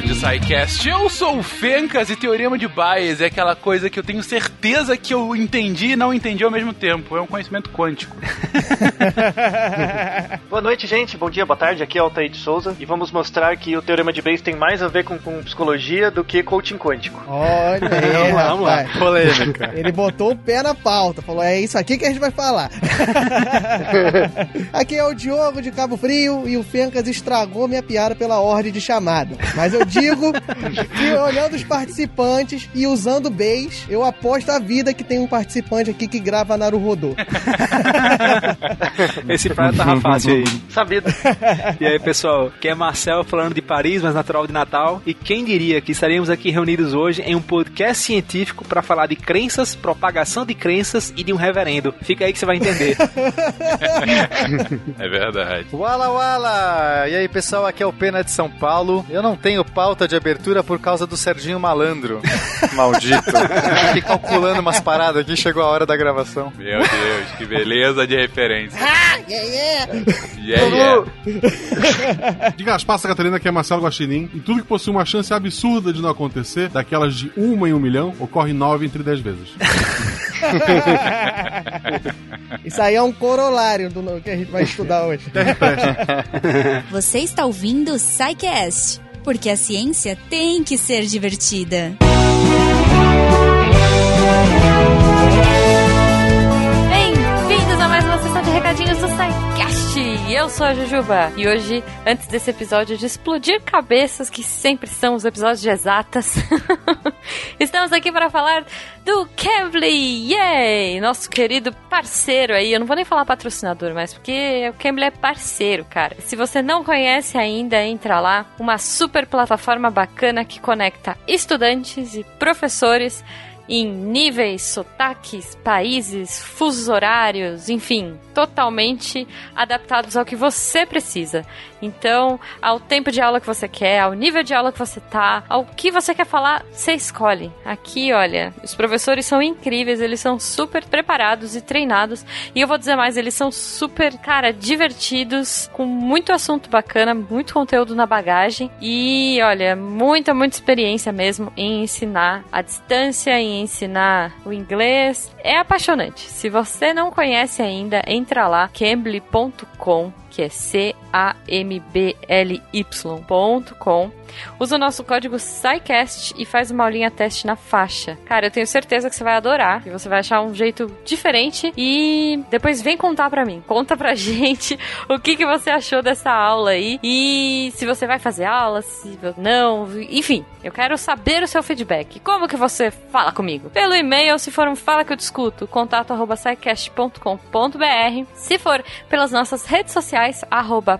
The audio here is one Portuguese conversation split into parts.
episódio do SciCast. Eu sou o Fencas e Teorema de Bayes é aquela coisa que eu tenho certeza que eu entendi e não entendi ao mesmo tempo. É um conhecimento quântico. boa noite, gente. Bom dia, boa tarde. Aqui é Altair de Souza e vamos mostrar que o Teorema de Bayes tem mais a ver com, com psicologia do que coaching quântico. Olha aí, vamos lá. Polêmica. Ele botou o pé na pauta, falou: é isso aqui que a gente vai falar. aqui é o Diogo de Cabo Frio e o Fencas estragou minha piada pela ordem de chamada. Mas eu digo que olhando os participantes e usando base, eu aposto a vida que tem um participante aqui que grava Naruhodô. Esse prato tava fácil aí. Sabido. E aí, pessoal, que é Marcel falando de Paris, mas natural de Natal. E quem diria que estaríamos aqui reunidos hoje em um podcast científico para falar de crenças, propagação de crenças e de um reverendo. Fica aí que você vai entender. é verdade. Wala Wala! E aí, pessoal, aqui é o Pena de São Paulo. Eu não tenho pauta de abertura por causa do Serginho Malandro. Maldito. Fiquei calculando umas paradas aqui, chegou a hora da gravação. Meu Deus, que beleza de referência. Ah, yeah, yeah! Yeah, yeah. Diga as passas, Catarina, que é Marcelo Guaxinim. E tudo que possui uma chance absurda de não acontecer, daquelas de uma em um milhão, ocorre nove entre dez vezes. Isso aí é um corolário do que a gente vai estudar hoje. Você está ouvindo o SciCast, porque a ciência tem que ser divertida. Bem-vindos a mais uma sessão de recadinhos do SciCast. Eu sou a Jujuba e hoje, antes desse episódio de explodir cabeças, que sempre são os episódios de exatas, estamos aqui para falar do Cambly, yay! Nosso querido parceiro aí, eu não vou nem falar patrocinador, mas porque o Cambly é parceiro, cara. Se você não conhece ainda, entra lá, uma super plataforma bacana que conecta estudantes e professores em níveis, sotaques, países, fusos horários, enfim, totalmente adaptados ao que você precisa. Então, ao tempo de aula que você quer, ao nível de aula que você tá, ao que você quer falar, você escolhe. Aqui, olha, os professores são incríveis, eles são super preparados e treinados. E eu vou dizer mais, eles são super, cara, divertidos, com muito assunto bacana, muito conteúdo na bagagem. E, olha, muita, muita experiência mesmo em ensinar à distância, em ensinar o inglês. É apaixonante. Se você não conhece ainda, entra lá, cambly.com que é C-A-M-B-L-Y.com. Usa o nosso código SciCast e faz uma aulinha teste na faixa. Cara, eu tenho certeza que você vai adorar, que você vai achar um jeito diferente e depois vem contar pra mim. Conta pra gente o que, que você achou dessa aula aí e se você vai fazer aula, se não, enfim, eu quero saber o seu feedback. Como que você fala comigo? Pelo e-mail, se for um fala que eu discuto, contato arroba. Se for pelas nossas redes sociais, arroba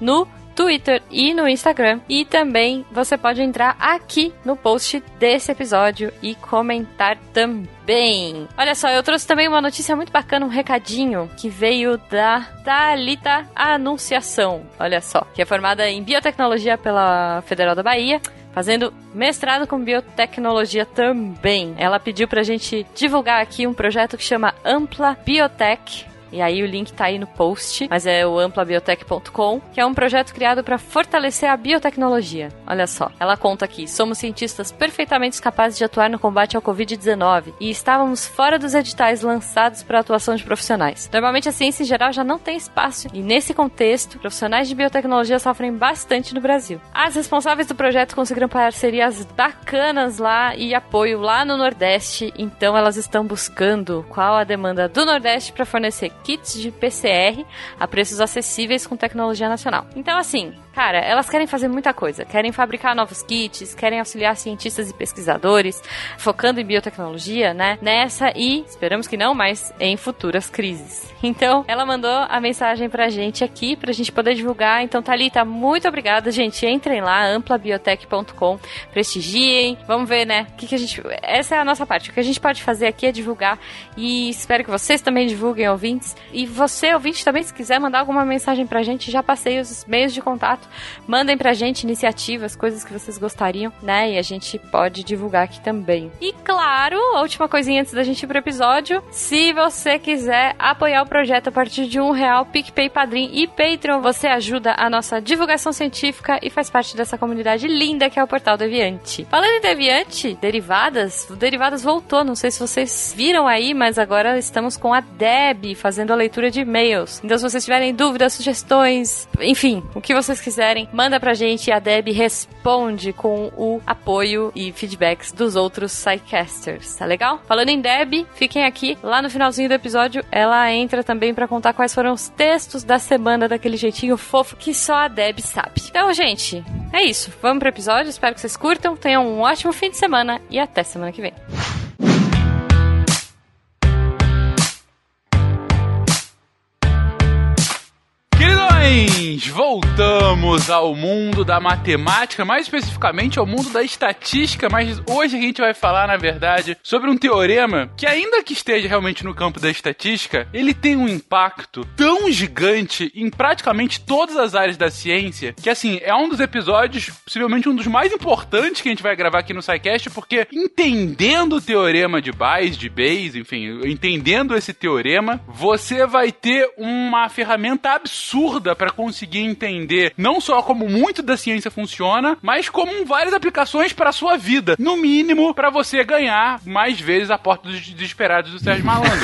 no Twitter e no Instagram. E também você pode entrar aqui no post desse episódio e comentar também. Olha só, eu trouxe também uma notícia muito bacana, um recadinho que veio da Thalita Anunciação. Olha só, que é formada em biotecnologia pela Federal da Bahia fazendo mestrado com biotecnologia também. Ela pediu pra gente divulgar aqui um projeto que chama Ampla Biotech. E aí o link tá aí no post, mas é o amplabiotech.com, que é um projeto criado para fortalecer a biotecnologia. Olha só, ela conta aqui: somos cientistas perfeitamente capazes de atuar no combate ao COVID-19 e estávamos fora dos editais lançados para atuação de profissionais. Normalmente a ciência em geral já não tem espaço e nesse contexto, profissionais de biotecnologia sofrem bastante no Brasil. As responsáveis do projeto conseguiram parcerias bacanas lá e apoio lá no Nordeste, então elas estão buscando qual a demanda do Nordeste para fornecer kits de PCR a preços acessíveis com tecnologia nacional. Então, assim, cara, elas querem fazer muita coisa. Querem fabricar novos kits, querem auxiliar cientistas e pesquisadores, focando em biotecnologia, né? Nessa e, esperamos que não, mas em futuras crises. Então, ela mandou a mensagem pra gente aqui, pra gente poder divulgar. Então, Thalita, muito obrigada, gente. Entrem lá, amplabiotech.com, prestigiem. Vamos ver, né? O que, que a gente. Essa é a nossa parte. O que a gente pode fazer aqui é divulgar. E espero que vocês também divulguem, ouvintes. E você, ouvinte, também, se quiser mandar alguma mensagem pra gente, já passei os meios de contato contato. Mandem pra gente iniciativas, coisas que vocês gostariam, né? E a gente pode divulgar aqui também. E claro, a última coisinha antes da gente ir pro episódio: se você quiser apoiar o projeto a partir de um real, PicPay, Padrim e Patreon, você ajuda a nossa divulgação científica e faz parte dessa comunidade linda que é o Portal Deviante. Falando em Deviante, derivadas, o Derivadas voltou, não sei se vocês viram aí, mas agora estamos com a Deb fazendo a leitura de e-mails. Então, se vocês tiverem dúvidas, sugestões, enfim, o que vocês quiserem, manda pra gente e a Deb responde com o apoio e feedbacks dos outros Psycasters, tá legal? Falando em Deb, fiquem aqui, lá no finalzinho do episódio, ela entra também para contar quais foram os textos da semana daquele jeitinho fofo que só a Deb sabe. Então, gente, é isso. Vamos pro episódio, espero que vocês curtam, tenham um ótimo fim de semana e até semana que vem. Queridões, voltamos ao mundo da matemática, mais especificamente ao mundo da estatística, mas hoje a gente vai falar, na verdade, sobre um teorema que, ainda que esteja realmente no campo da estatística, ele tem um impacto tão gigante em praticamente todas as áreas da ciência, que, assim, é um dos episódios, possivelmente um dos mais importantes que a gente vai gravar aqui no SciCast, porque entendendo o teorema de Bayes, de Bayes, enfim, entendendo esse teorema, você vai ter uma ferramenta absurda para conseguir entender não só como muito da ciência funciona, mas como várias aplicações para sua vida. No mínimo, para você ganhar mais vezes a porta dos desesperados do Sérgio Malandro.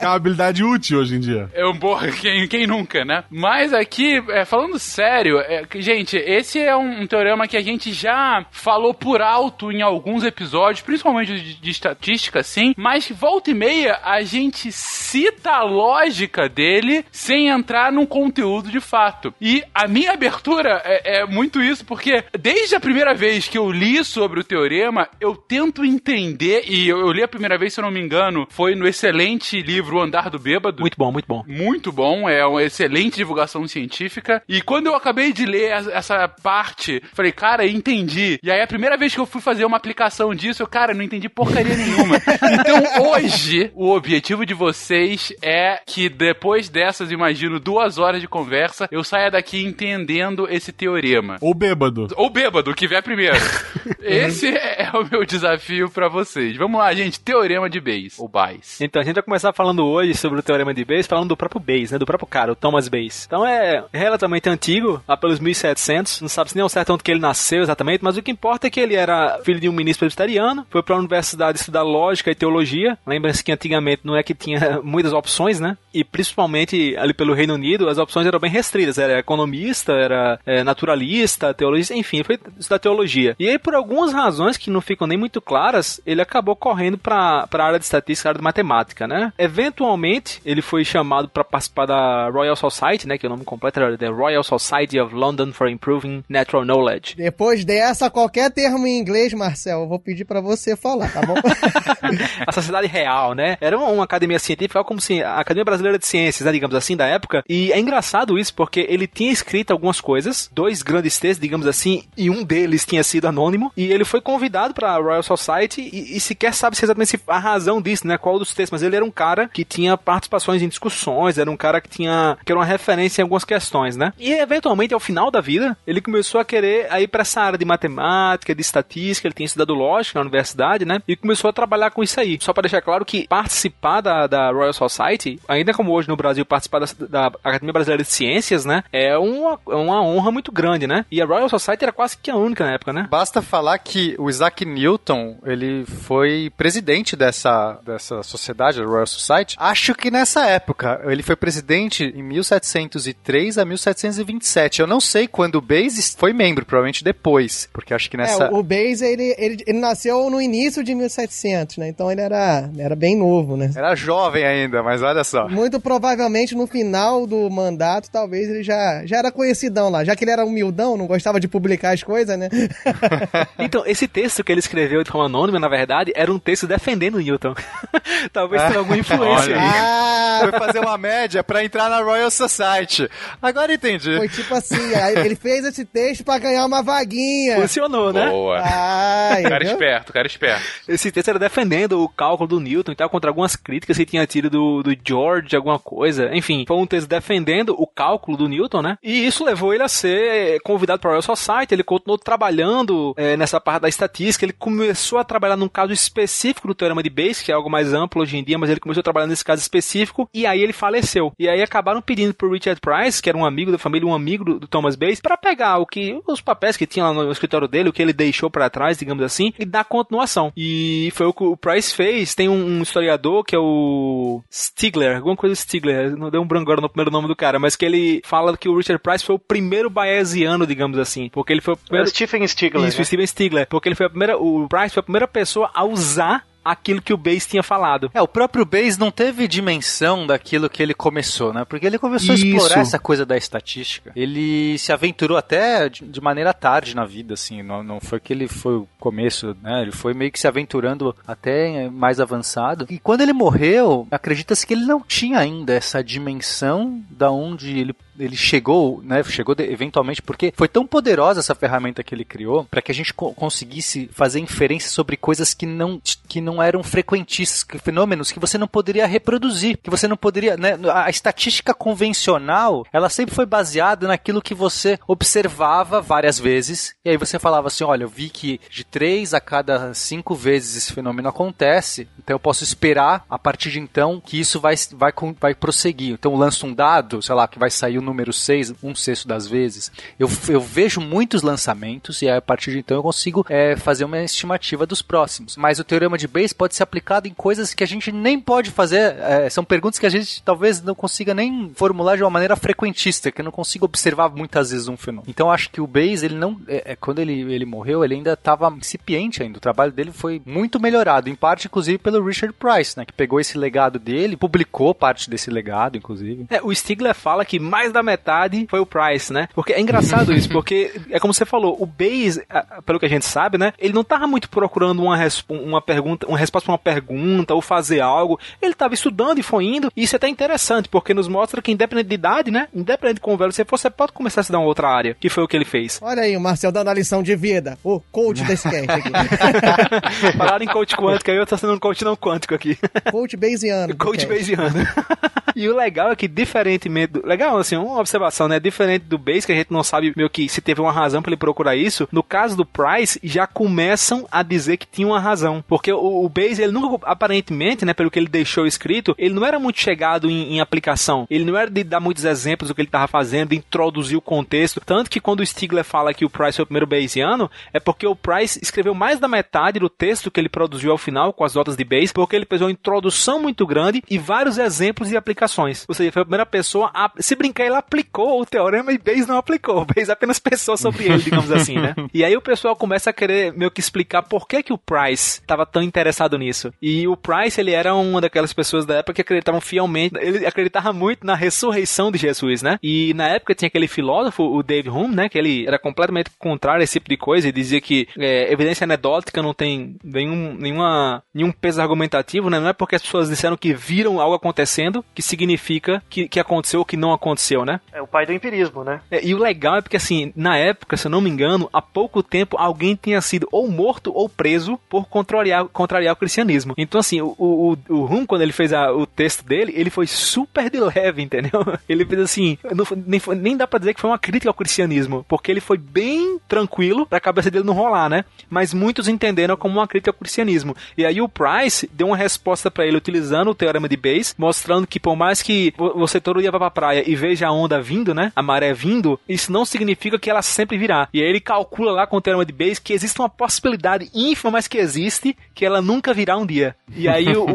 É uma habilidade útil hoje em dia. É um porra, quem, quem nunca, né? Mas aqui, é, falando sério, é, que, gente, esse é um, um teorema que a gente já falou por alto em alguns episódios, principalmente de, de estatística, sim, mas volta e meia a gente cita a lógica dele sem entrar num conteúdo de fato. E a minha abertura é, é, muito isso, porque desde a primeira vez que eu li sobre o teorema, eu tento entender, e eu, eu li a primeira vez, se eu não me engano, foi no excelente livro O Andar do Bêbado. Muito bom, muito bom. Muito bom, é uma excelente divulgação científica. E quando eu acabei de ler essa parte, falei, cara, entendi. E aí a primeira vez que eu fui fazer uma aplicação disso, eu, cara, não entendi porcaria nenhuma. então hoje, o objetivo de vocês é que depois dessas, imagino, duas horas de conversa, eu saia daqui entendendo esse teorema. Ou bêbado. Ou bêbado, que vier primeiro. esse é o meu desafio para vocês. Vamos lá, gente. Teorema de Bayes, ou Bayes. Então, a gente vai começar falando hoje sobre o teorema de Bayes, falando do próprio Bayes, né? Do próprio cara, o Thomas Bayes. Então, é relativamente antigo, lá pelos 1700. Não sabe se nem ao certo onde que ele nasceu exatamente, mas o que importa é que ele era filho de um ministro presbiteriano, foi para a universidade estudar lógica e teologia. Lembra-se que antigamente não é que tinha muitas opções, né? E principalmente ali pelo Reino Unido, as opções eram bem restritas. Era economista, era é, naturalista, teologista, enfim, foi estudar teologia. E aí, por algumas razões que não ficam nem muito claras, ele acabou correndo para a área de estatística, área de matemática, né? Eventualmente, ele foi chamado para participar da Royal Society, né? Que é o nome completo era The Royal Society of London for Improving Natural Knowledge. Depois dessa, qualquer termo em inglês, Marcel, eu vou pedir para você falar, tá bom? a Sociedade Real, né? Era uma, uma academia científica, como se a Academia Brasileira de Ciências, né, digamos assim, da época. E é engraçado isso, porque ele tinha escrito algumas coisas, dois grandes textos, digamos assim, e um deles tinha sido anônimo, e ele foi convidado para a Royal Society e, e, sequer sabe se exatamente a razão disso, né? Qual dos textos, mas ele era um cara que tinha participações em discussões, era um cara que tinha que era uma referência em algumas questões, né? E eventualmente ao final da vida, ele começou a querer ir para essa área de matemática, de estatística, ele tinha estudado lógica na universidade, né? E começou a trabalhar com isso aí. Só para deixar claro que participar da, da Royal Society, ainda como hoje no Brasil participar da, da Academia Brasileira de Ciências, né? É uma, uma honra muito grande, né? E a Royal Society era quase que a única na época, né? Basta falar que o Isaac Newton, ele foi presidente dessa, dessa sociedade, a Royal Society. Acho que nessa época. Ele foi presidente em 1703 a 1727. Eu não sei quando o Bayes foi membro, provavelmente depois, porque acho que nessa... É, o Bayes, ele, ele, ele nasceu no início de 1700, né? Então ele era, era bem novo, né? Era jovem ainda, mas olha só. Muito provavelmente no final do mandato, talvez ele já, já era conhecidão lá. Já que ele era humildão, não gostava de publicar as coisas, né? então, esse texto que ele escreveu de forma anônima, na verdade, era um texto defendendo Newton. talvez tenha alguma influência aí. Ah, foi fazer uma média para entrar na Royal Society. Agora entendi. Foi tipo assim, ele fez esse texto para ganhar uma vaguinha. Funcionou, né? Boa. Ah, cara esperto, cara esperto. Esse texto era defendendo o cálculo do Newton e tal, contra algumas críticas que tinha tido do, do George, alguma coisa. Enfim, foi um texto defendendo fazendo o cálculo do Newton, né? E isso levou ele a ser convidado para o Royal Society, ele continuou trabalhando é, nessa parte da estatística, ele começou a trabalhar num caso específico do Teorema de Bayes, que é algo mais amplo hoje em dia, mas ele começou a trabalhar nesse caso específico, e aí ele faleceu. E aí acabaram pedindo pro Richard Price, que era um amigo da família, um amigo do, do Thomas Bayes, para pegar o que os papéis que tinha lá no escritório dele, o que ele deixou para trás, digamos assim, e dar continuação. E foi o que o Price fez. Tem um, um historiador que é o Stigler, alguma coisa Stigler, não deu um branco agora no primeiro nome do cara, mas que ele fala que o Richard Price foi o primeiro bayesiano, digamos assim, porque ele foi o primeiro... É o Stephen Stigler. Isso, né? Steven Stigler, porque ele foi a primeira, o Price foi a primeira pessoa a usar aquilo que o Bayes tinha falado. É, o próprio Bayes não teve dimensão daquilo que ele começou, né? Porque ele começou Isso. a explorar essa coisa da estatística. Ele se aventurou até de, de maneira tarde na vida, assim. Não, não foi que ele foi o começo, né? Ele foi meio que se aventurando até mais avançado. E quando ele morreu, acredita-se que ele não tinha ainda essa dimensão da onde ele ele chegou, né, chegou de, eventualmente porque foi tão poderosa essa ferramenta que ele criou para que a gente co conseguisse fazer inferências sobre coisas que não que não eram frequentíssimos, que- fenômenos que você não poderia reproduzir, que você não poderia, né, a estatística convencional, ela sempre foi baseada naquilo que você observava várias vezes e aí você falava assim, olha, eu vi que de três a cada cinco vezes esse fenômeno acontece, então eu posso esperar a partir de então que isso vai vai vai prosseguir. Então lanço um dado, sei lá, que vai sair o número 6 um sexto das vezes. Eu, eu vejo muitos lançamentos e a partir de então eu consigo é, fazer uma estimativa dos próximos. Mas o teorema de Bayes pode ser aplicado em coisas que a gente nem pode fazer. é, são perguntas que a gente talvez não consiga nem formular de uma maneira frequentista, que eu não consigo observar muitas vezes um fenômeno. Então acho que o Bayes, ele não. é, é, quando ele, ele morreu, ele ainda estava incipiente ainda. O trabalho dele foi muito melhorado, em parte, inclusive, pelo Richard Price, né? Que pegou esse legado dele, publicou parte desse legado, inclusive. É, o Stigler fala que mais da metade foi o Price, né? Porque é engraçado isso, porque é como você falou, o Bayes, ah, pelo que a gente sabe, né? Ele não tava muito procurando uma, resp uma pergunta, uma resposta pra uma pergunta ou fazer algo. Ele tava estudando e foi indo. E isso é até interessante, porque nos mostra que independente de idade, né? Independente de como velho você for, você pode começar a se dar uma outra área, que foi o que ele fez. Olha aí o Marcel dando a lição de vida. O coach desse cast aqui. Falaram em coach quântico, aí eu tô sendo um coach não quântico aqui. coach Bayesiano. Coach. Bayesiano. e o legal é que, diferentemente. Do, legal, assim, uma observação, né? Diferente do Bayes, que a gente não sabe meio que se teve uma razão pra ele procurar isso. No caso do Price, já começam a dizer que tinha uma razão. Porque o, o Bayes, ele nunca, aparentemente, né? Pelo que ele deixou escrito, ele não era muito chegado em, em aplicação. Ele não era de dar muitos exemplos do que ele tava fazendo, de introduzir o contexto. Tanto que quando o Stigler fala que o Price foi o primeiro Bayesiano, é porque o Price escreveu mais da metade do texto que ele produziu ao final, com as notas de Bayes, porque ele fez uma introdução muito grande e vários exemplos e aplicações. Ou seja, foi a primeira pessoa a. Se brincar, ele aplicou o teorema e Bayes não aplicou. Bayes apenas pensou sobre ele, digamos assim, né? E aí o pessoal começa a querer meio que explicar por que, que o Price estava tão interessado nisso. E o Price, ele era uma daquelas pessoas da época que acreditavam fielmente, ele acreditava muito na ressurreição de Jesus, né? E na época tinha aquele filósofo, o Dave Hume, né? Que ele era completamente contrário a esse tipo de coisa e dizia que é, evidência anedótica não tem nenhum, nenhuma, nenhum peso argumentativo, né? Não é porque as pessoas disseram que viram algo acontecendo que significa que, que aconteceu ou que não aconteceu, né? É o pai do empirismo, né? É, e o legal é porque, assim, na época, se eu não me engano, há pouco tempo alguém tinha sido ou morto ou preso por contrariar, contrariar o cristianismo. Então, assim, o, o, o Rum, quando ele fez a- o texto dele, ele foi super de leve, entendeu? Ele fez assim, não nem, nem dá pra dizer que foi uma crítica ao cristianismo, porque ele foi bem tranquilo pra cabeça dele não rolar, né? Mas muitos entenderam como uma crítica ao cristianismo. E aí o Price deu uma resposta pra ele utilizando o teorema de Bayes, mostrando que por mais que vo- você todo dia vá pra praia e veja a onda vindo, né? A maré vindo, isso não significa que ela sempre virá. E aí ele calcula lá com o teorema de Bayes que existe uma possibilidade ínfima, mas que existe, que ela nunca virá um dia. E aí o,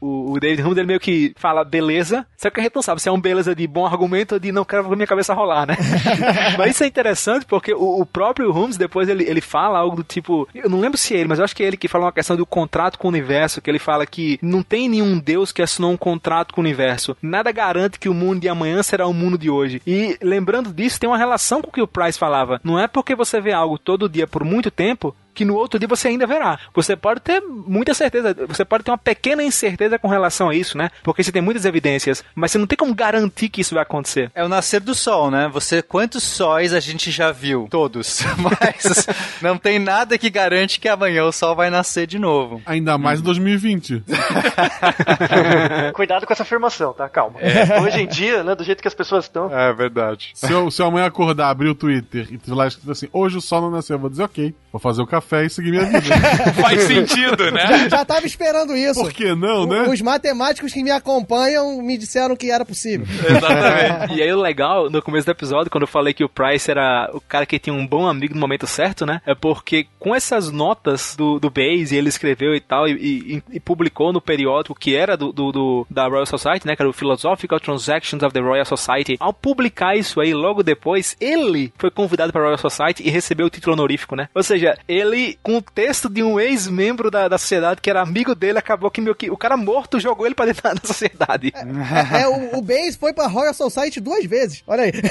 o, o, o David Hume ele meio que fala beleza, só que a gente não sabe se é um beleza de bom argumento ou de não quero ver minha cabeça rolar, né? mas isso é interessante porque o, o próprio Holmes depois ele, ele fala algo do tipo, eu não lembro se é ele, mas eu acho que é ele que fala uma questão do contrato com o universo, que ele fala que não tem nenhum Deus que assinou um contrato com o universo. Nada garante que o mundo de amanhã será o mundo de hoje. E lembrando disso, tem uma relação com o que o Price falava. Não é porque você vê algo todo dia por muito tempo que no outro dia você ainda verá. Você pode ter muita certeza, você pode ter uma pequena incerteza com relação a isso, né? Porque você tem muitas evidências, mas você não tem como garantir que isso vai acontecer. É o nascer do sol, né? Você quantos sóis a gente já viu? Todos. Mas não tem nada que garante que amanhã o sol vai nascer de novo. Ainda mais em 2020. Cuidado com essa afirmação, tá? Calma. Hoje em dia, né, do jeito que as pessoas estão. É verdade. Se eu, se eu amanhã acordar, abrir o Twitter e lá escrito assim, hoje o sol não nasceu, eu vou dizer ok, vou fazer o café e seguir minha vida. Faz sentido, né? Já tava esperando isso. Por que não, O- né? Os matemáticos que me acompanham me disseram que era possível. Exatamente. E aí o legal, no começo do episódio, quando eu falei que o Price era o cara que tinha um bom amigo no momento certo, né? É porque com essas notas do, do Base, ele escreveu e tal, e, e- e publicou no periódico que era do, do- do- da Royal Society, né? Que era o Philosophical Transactions of the Royal Society. Ao publicar isso aí, logo depois, ele foi convidado para a Royal Society e recebeu o título honorífico, né? Ou seja, ele, com o texto de um ex-membro da, da sociedade que era amigo dele, acabou que, que o cara morto jogou ele pra dentro da, da sociedade. É, é, o, o Base foi pra Royal Society duas vezes. Olha aí.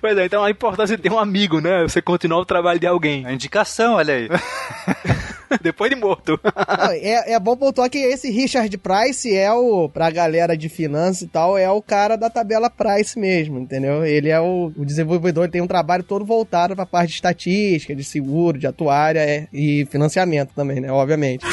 Pois é, então a importância de ter um amigo, né? Você continuar o trabalho de alguém. A indicação, olha aí. Depois de morto. É, é bom pontuar que esse Richard Price é o, pra galera de finanças e tal, é o cara da tabela Price mesmo, entendeu? Ele é o, o desenvolvedor, ele tem um trabalho todo voltado pra parte de estatística, de seguro, de atuária é, e financiamento também, né? Obviamente.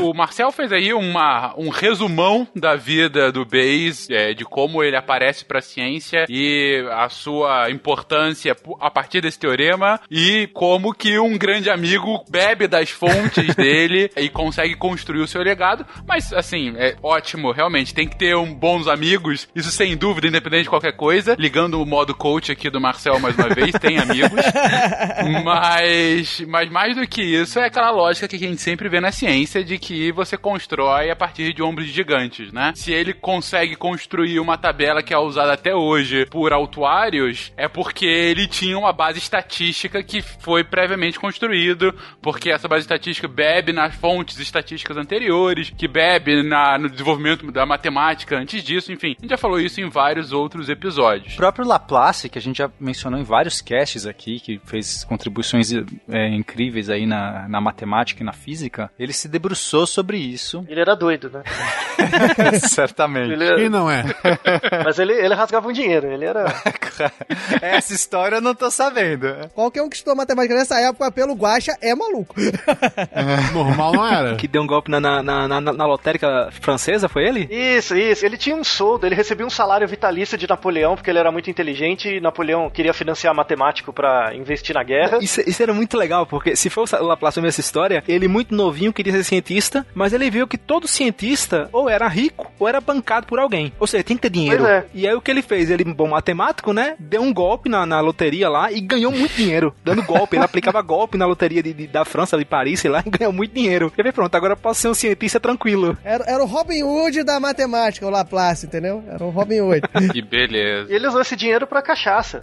O Marcel fez aí uma, um resumão da vida do Bayes, é, de como ele aparece pra ciência e a sua importância a partir desse teorema e como que um grande amigo bebe das fontes dele e consegue construir o seu legado. Mas, assim, é ótimo, realmente. Tem que ter um, bons amigos, isso sem dúvida, independente de qualquer coisa. Ligando o modo coach aqui do Marcel mais uma vez, tem amigos. Mas, mas mais do que isso, é aquela lógica que a gente sempre vê na ciência de que você constrói a partir de ombros gigantes, né? Se ele consegue construir uma tabela que é usada até hoje por autuários, é porque ele tinha uma base estatística que foi previamente construído, porque essa base estatística bebe nas fontes estatísticas anteriores, que bebe na, no desenvolvimento da matemática antes disso, enfim. A gente já falou isso em vários outros episódios. O próprio Laplace, que a gente já mencionou em vários casts aqui, que fez contribuições é, incríveis aí na, na matemática e na física, ele se debruçou sobre isso. Ele era doido, né? Certamente. Ele Quem era... não é? Mas ele, ele rasgava um dinheiro, ele era. Essa história eu não tô sabendo. Qualquer um que estudou matemática nessa época pelo Guacha é maluco. Normal não era. Que deu um golpe na, na, na, na, na lotérica francesa, foi ele? Isso, isso. Ele tinha um soldo, ele recebia um salário vitalício de Napoleão, porque ele era muito inteligente e Napoleão queria financiar matemático pra investir na guerra. Isso, isso era muito legal, porque se for o Laplace mesmo essa história, ele muito novinho queria ser cientista, mas ele viu que todo cientista ou era rico ou era bancado por alguém. Ou seja, tem que ter dinheiro. Pois é. E aí o que ele fez? Ele, bom matemático, né? Deu um golpe na, na loteria lá e ganhou muito dinheiro. Dando golpe. Ele aplicava golpe na loteria de, de- da França, de Paris, sei lá, e ganhou muito dinheiro. E aí, pronto, agora eu posso ser um cientista tranquilo. Era, era o Robin Hood da matemática, o Laplace, entendeu? Era o Robin Hood. Que beleza. E ele usou esse dinheiro pra cachaça.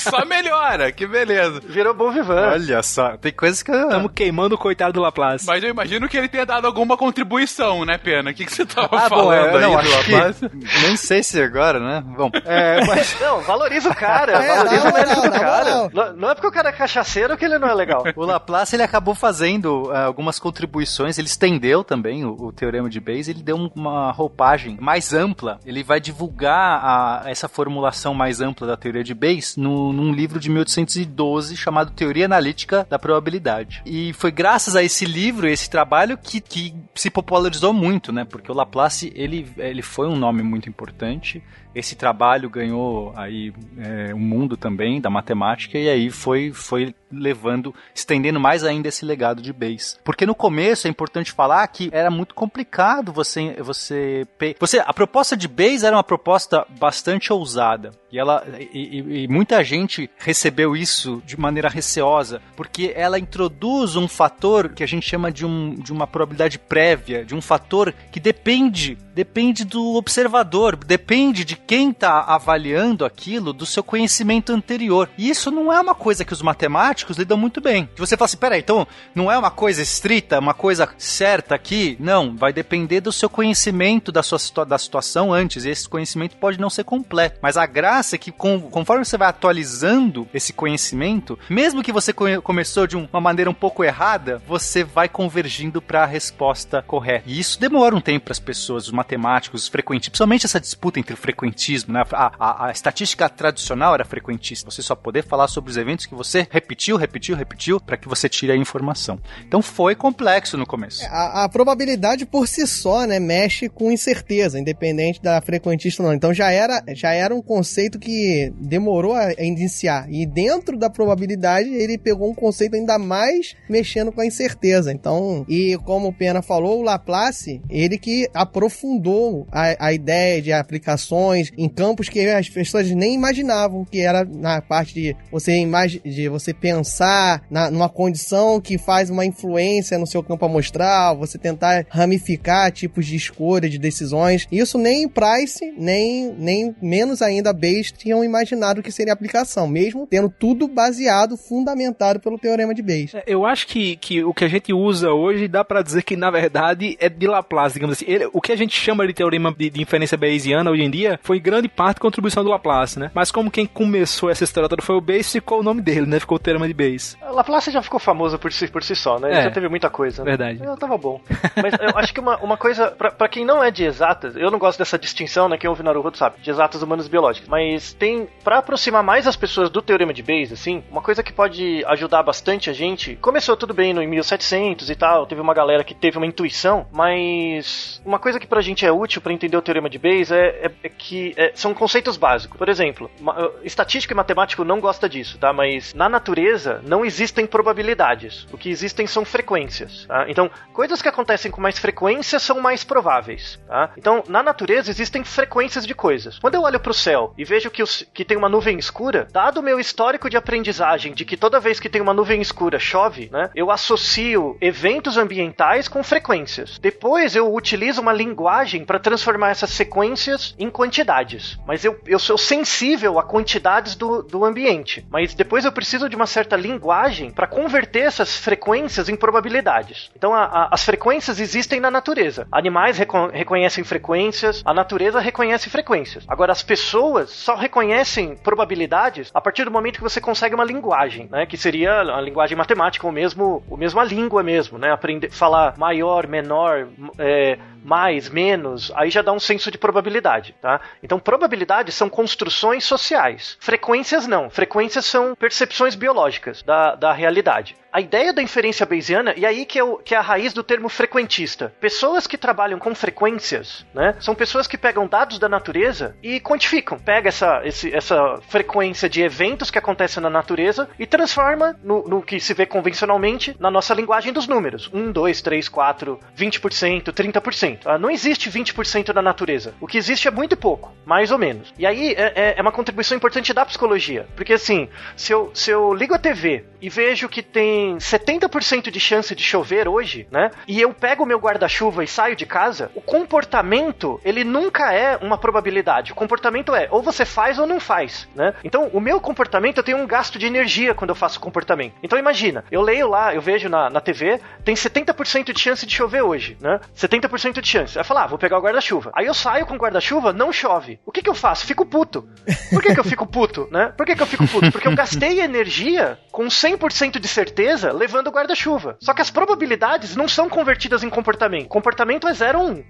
Só melhora, que beleza. Virou bom vivan. Olha só, tem coisas que eu... Estamos queimando o coitado do Laplace. Mas eu imagino que ele tenha dado alguma contribuição, né, Pena? O que, que você tava Ah, bom, falando é, aí não, do acho Laplace? que, nem sei se agora, né? Bom, é, mas Não, valoriza o cara, É, valoriza na o mérito do cara. Não, não é porque o cara é cachaceiro que ele não é legal. o Laplace ele acabou fazendo ah, algumas contribuições, ele estendeu também o, o teorema de Bayes, ele deu um- uma roupagem mais ampla, ele vai divulgar a- essa formulação mais ampla da teoria de Bayes no- num livro de 1812 chamado Teoria Analítica da Probabilidade. E foi graças a esse livro, esse trabalho, que, que se popularizou muito, né? Porque o Laplace, ele, ele foi um nome muito importante, esse trabalho ganhou aí é, um mundo também da matemática e aí foi, foi levando, estendendo mais ainda esse legado de Bayes. Porque no começo é importante falar que era muito complicado você você você a proposta de Bayes era uma proposta bastante ousada e ela e, e- e muita gente recebeu isso de maneira receosa porque ela introduz um fator que a gente chama de um, de uma probabilidade prévia, de um fator que depende, depende do observador, depende de quem está avaliando aquilo, do seu conhecimento anterior. E isso não é uma coisa que os matemáticos lidam muito bem. Você fala assim, peraí, então não é uma coisa estrita, uma coisa certa aqui? Não, vai depender do seu conhecimento da sua da situação antes. E esse conhecimento pode não ser completo. Mas a graça é que com, conforme você vai atualizando esse conhecimento, mesmo que você começou de uma maneira um pouco errada, você vai convergindo para a resposta correta. E isso demora um tempo para as pessoas, os matemáticos, os frequentistas, principalmente essa disputa entre o frequentismo, né? A, a, a estatística tradicional era frequentista. Você só poder falar sobre os eventos que você repetiu, repetiu, repetiu, para que você tire a informação. Então foi complexo no começo. É, a, a, probabilidade por si só, né, mexe com incerteza, independente da frequentista ou não. Então já era, já era um conceito que demorou a iniciar. E dentro da probabilidade, ele pegou um conceito ainda mais mexendo com a incerteza. Então, e como o Pena falou, o Laplace, ele que aprofundou a, a ideia de aplicações em campos que as pessoas nem imaginavam, que era na parte de você, de você pensar na, numa condição que faz uma influência no seu campo amostral, você tentar ramificar tipos de escolha, de decisões. Isso nem Price, nem, nem menos ainda Bayes tinham imaginado que seria aplicação, mesmo tendo tudo baseado, fundamentado pelo teorema de Bayes. É, eu acho que, que o que a gente usa hoje dá para dizer que na verdade é de Laplace, digamos assim. Ele, o que a gente chama de teorema de, de inferência bayesiana hoje em dia foi grande parte contribuição do Laplace, né? Mas como quem começou essa história toda foi o Bayes, ficou o nome dele, né? Ficou o teorema de Bayes. Laplace já ficou famoso por si, por si só, né? Ele é, já teve muita coisa. Né? Verdade. Eu tava bom. Mas eu acho que uma, uma coisa, para quem não é de exatas, eu não gosto dessa distinção, né? Quem ouve Naruto sabe, de exatas humanas biológicas. Mas tem, para aproximar mais as pessoas do teorema de Bayes, assim, uma coisa que pode ajudar bastante a gente. Começou tudo bem no 1700 e tal, teve uma galera que teve uma intuição, mas uma coisa que pra gente é útil para entender o teorema de Bayes é, é, é que é, são conceitos básicos. Por exemplo, uma, estatístico e matemático não gosta disso, tá? Mas na natureza não existem probabilidades. O que existem são frequências, tá? Então, coisas que acontecem com mais frequência são mais prováveis, tá? Então, na natureza existem frequências de coisas. Quando eu olho para o céu e vejo que, os, que tem uma nuvem escura, dado o meu histórico de aprendizagem de que toda vez que tem uma nuvem escura chove, né? Eu associo eventos ambientais com frequências. Depois eu utilizo uma linguagem para transformar essas sequências em quantidades. Mas eu, eu sou sensível a quantidades do, do ambiente. Mas depois eu preciso de uma certa linguagem para converter essas frequências em probabilidades. Então a, a, as frequências existem na natureza. Animais reco reconhecem frequências, a natureza reconhece frequências. Agora as pessoas só reconhecem probabilidades a partir do momento que você consegue uma linguagem, né? Que seria a linguagem matemática, ou mesmo, ou mesmo a língua mesmo, né? Aprender falar maior, menor, é, mais, menos, aí já dá um senso de probabilidade, tá? Então, probabilidades são construções sociais. Frequências não. Frequências são percepções biológicas da, da realidade. A ideia da inferência bayesiana, e aí que é, o, que é a raiz do termo frequentista. Pessoas que trabalham com frequências, né? São pessoas que pegam dados da natureza e quantificam. Pega essa, esse, essa frequência de eventos que acontecem na natureza e transforma no, no que se vê convencionalmente na nossa linguagem dos números. 1, 2, 3, 4, 20%, 30%. 20%. Ah, não existe 20% da natureza. O que existe é muito pouco, mais ou menos. E aí é, é, é uma contribuição importante da psicologia. Porque assim, se eu, se eu ligo a TV e vejo que tem 70% de chance de chover hoje, né? E eu pego o meu guarda-chuva e saio de casa, o comportamento, ele nunca é uma probabilidade. O comportamento é ou você faz ou não faz, né? Então, o meu comportamento, eu tenho um gasto de energia quando eu faço comportamento. Então, imagina, eu leio lá, eu vejo na, na TV, tem 70% de chance de chover hoje, né? 70% de chance. Aí falar, ah, vou pegar o guarda-chuva. Aí eu saio com o guarda-chuva, não chove. O que que eu faço? Fico puto. Por que que eu fico puto, né? Por que que eu fico puto? Porque eu gastei energia com 100% de certeza levando guarda-chuva. Só que as probabilidades não são convertidas em comportamento. Comportamento é 0 ou 1. Um.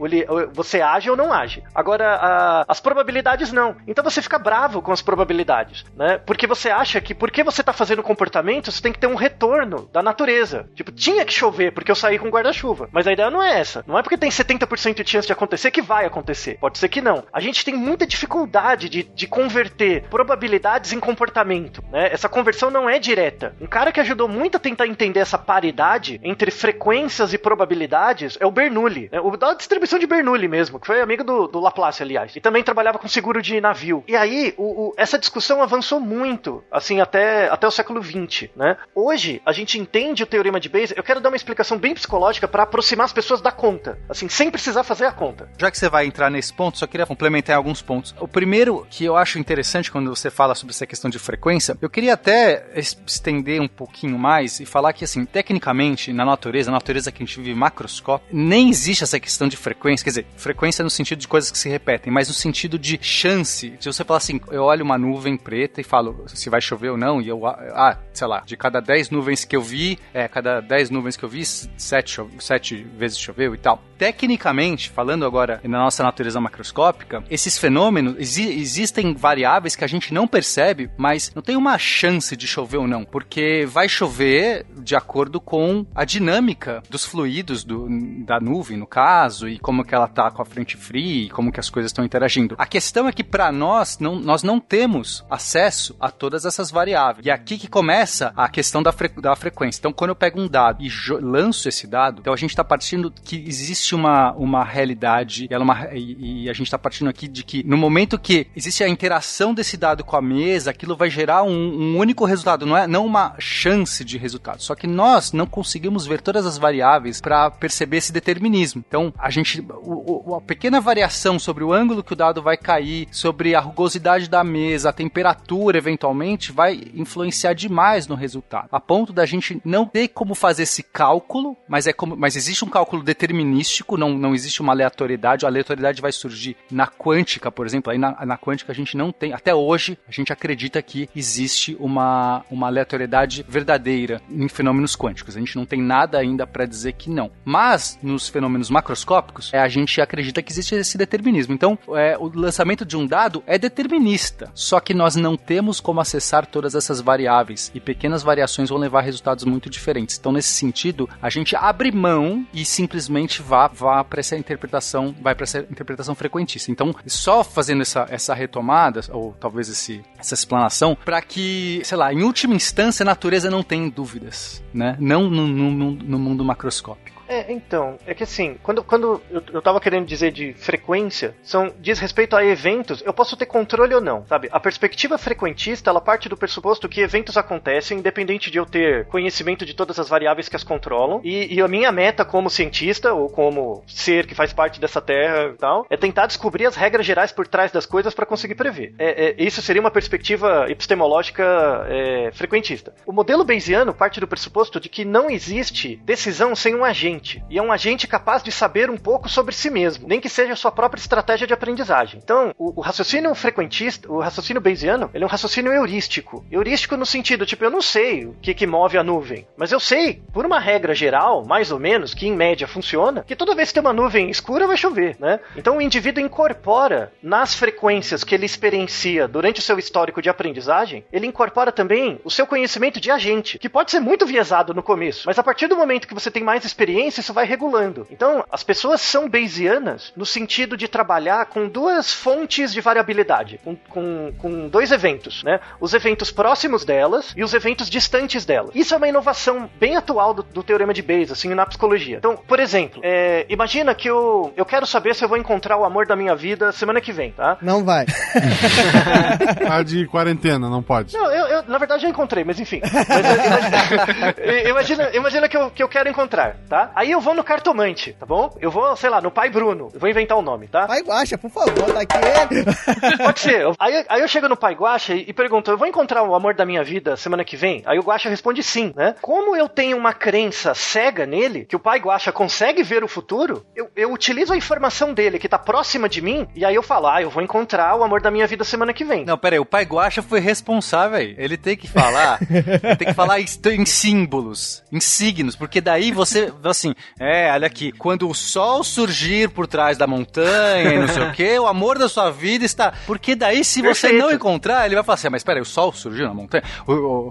Você age ou não age. Agora, a, as probabilidades não. Então você fica bravo com as probabilidades, né? Porque você acha que porque você tá fazendo comportamento, você tem que ter um retorno da natureza. Tipo, tinha que chover porque eu saí com guarda-chuva. Mas a ideia não é essa. Não é porque tem 70 50% de chance de acontecer que vai acontecer. Pode ser que não. A gente tem muita dificuldade de, de converter probabilidades em comportamento. Né? Essa conversão não é direta. Um cara que ajudou muito a tentar entender essa paridade entre frequências e probabilidades é o Bernoulli. Né? O da distribuição de Bernoulli mesmo, que foi amigo do, do Laplace, aliás. E também trabalhava com seguro de navio. E aí, o, o, essa discussão avançou muito, assim, até, até o século XX. Né? Hoje, a gente entende o teorema de Bayes. Eu quero dar uma explicação bem psicológica para aproximar as pessoas da conta, assim, sem precisar fazer a conta. Já que você vai entrar nesse ponto, só queria complementar em alguns pontos. O primeiro que eu acho interessante quando você fala sobre essa questão de frequência, eu queria até estender um pouquinho mais e falar que, assim, tecnicamente, na natureza, na natureza que a gente vive macroscópio, nem existe essa questão de frequência, quer dizer, frequência no sentido de coisas que se repetem, mas no sentido de chance, de você falar assim, eu olho uma nuvem preta e falo se vai chover ou não, e eu, ah, sei lá, de cada 10 nuvens que eu vi, é, cada 10 nuvens que eu vi, 7, 7 vezes choveu e tal. Tecnicamente, falando agora na nossa natureza macroscópica, esses fenômenos, exi existem variáveis que a gente não percebe, mas não tem uma chance de chover ou não, porque vai chover de acordo com a dinâmica dos fluidos do, da nuvem, no caso, e como que ela tá com a frente fria, e como que as coisas estão interagindo. A questão é que para nós, não, nós não temos acesso a todas essas variáveis. E é aqui que começa a questão da, fre da frequência. Então, quando eu pego um dado e lanço esse dado, então a gente está partindo que existe uma, uma realidade ela é uma, e, e a gente está partindo aqui de que no momento que existe a interação desse dado com a mesa, aquilo vai gerar um, um único resultado, não é não uma chance de resultado. Só que nós não conseguimos ver todas as variáveis para perceber esse determinismo. Então, a gente, o, o, a pequena variação sobre o ângulo que o dado vai cair, sobre a rugosidade da mesa, a temperatura, eventualmente, vai influenciar demais no resultado. A ponto da gente não ter como fazer esse cálculo, mas é como, mas existe um cálculo determinístico, não, não existe uma aleatoriedade. A aleatoriedade vai surgir na quântica, por exemplo. Aí na, na quântica a gente não tem, até hoje, a gente acredita que existe uma, uma aleatoriedade verdadeira em fenômenos quânticos. A gente não tem nada ainda para dizer que não. Mas nos fenômenos macroscópicos, é, a gente acredita que existe esse determinismo. Então, é, o lançamento de um dado é determinista, só que nós não temos como acessar todas essas variáveis e pequenas variações vão levar a resultados muito diferentes. Então, nesse sentido, a gente abre mão e simplesmente vá, vá para essa interpretação, vai para essa interpretação frequentista. Então, só fazendo essa, essa retomada, ou talvez esse, essa explanação, para que, sei lá, em última instância, a natureza não tem dúvidas, né? Não no, no, no mundo macroscópico. É, então, é que assim, quando, quando eu, eu tava querendo dizer de frequência, são diz respeito a eventos, eu posso ter controle ou não, sabe? A perspectiva frequentista, ela parte do pressuposto que eventos acontecem, independente de eu ter conhecimento de todas as variáveis que as controlam, e, e a minha meta como cientista, ou como ser que faz parte dessa terra e tal, é tentar descobrir as regras gerais por trás das coisas para conseguir prever. É, é, isso seria uma perspectiva epistemológica é, frequentista. O modelo Bayesiano parte do pressuposto de que não existe decisão sem um agente agente. E é um agente capaz de saber um pouco sobre si mesmo, nem que seja a sua própria estratégia de aprendizagem. Então, o, o raciocínio frequentista, o raciocínio bayesiano, ele é um raciocínio heurístico. Heurístico no sentido, tipo, eu não sei o que, que move a nuvem, mas eu sei, por uma regra geral, mais ou menos, que em média funciona, que toda vez que tem uma nuvem escura vai chover, né? Então o indivíduo incorpora nas frequências que ele experiencia durante o seu histórico de aprendizagem, ele incorpora também o seu conhecimento de agente, que pode ser muito viesado no começo, mas a partir do momento que você tem mais experiência isso vai regulando. Então, as pessoas são Bayesianas no sentido de trabalhar com duas fontes de variabilidade, com, com, com dois eventos, né? Os eventos próximos delas e os eventos distantes delas. Isso é uma inovação bem atual do, do teorema de Bayes, assim, na psicologia. Então, por exemplo, é, imagina que eu, eu quero saber se eu vou encontrar o amor da minha vida semana que vem, tá? Não vai. a de quarentena, não pode. Não, eu, eu, na verdade já encontrei, mas enfim. Mas, imagina, imagina, imagina que, eu, que eu quero encontrar, tá? Aí eu vou no cartomante, tá bom? Eu vou, sei lá, no pai Bruno. Eu vou inventar o um nome, tá? Pai Guacha, por favor, tá aqui ele. Pode ser. Aí, aí eu chego no pai Guacha e, e pergunto: eu vou encontrar o amor da minha vida semana que vem? Aí o Guacha responde sim, né? Como eu tenho uma crença cega nele, que o pai Guacha consegue ver o futuro, eu, eu utilizo a informação dele que tá próxima de mim, e aí eu falo: ah, eu vou encontrar o amor da minha vida semana que vem. Não, pera aí, o pai Guacha foi responsável aí. Ele tem que falar, ele tem que falar em símbolos, em signos, porque daí você, assim, é, olha aqui, quando o sol surgir por trás da montanha e não sei o que, o amor da sua vida está. Porque daí, se você Perfeito. não encontrar, ele vai falar assim: ah, mas peraí, o sol surgiu na montanha?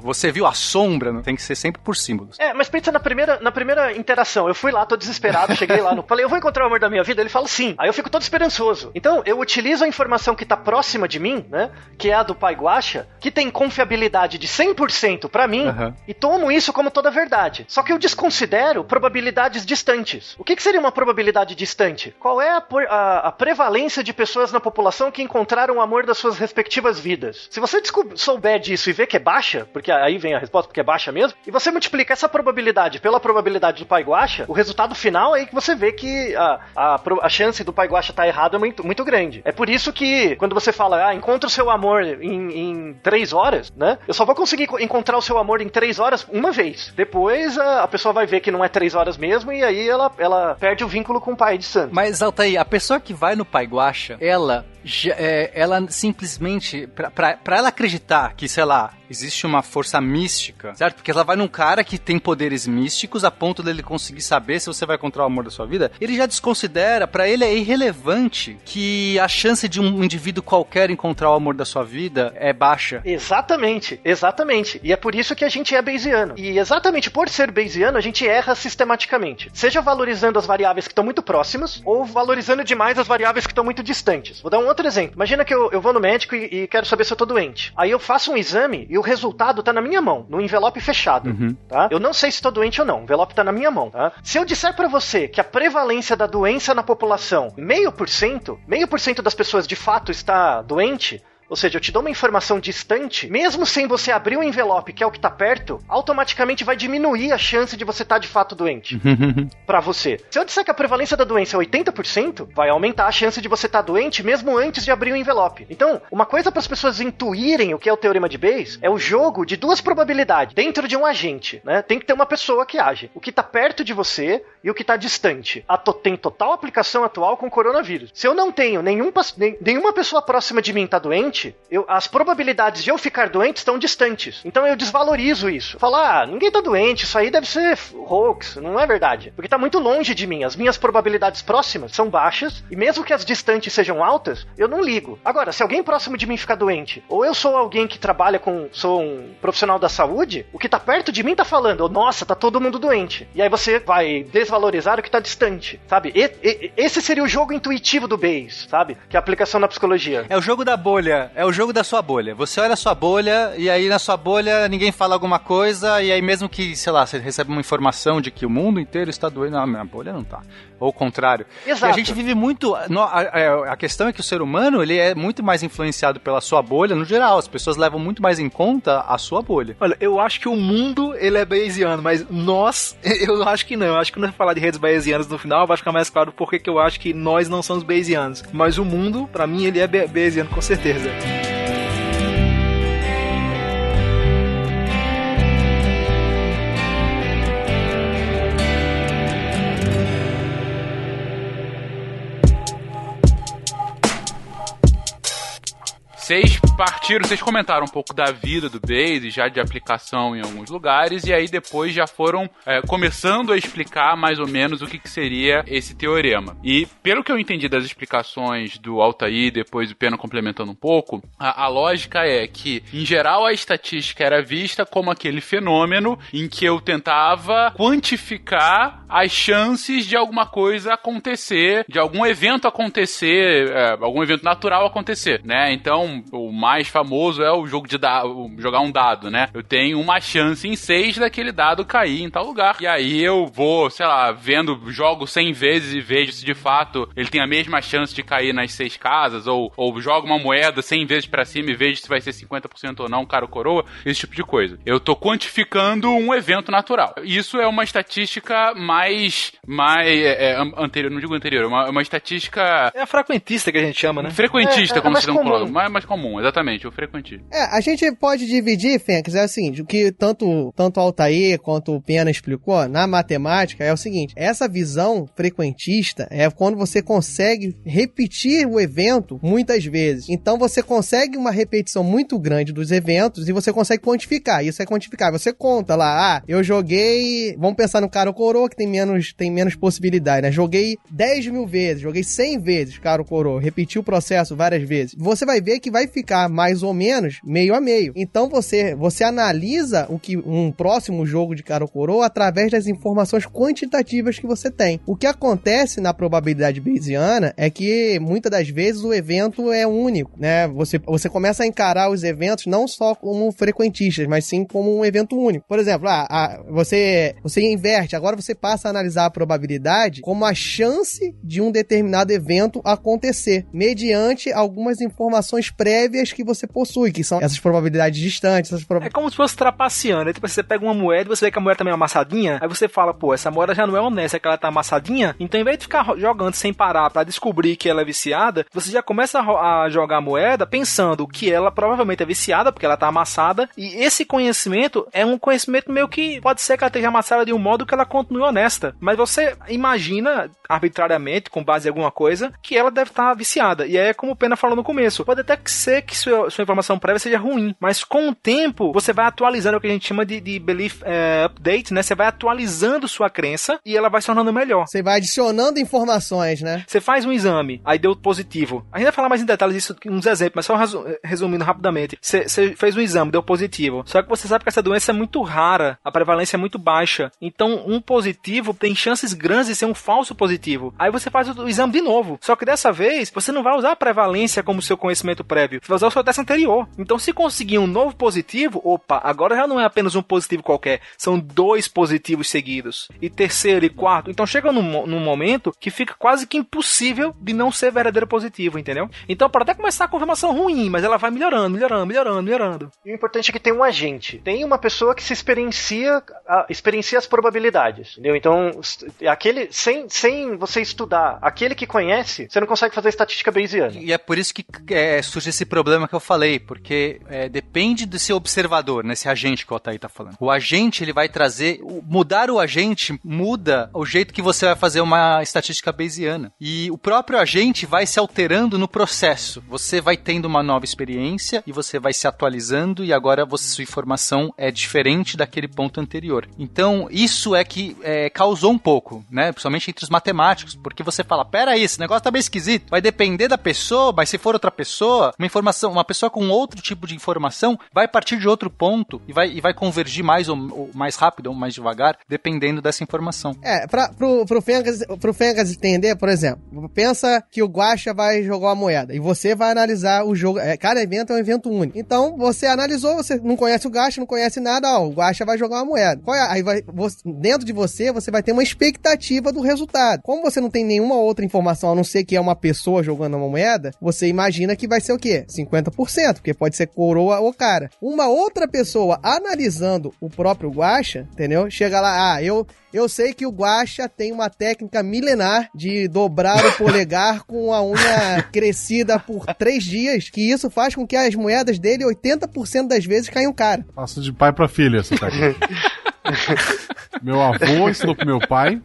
Você viu a sombra? Tem que ser sempre por símbolos. É, mas pensa na primeira, na primeira interação. Eu fui lá, tô desesperado, cheguei lá, no, falei, eu vou encontrar o amor da minha vida. Ele fala sim. Aí eu fico todo esperançoso. Então, eu utilizo a informação que está próxima de mim, né? Que é a do pai Guacha, que tem confiabilidade de 100% para mim, uhum. e tomo isso como toda verdade. Só que eu desconsidero probabilidade probabilidades distantes. O que, que seria uma probabilidade distante? Qual é a, a, a, prevalência de pessoas na população que encontraram o amor das suas respectivas vidas? Se você souber disso e ver que é baixa, porque aí vem a resposta, porque é baixa mesmo, e você multiplica essa probabilidade pela probabilidade do pai guacha, o resultado final é que você vê que a, a, a chance do pai guacha estar tá errado é muito, muito grande. É por isso que quando você fala, ah, encontra o seu amor em, em três horas, né? Eu só vou conseguir encontrar o seu amor em três horas uma vez. Depois a, a pessoa vai ver que não é três horas mesmo e aí ela, ela perde o vínculo com o pai de santo. Mas, Altair, a pessoa que vai no pai guacha, ela é, ela simplesmente, para ela acreditar que, sei lá, existe uma força mística, certo? Porque ela vai num cara que tem poderes místicos a ponto dele conseguir saber se você vai encontrar o amor da sua vida, ele já desconsidera, para ele é irrelevante que a chance de um indivíduo qualquer encontrar o amor da sua vida é baixa. Exatamente, exatamente. E é por isso que a gente é Bayesiano. E exatamente por ser Bayesiano, a gente erra sistematicamente. Seja valorizando as variáveis que estão muito próximas ou valorizando demais as variáveis que estão muito distantes. Vou dar um outro exemplo. Imagina que eu, eu vou no médico e, e, quero saber se eu tô doente. Aí eu faço um exame e o resultado tá na minha mão, no envelope fechado, uhum. tá? Eu não sei se tô doente ou não, o envelope tá na minha mão, tá? Se eu disser para você que a prevalência da doença na população, meio por cento, meio por cento das pessoas de fato está doente, ou seja, eu te dou uma informação distante, mesmo sem você abrir o envelope, que é o que tá perto, automaticamente vai diminuir a chance de você estar tá de fato doente. para você. Se eu disser que a prevalência da doença é 80%, vai aumentar a chance de você estar tá doente mesmo antes de abrir o envelope. Então, uma coisa para as pessoas intuírem o que é o teorema de Bayes é o jogo de duas probabilidades dentro de um agente, né? Tem que ter uma pessoa que age. O que tá perto de você e o que tá distante. A to tem total aplicação atual com o coronavírus. Se eu não tenho nenhum, nenhuma pessoa próxima de mim tá doente, eu, as probabilidades de eu ficar doente estão distantes. Então eu desvalorizo isso. Falar, ah, ninguém tá doente, isso aí deve ser hoax, não é verdade. Porque tá muito longe de mim. As minhas probabilidades próximas são baixas, e mesmo que as distantes sejam altas, eu não ligo. Agora, se alguém próximo de mim ficar doente, ou eu sou alguém que trabalha com. sou um profissional da saúde, o que tá perto de mim tá falando, nossa, tá todo mundo doente. E aí você vai desvalorizar o que tá distante, sabe? E, e, esse seria o jogo intuitivo do Bayes, sabe? Que é a aplicação na psicologia. É o jogo da bolha é o jogo da sua bolha. Você olha a sua bolha e aí na sua bolha ninguém fala alguma coisa e aí mesmo que, sei lá, você recebe uma informação de que o mundo inteiro está doendo, não, minha bolha não tá. Ou o contrário. Exato. E a gente vive muito. No, a, a, questão é que o ser humano ele é muito mais influenciado pela sua bolha no geral. As pessoas levam muito mais em conta a sua bolha. Olha, eu acho que o mundo ele é bayesiano, mas nós, eu acho que não. Eu acho que quando eu falar de redes bayesianas no final, vai ficar mais claro porque que eu acho que nós não somos bayesianos. Mas o mundo, para mim, ele é bayesiano com certeza. Vocês partiram, vocês comentaram um pouco da vida do Base, já de aplicação em alguns lugares, e aí depois já foram é, começando a explicar mais ou menos o que, que, seria esse teorema. E pelo que eu entendi das explicações do Altair, depois o Pena complementando um pouco, a, a lógica é que, em geral, a estatística era vista como aquele fenômeno em que eu tentava quantificar as chances de alguma coisa acontecer, de algum evento acontecer, é, algum evento natural acontecer, né? Então, o mais famoso é o jogo de dado, jogar um dado, né? Eu tenho uma chance em seis daquele dado cair em tal lugar. E aí eu vou, sei lá, vendo, jogo 100 vezes e vejo se de fato ele tem a mesma chance de cair nas seis casas, ou, ou jogo uma moeda 100 vezes para cima e vejo se vai ser 50% ou não, cara ou coroa, esse tipo de coisa. Eu tô quantificando um evento natural. Isso é uma estatística mais, mais é, é, anterior, não digo anterior, é uma, uma estatística... É a frequentista que a gente chama, né? Frequentista, é, é, como se não mais comum, exatamente, o frequentismo. É, a gente pode dividir, Fênix, é assim, o que tanto, tanto o Altair quanto o Pena explicou, na matemática, é o seguinte, essa visão frequentista é quando você consegue repetir o evento muitas vezes. Então você consegue uma repetição muito grande dos eventos e você consegue quantificar. Isso é quantificar. Você conta lá, ah, eu joguei, vamos pensar no cara coroa que tem menos, tem menos possibilidade, né? Joguei 10 mil vezes, joguei 100 vezes cara coroa, repeti o processo várias vezes. Você vai ver que vai ficar mais ou menos meio a meio. Então você, você analisa o que um próximo jogo de cara ou coroa através das informações quantitativas que você tem. O que acontece na probabilidade bayesiana é que muitas das vezes o evento é único, né? Você, você começa a encarar os eventos não só como frequentistas, mas sim como um evento único. Por exemplo, ah, ah, você, você inverte, agora você passa a analisar a probabilidade como a chance de um determinado evento acontecer, mediante algumas informações prévias que você possui, que são essas probabilidades distantes. Essas prob... É como se fosse trapaceando. Tipo, você pega uma moeda e você vê que a moeda também é amassadinha, aí você fala, pô, essa moeda já não é honesta, é que ela tá amassadinha. Então, em vez de ficar jogando sem parar para descobrir que ela é viciada, você já começa a, a jogar a moeda pensando que ela provavelmente é viciada, porque ela tá amassada, e esse conhecimento é um conhecimento meio que pode ser que ela esteja amassada de um modo que ela continue honesta. Mas você imagina arbitrariamente, com base em alguma coisa, que ela deve estar tá viciada. E aí é como o Pena falou no começo. Pode até ser que sua, sua informação prévia seja ruim, mas com o tempo você vai atualizando o que a gente chama de, de belief é, update, né? Você vai atualizando sua crença e ela vai se tornando melhor. Você vai adicionando informações, né? Você faz um exame, aí deu positivo. A gente vai falar mais em detalhes disso, uns exemplos, mas só resumindo rapidamente. Você, você fez um exame, deu positivo. Só que você sabe que essa doença é muito rara, a prevalência é muito baixa. Então, um positivo tem chances grandes de ser um falso positivo. Aí você faz o exame de novo. Só que dessa vez, você não vai usar a prevalência como seu conhecimento prévio. Você vai usar o seu teste anterior. Então, se conseguir um novo positivo, opa, agora já não é apenas um positivo qualquer. São dois positivos seguidos. E terceiro e quarto. Então, chega num, num momento que fica quase que impossível de não ser verdadeiro positivo, entendeu? Então, pode até começar a confirmação ruim, mas ela vai melhorando, melhorando, melhorando, melhorando. E o importante é que tem um agente. Tem uma pessoa que se experiencia, experiencia as probabilidades. Entendeu? Então, aquele. Sem, sem você estudar aquele que conhece, você não consegue fazer estatística bayesiana. E é por isso que é, surge esse problema que eu falei, porque é, depende do seu observador, nesse agente que o Altair tá falando. O agente, ele vai trazer. Mudar o agente muda o jeito que você vai fazer uma estatística bayesiana. E o próprio agente vai se alterando no processo. Você vai tendo uma nova experiência e você vai se atualizando e agora você, sua informação é diferente daquele ponto anterior. Então, isso é que é, causou um pouco, né? Principalmente entre os matemáticos, porque você fala, pera aí, esse negócio tá bem esquisito. Vai depender da pessoa, mas se for outra pessoa, uma informação, uma pessoa com outro tipo de informação vai partir de outro ponto e vai, e vai convergir mais ou, ou mais rápido ou mais devagar, dependendo dessa informação. É, pra, pro, pro, Fengas, pro Fengas entender, por exemplo, pensa que o Guacha vai jogar uma moeda e você vai analisar o jogo. É, cada evento é um evento único. Então, você analisou, você não conhece o Guacha, não conhece nada, ó, o Guacha vai jogar uma moeda. É? Aí vai, você, dentro de você, você vai ter uma expectativa do resultado. Como você não tem nenhuma outra informação a não ser que é uma pessoa jogando uma moeda, você imagina que vai ser o quê? 50%, porque pode ser coroa ou cara. Uma outra pessoa analisando o próprio Guacha, entendeu? Chega lá, ah, eu eu sei que o Guacha tem uma técnica milenar de dobrar o polegar com a unha crescida por três dias, que isso faz com que as moedas dele, 80% das vezes, caiam cara. Passa de pai para filha essa técnica. meu avô ensinou pro meu pai,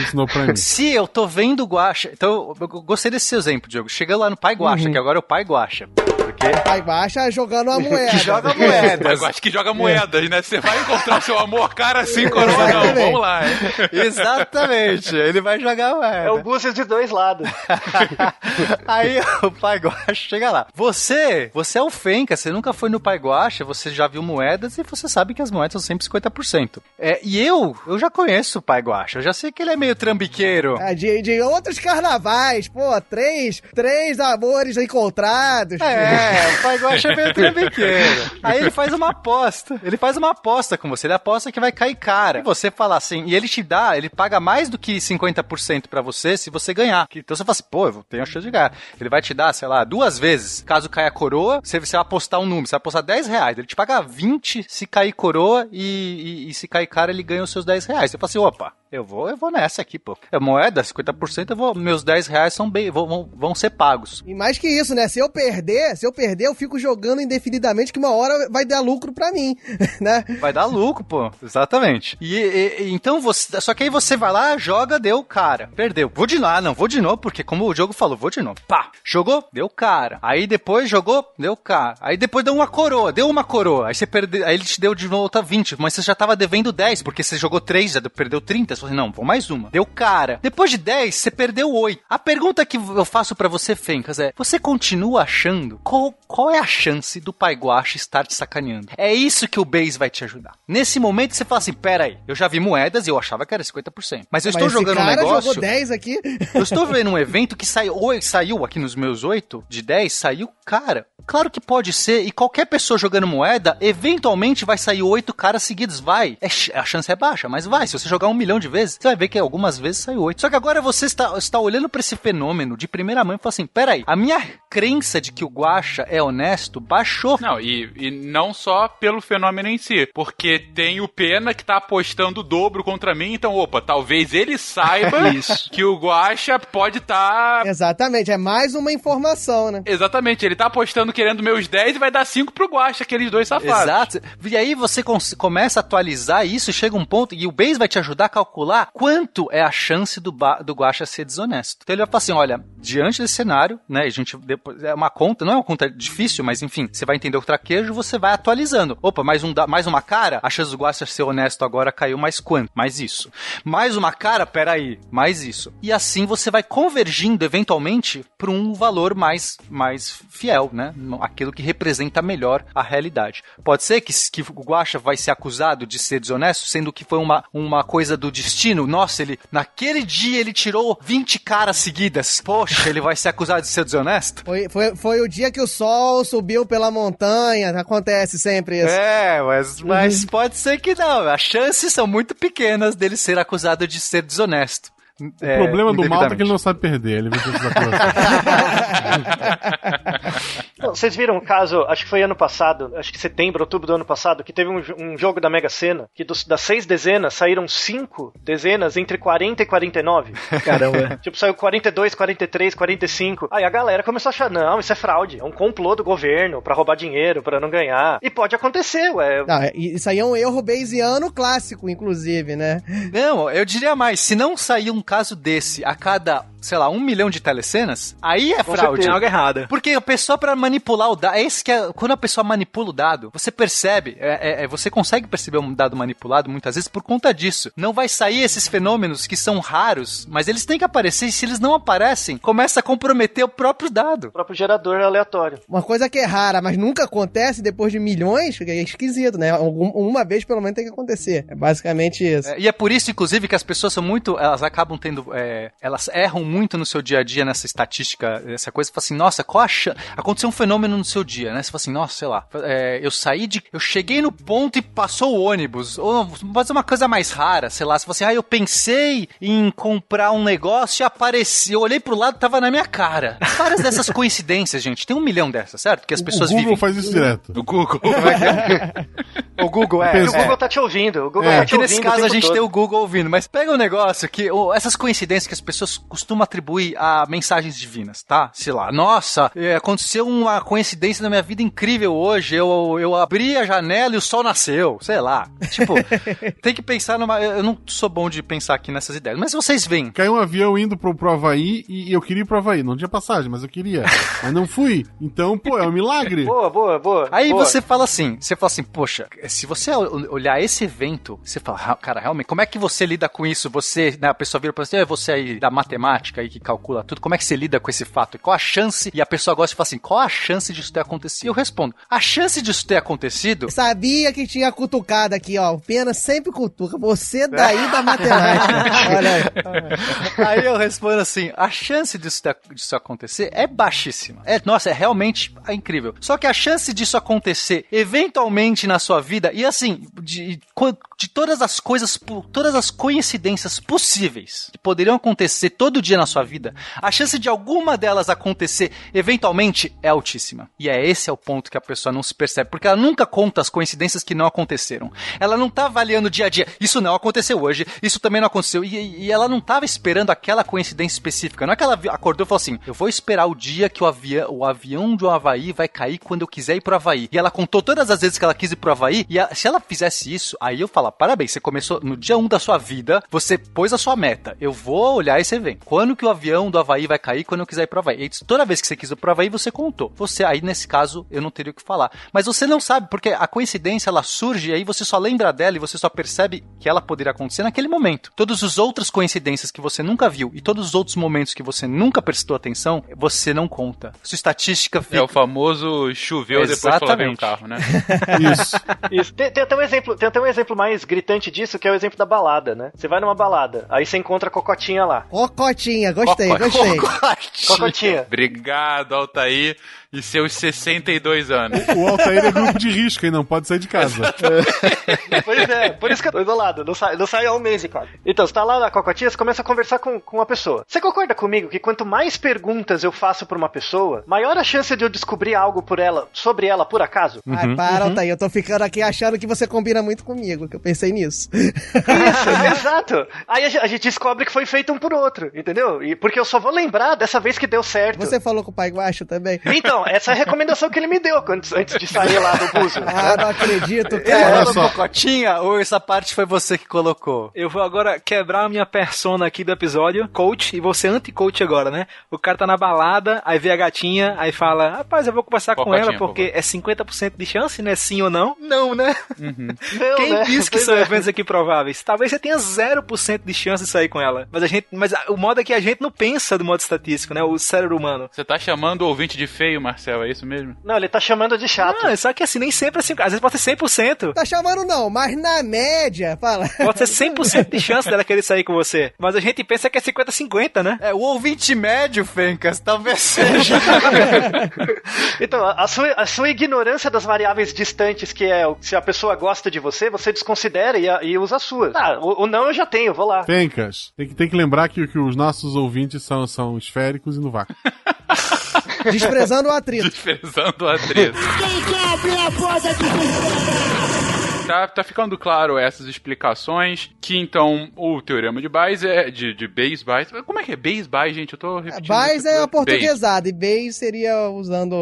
ensinou pra mim. Se eu tô vendo o Guacha, então eu gostei desse seu exemplo, Diogo. Chega lá no pai Guacha, uhum. que agora é o pai Guacha. O pai Guacha jogando uma moeda. que joga moedas. pai Guacha que joga moedas, né? Você vai encontrar seu amor cara assim, coroa não. Vamos lá. Hein? Exatamente. Ele vai jogar moeda. É o Búzios de dois lados. Aí o pai Guacha chega lá. Você, você é o Fenca, você nunca foi no pai Guacha, você já viu moedas e você sabe que as moedas são sempre 50%. É, e eu, eu já conheço o pai Guacha, eu já sei que ele é meio trambiqueiro. É, de, de outros carnavais, pô, três, três amores encontrados. É, o pai Guaxa é meio trambiqueiro. Aí ele faz uma aposta. Ele faz uma aposta com você. Ele aposta que vai cair cara. E você fala assim, e ele te dá, ele paga mais do que 50% para você se você ganhar. Então você fala assim, pô, eu tenho a chance de ganhar. Ele vai te dar, sei lá, duas vezes. Caso caia coroa, você, você vai apostar um número, você vai apostar 10 reais. Ele te paga 20 se cair coroa e, e, e se cair cara, ele ganha os seus 10 reais. Você fala assim, opa, eu vou, eu vou nessa aqui, pô. É moeda, 50%, eu vou, meus 10 reais são bem, vão, vão ser pagos. E mais que isso, né? Se eu perder, se eu perder, eu fico jogando indefinidamente que uma hora vai dar lucro pra mim, né? Vai dar lucro, pô. Exatamente. E, e, então você, só que aí você vai lá, joga, deu cara. Perdeu. Vou de novo, ah, não, vou de novo, porque como o jogo falou, vou de novo. Pá. Jogou, deu cara. Aí depois jogou, deu cara. Aí depois deu uma coroa, deu uma coroa. Aí você perdeu, aí ele te deu de volta 20, mas você já tava devendo 10, porque você jogou 3, já perdeu 30. Você falou, não, vou mais uma. Deu cara. Depois de 10, você perdeu 8. A pergunta que eu faço para você, Fencas, é: você continua achando? Qual qual, é a chance do Pai Guache estar te sacaneando? É isso que o Base vai te ajudar. Nesse momento você fala assim, pera aí, eu já vi moedas e eu achava que era 50%. Mas eu estou Mas esse jogando um negócio... jogou 10 aqui. Eu estou vendo um evento que saiu, saiu aqui nos meus 8 de 10, saiu, cara. Claro que pode ser, e qualquer pessoa jogando moeda, eventualmente vai sair oito caras seguidos, vai. É, a chance é baixa, mas vai. Se você jogar um milhão de vezes, você vai ver que algumas vezes sai oito. Só que agora você está, está olhando para esse fenômeno de primeira mão e fala assim: peraí, a minha crença de que o Guacha é honesto baixou. Não, e, e não só pelo fenômeno em si, porque tem o Pena que tá apostando o dobro contra mim, então, opa, talvez ele saiba Isso. que o Guacha pode estar. Exatamente, é mais uma informação, né? Exatamente, ele tá apostando querendo meus 10 e vai dar 5 pro Guacha, aqueles dois safados. Exato. E aí você começa a atualizar isso, chega um ponto, e o Base vai te ajudar a calcular quanto é a chance do, do Guacha ser desonesto. Então ele vai falar assim: olha, diante desse cenário, né? A gente depois. É uma conta, não é uma conta difícil, mas enfim, você vai entender o traquejo, você vai atualizando. Opa, mais, um, mais uma cara, a chance do Guacha ser honesto agora caiu mais quanto? Mais isso. Mais uma cara, peraí, mais isso. E assim você vai convergindo eventualmente para um valor mais, mais fiel, né? Aquilo que representa melhor a realidade. Pode ser que, que o Guacha vai ser acusado de ser desonesto, sendo que foi uma, uma coisa do destino. Nossa, ele naquele dia ele tirou 20 caras seguidas. Poxa, ele vai ser acusado de ser desonesto? Foi, foi, foi o dia que o sol subiu pela montanha, acontece sempre isso. É, mas, mas pode ser que não. As chances são muito pequenas dele ser acusado de ser desonesto. O problema do Malta é que ele não sabe perder. Ele vai Não, Vocês viram um caso, acho que foi ano passado, acho que setembro, outubro do ano passado, que teve um, um jogo da Mega Sena, que dos- das seis dezenas saíram cinco dezenas entre 40 e 49. Caramba. Tipo, saiu 42, 43, 45. Aí a galera começou a achar, não, isso é fraude, é um complô do governo pra roubar dinheiro, pra não ganhar. E pode acontecer, ué. Não, isso aí é um erro bayesiano clássico, inclusive, né? Não, eu diria mais, se não sair um caso desse a cada, sei lá, um milhão de telecenas, aí é fraude. Tem algo errado. Porque a pessoa, pra manipular o dado, é isso que é, quando a pessoa manipula o dado, você percebe, é, é- é- você consegue perceber um dado manipulado muitas vezes por conta disso. Não vai sair esses fenômenos que são raros, mas eles têm que aparecer, e se eles não aparecem, começa a comprometer o próprio dado. O próprio gerador aleatório. Uma coisa que é rara, mas nunca acontece depois de milhões, é esquisito, né? Algum- uma vez pelo menos tem que acontecer. É basicamente isso. É, e é por isso, inclusive, que as pessoas são muito. Elas acabam tendo. é, elas erram muito no seu dia a dia nessa estatística, essa coisa. Você fala assim, nossa, qual a chance. Aconteceu um fenômeno no seu dia, né? Você fala assim, nossa, sei lá. é, eu saí de. Eu cheguei no ponto e passou o ônibus. Ou fazer uma coisa mais rara, sei lá. Se você, ah, eu pensei em comprar um negócio e apareceu. Eu olhei pro lado tava na minha cara. Várias dessas coincidências, gente. Tem um milhão dessas, certo? Que as O pessoas Google vivem. faz isso direto. O Google. O Google é. O Google tá te ouvindo, o Google É, tá te Aqui nesse ouvindo. o caso a gente todo. tem o Google ouvindo, mas pega um negócio que ô, essas coincidências que as pessoas costumam atribuir a mensagens divinas, tá? Sei lá, nossa, é, aconteceu uma coincidência na minha vida incrível hoje. Eu, eu abri a janela e o sol nasceu, sei lá. Tipo, tem que pensar numa. Eu não sou bom de pensar aqui nessas ideias, mas vocês veem. Caiu um avião indo pro, pro Havaí e eu queria ir pro Havaí. Não tinha passagem, mas eu queria. Mas não fui. Então, pô, é um milagre. Boa, boa, boa. Aí boa. você fala assim, você fala assim, poxa, se você ol- olhar esse evento, você fala, "Ah, cara, realmente, como é que você lida com isso? Você, né, a pessoa vira pra você, "É você aí da matemática aí que calcula tudo, como é que você lida com esse fato? Qual a chance? E a pessoa gosta de falar assim, qual a chance disso ter acontecido? E eu respondo, a chance disso ter acontecido Sabia que tinha cutucada aqui, ó. O Pena sempre cutuca. Você daí da matemática. Olha aí. Aí eu respondo assim: a chance disso, ter- disso acontecer é baixíssima. É, nossa, é realmente incrível. Só que a chance disso acontecer eventualmente na sua vida, e assim, de, de todas as coisas, todas as coincidências possíveis que poderiam acontecer todo dia na sua vida, a chance de alguma delas acontecer eventualmente é altíssima. E é esse é o ponto que a pessoa não se percebe, porque ela nunca conta as coincidências que não aconteceram. Ela não tá avaliando dia a dia. Isso não aconteceu hoje, isso também não aconteceu. E, e ela não tava esperando aquela coincidência específica. Não é que ela acordou e falou assim: eu vou esperar o dia que o, avião, o avião de um Havaí vai cair quando eu quiser ir pro Havaí. E ela contou todas as vezes que ela quis ir pro Havaí E a- se ela fizesse isso, aí eu falo, parabéns, você começou no dia 1 da sua vida, você pôs a sua meta. Eu vou olhar e você vem. Quando que o avião do Havaí vai cair, quando eu quiser ir pro Havaí. E toda vez que você quis ir pro Havaí, você contou. Você, aí nesse caso, eu não teria o que falar. Mas você não sabe, porque a coincidência, ela surge e aí você só lembra dela e você só percebe que ela poderia acontecer naquele momento. Todas as outras coincidências que você nunca viu e todos os outros momentos que você nunca prestou atenção, você não conta. Sua estatística fica... É o famoso choveu depois que veio um Exatamente. carro, né? Isso. Isso. Tem, tem até um exemplo, tem até um exemplo mais gritante disso, que é o exemplo da balada, né? Você vai numa balada, aí você encontra a cocotinha lá. Cocotinha, gostei, Cocotinha. gostei. Cocotinha. Obrigado, Altair, e seus 62 anos. O Altair é grupo de risco e não pode sair de casa. Pois é, por isso que eu tô isolado. Não sai, não sai há um mês e quase. Então, você tá lá na cocotinha, você começa a conversar com, com uma pessoa. Você concorda comigo que quanto mais perguntas eu faço pra uma pessoa, maior a chance de eu descobrir algo por ela, sobre ela por acaso? Ai, para, Altair, eu tô ficando aqui achando que você combina muito comigo, que eu pensei nisso. Isso, exato. Aí a gente, a gente descobre que foi feito um por outro, entendeu? E porque eu só vou lembrar dessa vez que deu certo. Você falou com o pai Guacho também? Então, essa é a recomendação que ele me deu antes, antes de sair lá do buzo. Ah, não acredito, cara. Só. cocotinha ou essa parte foi você que colocou? Eu vou agora quebrar a minha persona aqui do episódio, coach, e você anti-coach agora, né? O cara tá na balada, aí vê a gatinha, aí fala, rapaz, eu vou conversar com ela porque é 50% de chance, né? Sim ou não? Não, né? Não, Quem né? disse que Pois são é. eventos aqui prováveis? Talvez você tenha 0% de chance de sair com ela. Mas a gente, mas o modo é que a gente não pensa do modo estatístico, né? O cérebro humano. Você tá chamando o ouvinte de feio, Marcel, é isso mesmo? Não, ele tá chamando de chato. Ah, só que assim, nem sempre assim, às vezes pode ser 100%. Tá chamando não, mas na média, fala. Pode ser 100% de chance dela querer sair com você. Mas a gente pensa que é 50-50, né? É, o ouvinte médio, Fencas, talvez seja. Então, a a sua, a sua ignorância das variáveis distantes, que é o- se a pessoa gosta de você, você desconsidera e, a- e usa as suas. Ah, o, o não eu já tenho, vou lá. Fencas, tem que, tem que lembrar que, que os nossos ouvintes são, são esféricos e no vácuo. Desprezando o atrito. Desprezando a atriz. Tá, tá ficando claro essas explicações, que então o teorema de Bayes é de, de Bayes, Bayes, como é que é Bayes, Bayes, gente? Eu tô repetindo. Bayes é a portuguesada e Bayes seria usando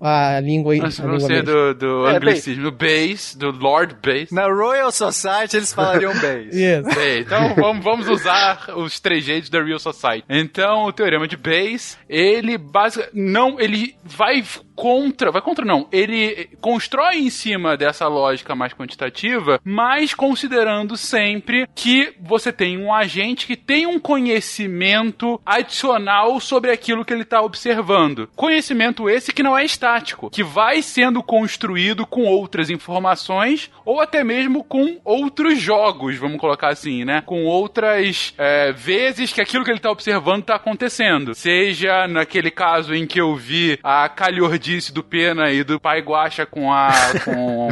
a, língua aí. Bayes. a Não língua ser mesmo. do, do É, anglicismo, do Bayes, do Lord Bayes. Na Royal Society eles falariam base. Isso. Bem, então vamos, vamos usar os trejeitos da Real Society. Então, o teorema de Bayes, ele basicamente não, ele vai contra, vai contra não, ele constrói em cima dessa lógica mais quantitativa, mas considerando sempre que você tem um agente que tem um conhecimento adicional sobre aquilo que ele está observando. Conhecimento esse que não é estático, que vai sendo construído com outras informações ou até mesmo com outros jogos, vamos colocar assim, né? Com outras é, vezes que aquilo que ele está observando está acontecendo. Seja naquele caso em que eu vi a calhordice do Pena e do Pai Guacha com a, com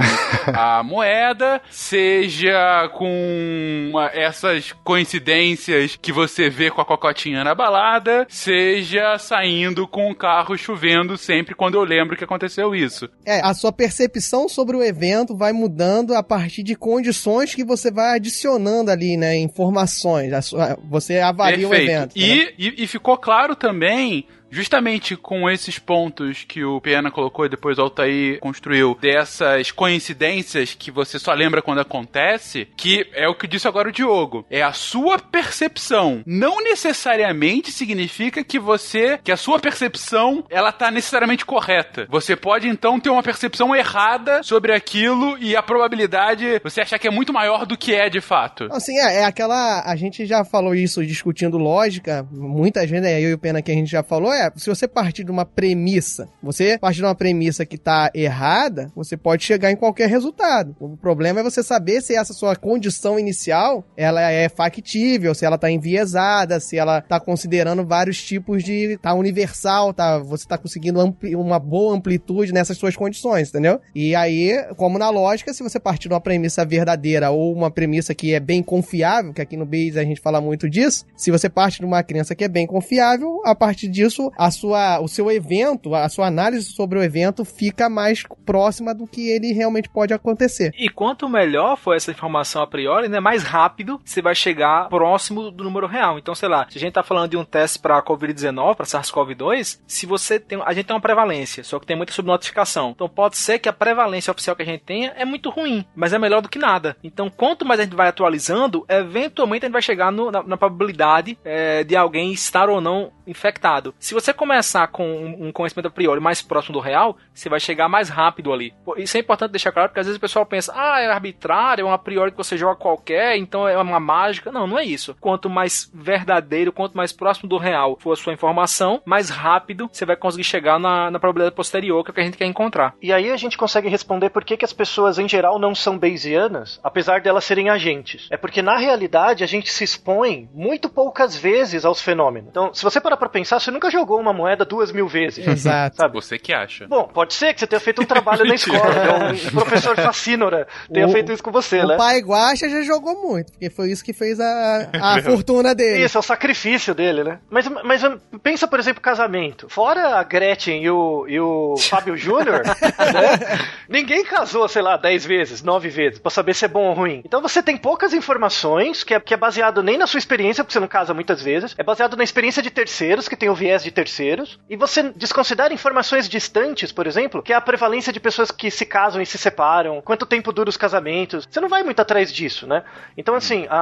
a moeda, seja com essas coincidências que você vê com a cocotinha na balada, seja saindo com o carro chovendo sempre quando eu lembro que aconteceu isso. É, a sua percepção sobre o evento vai mudando a partir de condições que você vai adicionando ali, né? Informações. A sua- você avalia o Perfeito. evento. né? E, e, e ficou claro também. Justamente com esses pontos que o Pena colocou e depois o Altair construiu, dessas coincidências que você só lembra quando acontece, que é o que disse agora o Diogo. É a sua percepção. Não necessariamente significa que você, que a sua percepção, ela tá necessariamente correta. Você pode então ter uma percepção errada sobre aquilo e a probabilidade você achar que é muito maior do que é de fato. Assim, é, é aquela. A gente já falou isso discutindo lógica, muitas vezes, né, eu e o Pena que a gente já falou, é, se você partir de uma premissa, você partir de uma premissa que tá errada, você pode chegar em qualquer resultado. O problema é você saber se essa sua condição inicial, ela é factível, se ela tá enviesada, se ela tá considerando vários tipos de. tá universal, tá? Você tá conseguindo uma boa amplitude nessas suas condições, entendeu? E aí, como na lógica, se você partir de uma premissa verdadeira ou uma premissa que é bem confiável, que aqui no Bayes a gente fala muito disso, se você parte de uma crença que é bem confiável, a partir disso a sua, o seu evento, a sua análise sobre o evento fica mais próxima do que ele realmente pode acontecer. E quanto melhor for essa informação a priori, né, mais rápido você vai chegar próximo do número real. Então, sei lá, se a gente tá falando de um teste para COVID-19, para SARS-CoV-2, se você tem, a gente tem uma prevalência, só que tem muita subnotificação. Então, pode ser que a prevalência oficial que a gente tenha é muito ruim, mas é melhor do que nada. Então, quanto mais a gente vai atualizando, eventualmente a gente vai chegar no, na, na, probabilidade é, de alguém estar ou não infectado. Se você começar com um, um conhecimento a priori mais próximo do real, você vai chegar mais rápido ali. Isso é importante deixar claro, porque às vezes o pessoal pensa, ah, é arbitrário, é um a priori que você joga qualquer, então é uma mágica. Não, não é isso. Quanto mais verdadeiro, quanto mais próximo do real for a sua informação, mais rápido você vai conseguir chegar na, na probabilidade posterior, que é que a gente quer encontrar. E aí a gente consegue responder por que, que as pessoas em geral não são Bayesianas, apesar de elas serem agentes. É porque na realidade a gente se expõe muito poucas vezes aos fenômenos. Então, se você parar pra pensar, você nunca jogou uma moeda duas mil vezes. Exato. Sabe? Você que acha. Bom, pode ser que você tenha feito um trabalho na escola, né? um professor facínora tenha O- feito isso com você, o né? pai Guaxa já jogou muito, porque foi isso que fez a, a fortuna dele. Isso, é o sacrifício dele, né? Mas, mas pensa, por exemplo, casamento. Fora a Gretchen e o, e o Fábio Júnior, né? ninguém casou, sei lá, 10 vezes, 9 vezes, pra saber se é bom ou ruim. Então você tem poucas informações, que é, que é baseado nem na sua experiência, porque você não casa muitas vezes, é baseado na experiência de terceiros, que tem o viés de terceiros, e você desconsidera informações distantes, por exemplo, que é a prevalência de pessoas que se casam e se separam, quanto tempo dura os casamentos. Você não vai muito atrás disso, né? Então, assim, a,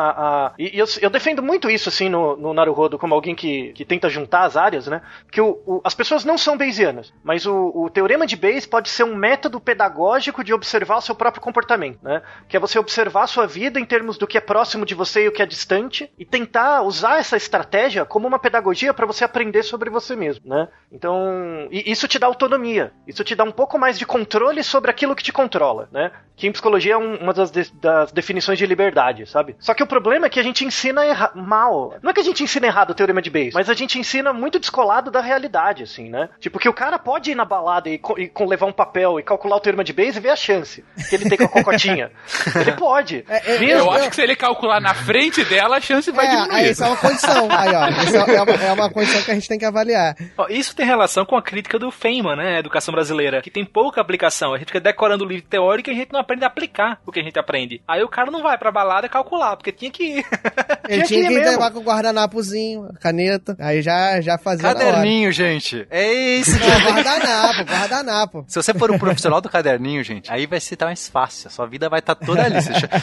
a, e e eu, eu defendo muito isso, assim, no, no Naruhodo, como alguém que, que tenta juntar as áreas, né? Que o, o- as pessoas não são Bayesianas, mas o, o teorema de Bayes pode ser um método pedagógico de observar o seu próprio comportamento, né? Que é você observar a sua vida em termos do que é próximo de você e o que é distante e tentar usar essa estratégia como uma pedagogia para você aprender sobre você mesmo, né? Então, e isso te dá autonomia, isso te dá um pouco mais de controle sobre aquilo que te controla, né? Que em psicologia é um- uma das, de- das definições de liberdade, sabe? Só que o problema é que a gente ensina erra- mal. Não é que a gente ensina errado o teorema de Bayes, mas a gente ensina muito descolado da realidade, assim, né? Tipo, que o cara pode ir na balada e, co- e com- levar um papel e calcular o teorema de Bayes e ver a chance que ele tem com a cocotinha. ele pode. É, Mesmo- Eu acho que se ele calcular na frente dela, a chance vai É, diminuir. aí isso é uma condição. Aí, ó, é, é uma, é uma condição que a gente tem que avaliar. Isso tem relação com a crítica do Feynman, né? Educação brasileira, que tem pouca aplicação. A gente fica decorando o livro teórico e a gente não aprende a aplicar o que a gente aprende. Aí o cara não vai pra balada calcular, porque tinha que ir. Ele Tinha tinha que que ir mesmo. levar com o guardanapozinho, caneta, aí já, já fazia. Caderninho, gente. É isso. Não, guardanapo, guardanapo. Se você for um profissional do caderninho, gente, aí vai ser mais fácil. A sua vida vai estar toda ali.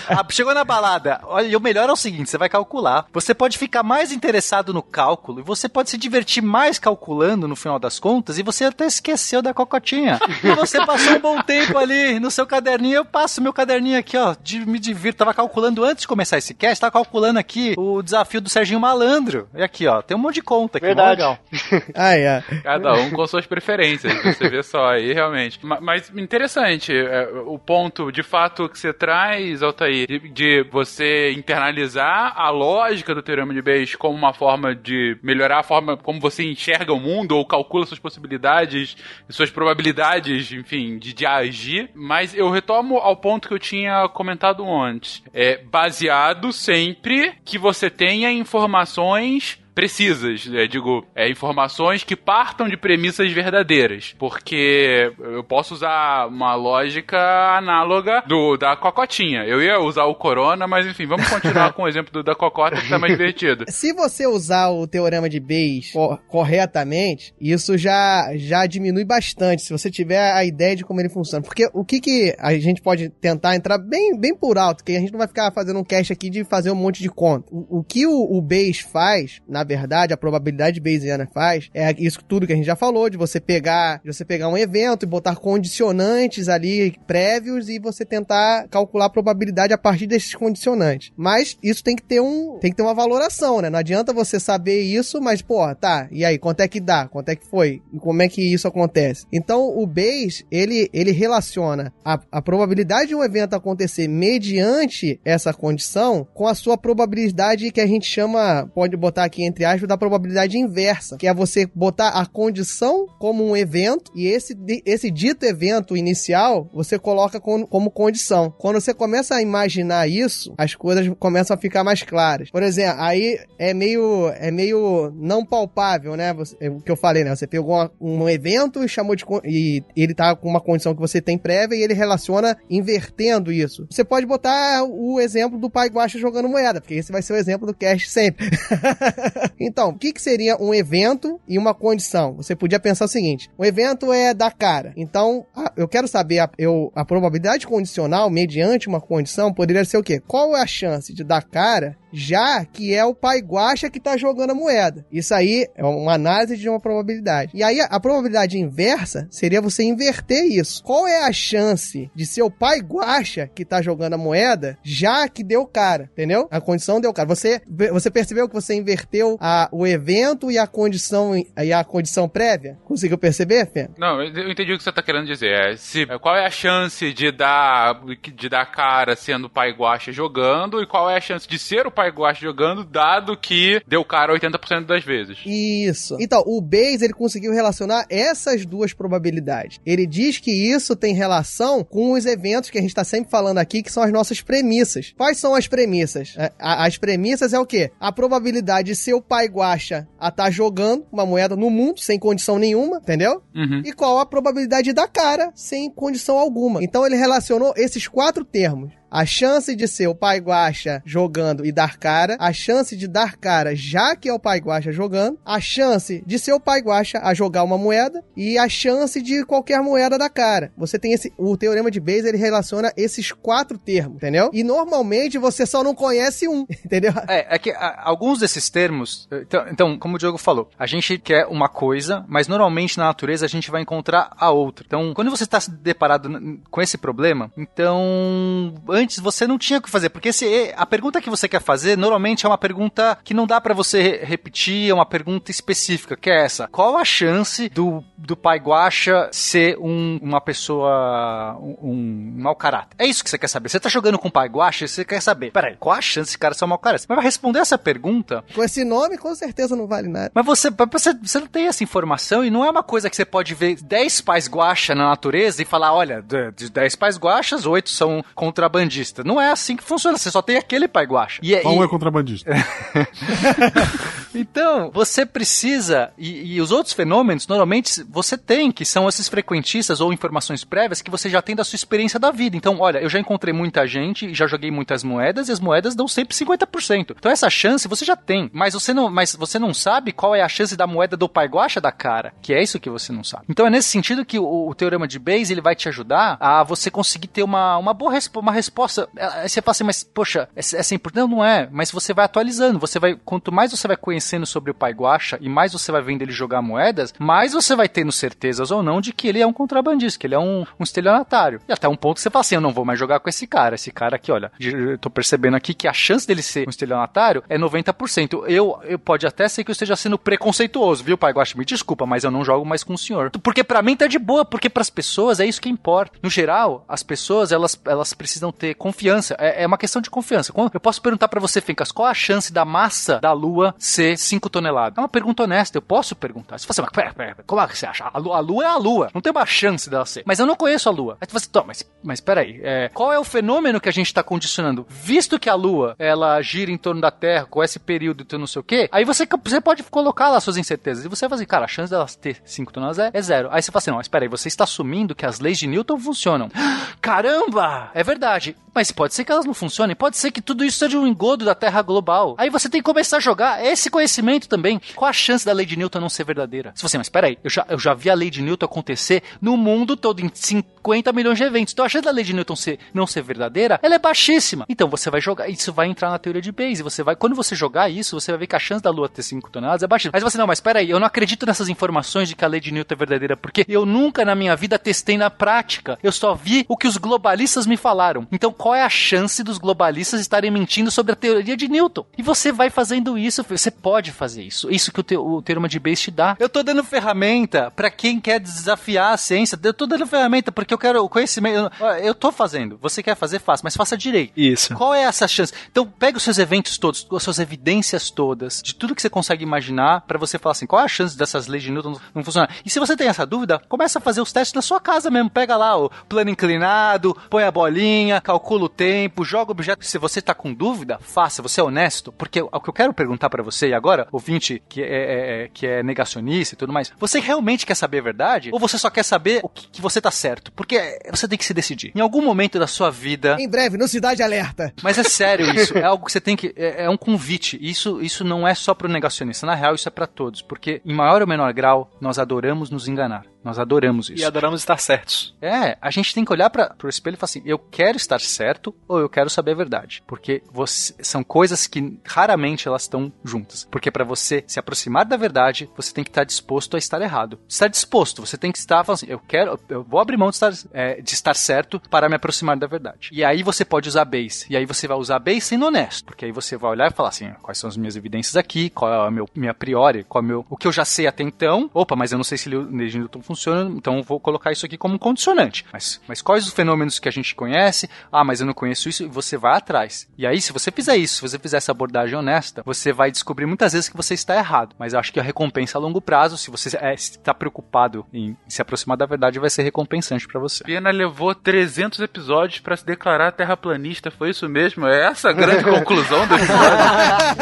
Ah, chegou na balada. Olha, e o melhor é o seguinte: você vai calcular. Você pode ficar mais interessado no cálculo e você pode se divertir mais calculando no final das contas e você até esqueceu da cocotinha. E você passou um bom tempo ali no seu caderninho. Eu passo meu caderninho aqui, ó, de, me divirto. Tava calculando antes de começar esse cast, tava calculando aqui o desafio do Serginho Malandro. E aqui, ó, tem um monte de conta aqui. Verdade. Legal. Aí, ó. Cada um com suas preferências, você vê só aí, realmente. Ma- Mas interessante, é, o ponto de fato que você traz, Altair, de, de você internalizar a lógica do teorema de Bayes como uma forma de melhorar a forma como você enxerga o mundo ou calcula suas possibilidades, suas probabilidades, enfim, de, de agir. Mas eu retomo ao ponto que eu tinha comentado antes. É baseado sempre que você tenha informações precisas, é, digo, é, informações que partam de premissas verdadeiras, porque eu posso usar uma lógica análoga do da cocotinha. Eu ia usar o corona, mas enfim, vamos continuar com o exemplo do, da cocota que tá mais divertido. Se você usar o teorema de Bayes co- corretamente, isso já, já diminui bastante, se você tiver a ideia de como ele funciona. Porque o que, que a gente pode tentar entrar bem, bem por alto, que a gente não vai ficar fazendo um cast aqui de fazer um monte de conta. O, o que o, o Bayes faz, na verdade, a probabilidade Bayesiana faz, é isso tudo que a gente já falou, de você pegar, de você pegar um evento e botar condicionantes ali prévios e você tentar calcular a probabilidade a partir desses condicionantes. Mas isso tem que ter um, tem que ter uma valoração, né? Não adianta você saber isso, mas pô, tá, e aí, quanto é que dá? Quanto é que foi? E como é que isso acontece? Então, o Bayes, ele, ele relaciona a, a probabilidade de um evento acontecer mediante essa condição com a sua probabilidade que a gente chama, pode botar aqui entre aspas, da probabilidade inversa, que é você botar a condição como um evento e esse, esse dito evento inicial você coloca como, como condição. Quando você começa a imaginar isso, as coisas começam a ficar mais claras. Por exemplo, aí é meio, é meio não palpável, né? Você, é o que eu falei, né? Você pegou um evento e chamou de. e ele tá com uma condição que você tem prévia e ele relaciona invertendo isso. Você pode botar o exemplo do pai Guacha jogando moeda, porque esse vai ser o exemplo do cast sempre. então, o que, que seria um evento e uma condição? Você podia pensar o seguinte: o evento é da cara. Então, eu quero saber a, eu, a probabilidade condicional mediante uma condição poderia ser o quê? Qual é a chance de dar cara já que é o pai guacha que tá jogando a moeda. Isso aí é uma análise de uma probabilidade. E aí a probabilidade inversa seria você inverter isso. Qual é a chance de ser o pai guacha que tá jogando a moeda, já que deu cara, entendeu? A condição deu cara. Você, você percebeu que você inverteu a, o evento e a condição e a condição prévia? Conseguiu perceber, Fê? Não, eu entendi o que você tá querendo dizer. É, se, qual é a chance de dar de dar cara sendo o pai guacha jogando e qual é a chance de ser o pai Guache jogando, dado que deu cara 80% das vezes. Isso. Então, o Base, ele conseguiu relacionar essas duas probabilidades. Ele diz que isso tem relação com os eventos que a gente tá sempre falando aqui, que são as nossas premissas. Quais são as premissas? É, as premissas é o quê? A probabilidade de seu pai Guacha a estar tá jogando uma moeda no mundo, sem condição nenhuma, entendeu? Uhum. E qual a probabilidade da cara, sem condição alguma. Então, ele relacionou esses quatro termos a chance de ser o Pai Guacha jogando e dar cara, a chance de dar cara já que é o Pai Guacha jogando, a chance de ser o Pai Guacha a jogar uma moeda e a chance de qualquer moeda dar cara. Você tem esse o teorema de Bayes, ele relaciona esses quatro termos, entendeu? E normalmente você só não conhece um, entendeu? É, é que a, alguns desses termos, então, então, como o Diogo falou, a gente quer uma coisa, mas normalmente na natureza a gente vai encontrar a outra. Então, quando você está deparado com esse problema, então antes você não tinha o que fazer, porque se a pergunta que você quer fazer normalmente é uma pergunta que não dá para você repetir, é uma pergunta específica, que é essa: qual a chance do, do pai Guacha ser um, uma pessoa um, um mau caráter? É isso que você quer saber. Você tá jogando com o pai Guacha, você quer saber, peraí, qual a chance desse cara ser um mau caráter? Mas vai responder essa pergunta. Com esse nome, com certeza não vale nada. Mas você, você, você não tem essa informação e não é uma coisa que você pode ver 10 pais Guacha na natureza e falar: olha, de 10 pais Guachas, 8 são contrabandistas contrabandista. Não é assim que funciona. Você só tem aquele pai guacha. E, é, um e... é contrabandista. então, você precisa. E, e, os outros fenômenos, normalmente, você tem, que são esses frequentistas ou informações prévias que você já tem da sua experiência da vida. Então, olha, eu já encontrei muita gente e já joguei muitas moedas e as moedas dão sempre 50%. Então, essa chance você já tem. Mas você não, mas você não sabe qual é a chance da moeda do pai guacha da cara. Que é isso que você não sabe. Então, é nesse sentido que o, o teorema de Bayes ele vai te ajudar a você conseguir ter uma, uma boa resp uma resposta. Aí você fala assim, mas poxa, é, é assim, não, não é. Mas você vai atualizando. Você vai, quanto mais você vai conhecendo sobre o Pai Guacha e mais você vai vendo ele jogar moedas, mais você vai tendo certezas ou não de que ele é um contrabandista, que ele é um, um estelionatário. E até um ponto você fala assim, eu não vou mais jogar com esse cara. Esse cara aqui, olha, eu tô percebendo aqui que a chance dele ser um estelionatário é 90%. Eu, eu pode até ser que eu esteja sendo preconceituoso, viu, Pai Guacha? Me desculpa, mas eu não jogo mais com o senhor. Porque para mim tá de boa, porque para as pessoas é isso que importa. No geral, as pessoas, elas, elas precisam ter confiança. É, é uma questão de confiança. Eu posso perguntar para você, Fencas, qual a chance da massa da Lua ser 5 toneladas? É uma pergunta honesta, eu posso perguntar. Você fala assim, mas pera, pera, como é que você acha? A Lua, a Lua, é a Lua, não tem uma chance dela ser. Mas eu não conheço a Lua. Aí você fala assim, mas, mas peraí, é, qual é o fenômeno que a gente está condicionando? Visto que a Lua, ela gira em torno da Terra com esse período e não sei o quê, aí você, você pode colocar lá suas incertezas. E você vai assim, cara, a chance dela ter 5 toneladas é, é zero. Aí você fala assim, não, mas peraí, você está assumindo que as leis de Newton funcionam. Caramba! É verdade. Mas pode ser que elas não funcionem, pode ser que tudo isso seja um engodo da Terra global. Aí você tem que começar a jogar esse conhecimento também. Qual a chance da lei de Newton não ser verdadeira? Se você, mas peraí, eu já, eu já vi a lei de Newton acontecer no mundo todo, em 50 milhões de eventos. Então a chance da lei de Newton ser, não ser verdadeira, ela é baixíssima. Então você vai jogar, isso vai entrar na teoria de Bayes. Você vai, quando você jogar isso, você vai ver que a chance da Lua ter 5 toneladas é baixíssima. Mas você, não, mas peraí, eu não acredito nessas informações de que a lei de Newton é verdadeira, porque eu nunca na minha vida testei na prática. Eu só vi o que os globalistas me falaram. Então qual é a chance dos globalistas estarem mentindo sobre a teoria de Newton. E você vai fazendo isso, você pode fazer isso. Isso que o, te, o teorema de Bayes te dá. Eu tô dando ferramenta para quem quer desafiar a ciência. Eu tô dando ferramenta porque porque eu quero o conhecimento. Eu, eu tô fazendo. Você quer fazer, faça, mas faça direito. Isso. Qual é essa chance? Então, pega os seus eventos todos, as suas evidências todas, de tudo que você consegue imaginar, pra você falar assim, qual é a chance dessas leis de Newton não funcionar? E se você tem essa dúvida, começa a fazer os testes na sua casa mesmo. Pega lá o plano inclinado, põe a bolinha, calcula o tempo, joga o objeto. Se você tá com dúvida, faça, você é honesto. Porque o que eu quero perguntar pra você, e agora, ouvinte que é, é- é- que é negacionista e tudo mais, você realmente quer saber a verdade? Ou você só quer saber o que, que você tá certo? Porque você tem que se decidir. Em algum momento da sua vida, Em breve, no Cidade Alerta. mas é sério isso, é algo que você tem que. É, é um convite. Isso, isso não é só pro negacionista. Na real, isso é pra todos. Porque, em maior ou menor grau, nós adoramos nos enganar. Nós adoramos isso. E adoramos estar certos. É, a gente tem que olhar para pro espelho e falar assim: eu quero estar certo ou eu quero saber a verdade. Porque você- são coisas que raramente elas estão juntas. Porque para você se aproximar da verdade, você tem que estar disposto a estar errado. Estar disposto, você tem que estar falando assim: eu quero, eu vou abrir mão de estar, é, de estar certo para me aproximar da verdade. E aí você pode usar base. E aí você vai usar base sendo honesto. Porque aí você vai olhar e falar assim: quais são as minhas evidências aqui, qual é a meu, minha priori, qual é o meu, o que eu já sei até então. Opa, mas eu não sei se o Newton funciona, então eu vou colocar isso aqui como um condicionante. Mas, mas quais os fenômenos que a gente conhece? Ah, mas eu não conheço isso, e você vai atrás. E aí, se você fizer isso, se você fizer essa abordagem honesta, você vai descobrir muitas vezes que você está errado. Mas eu acho que a recompensa a longo prazo, se você é, está preocupado em se aproximar da verdade, vai ser recompensante para você. Pena levou 300 episódios pra se declarar terraplanista, foi isso mesmo? É essa a grande conclusão do episódio?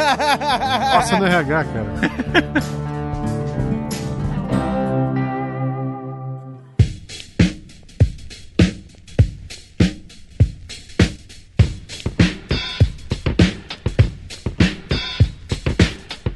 Passa no RH, cara.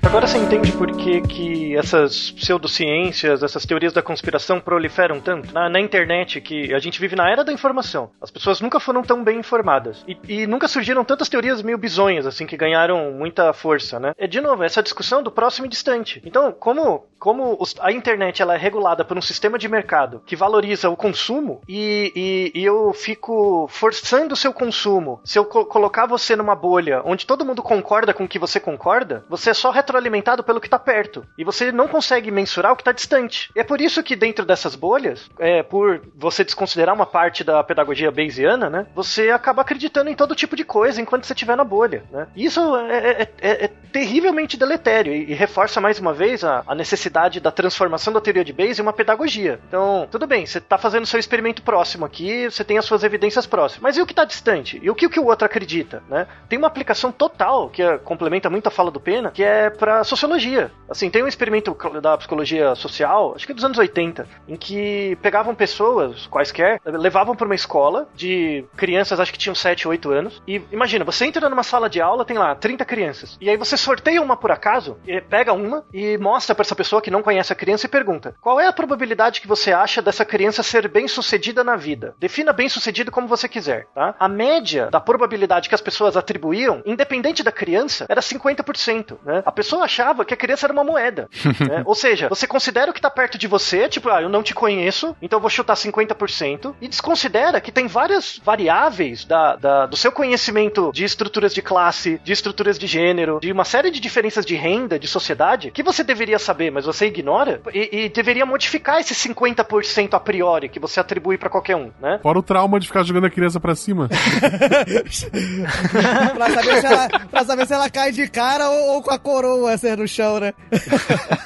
Agora você entende por que, que essas pseudociências, essas teorias da conspiração proliferam tanto? Na, na internet, que a gente vive na era da informação. As pessoas nunca foram tão bem informadas. E, e nunca surgiram tantas teorias meio bizonhas, assim, que ganharam muita força, né? É, de novo, essa discussão do próximo e distante. Então, como, como a internet ela é regulada por um sistema de mercado que valoriza o consumo e, e- e eu fico forçando o seu consumo, se eu co- colocar você numa bolha onde todo mundo concorda com o que você concorda, você é só retroalimentado pelo que tá perto. E você não consegue mensurar o que tá distante. E é por isso que dentro dessas bolhas, é, por você desconsiderar uma parte da pedagogia bayesiana, né? Você acaba acreditando em todo tipo de coisa enquanto você estiver na bolha, né? Isso é, é- é- é terrivelmente deletério e, e reforça mais uma vez a, a necessidade da transformação da teoria de Bayes em uma pedagogia. Então, tudo bem, você tá fazendo seu experimento próximo aqui, você tem as suas evidências próximas. Mas e o que tá distante? E o que, o que o outro acredita, né? Tem uma aplicação total que é- complementa muito a fala do Pena, que é pra sociologia. Assim, tem um experimento da psicologia social, acho que é dos anos 80, em que pegavam pessoas quaisquer, levavam pra uma escola de crianças, acho que tinham 7, 8 anos, e imagina, você entra numa sala de aula, tem lá 30 crianças, e aí você sorteia uma por acaso, pega uma e mostra pra essa pessoa que não conhece a criança e pergunta: qual é a probabilidade que você acha dessa criança ser bem sucedida na vida? Defina bem sucedido como você quiser, tá? A média da probabilidade que as pessoas atribuíam, independente da criança, era 50%, né? A pessoa achava que a criança era uma moeda, né? Ou seja, você considera o que tá perto de você, tipo, ah, eu não te conheço, então eu vou chutar 50%, e desconsidera que tem várias variáveis da, da- do seu conhecimento de estruturas de classe, de estruturas de gênero, de uma série de diferenças de renda, de sociedade, que você deveria saber, mas você ignora, e, e deveria modificar esse 50% a priori que você atribui pra qualquer um, né? Fora o trauma de ficar jogando a criança pra cima. pra, saber se ela, pra saber se ela cai de cara ou, ou com a coroa assim, no chão, né?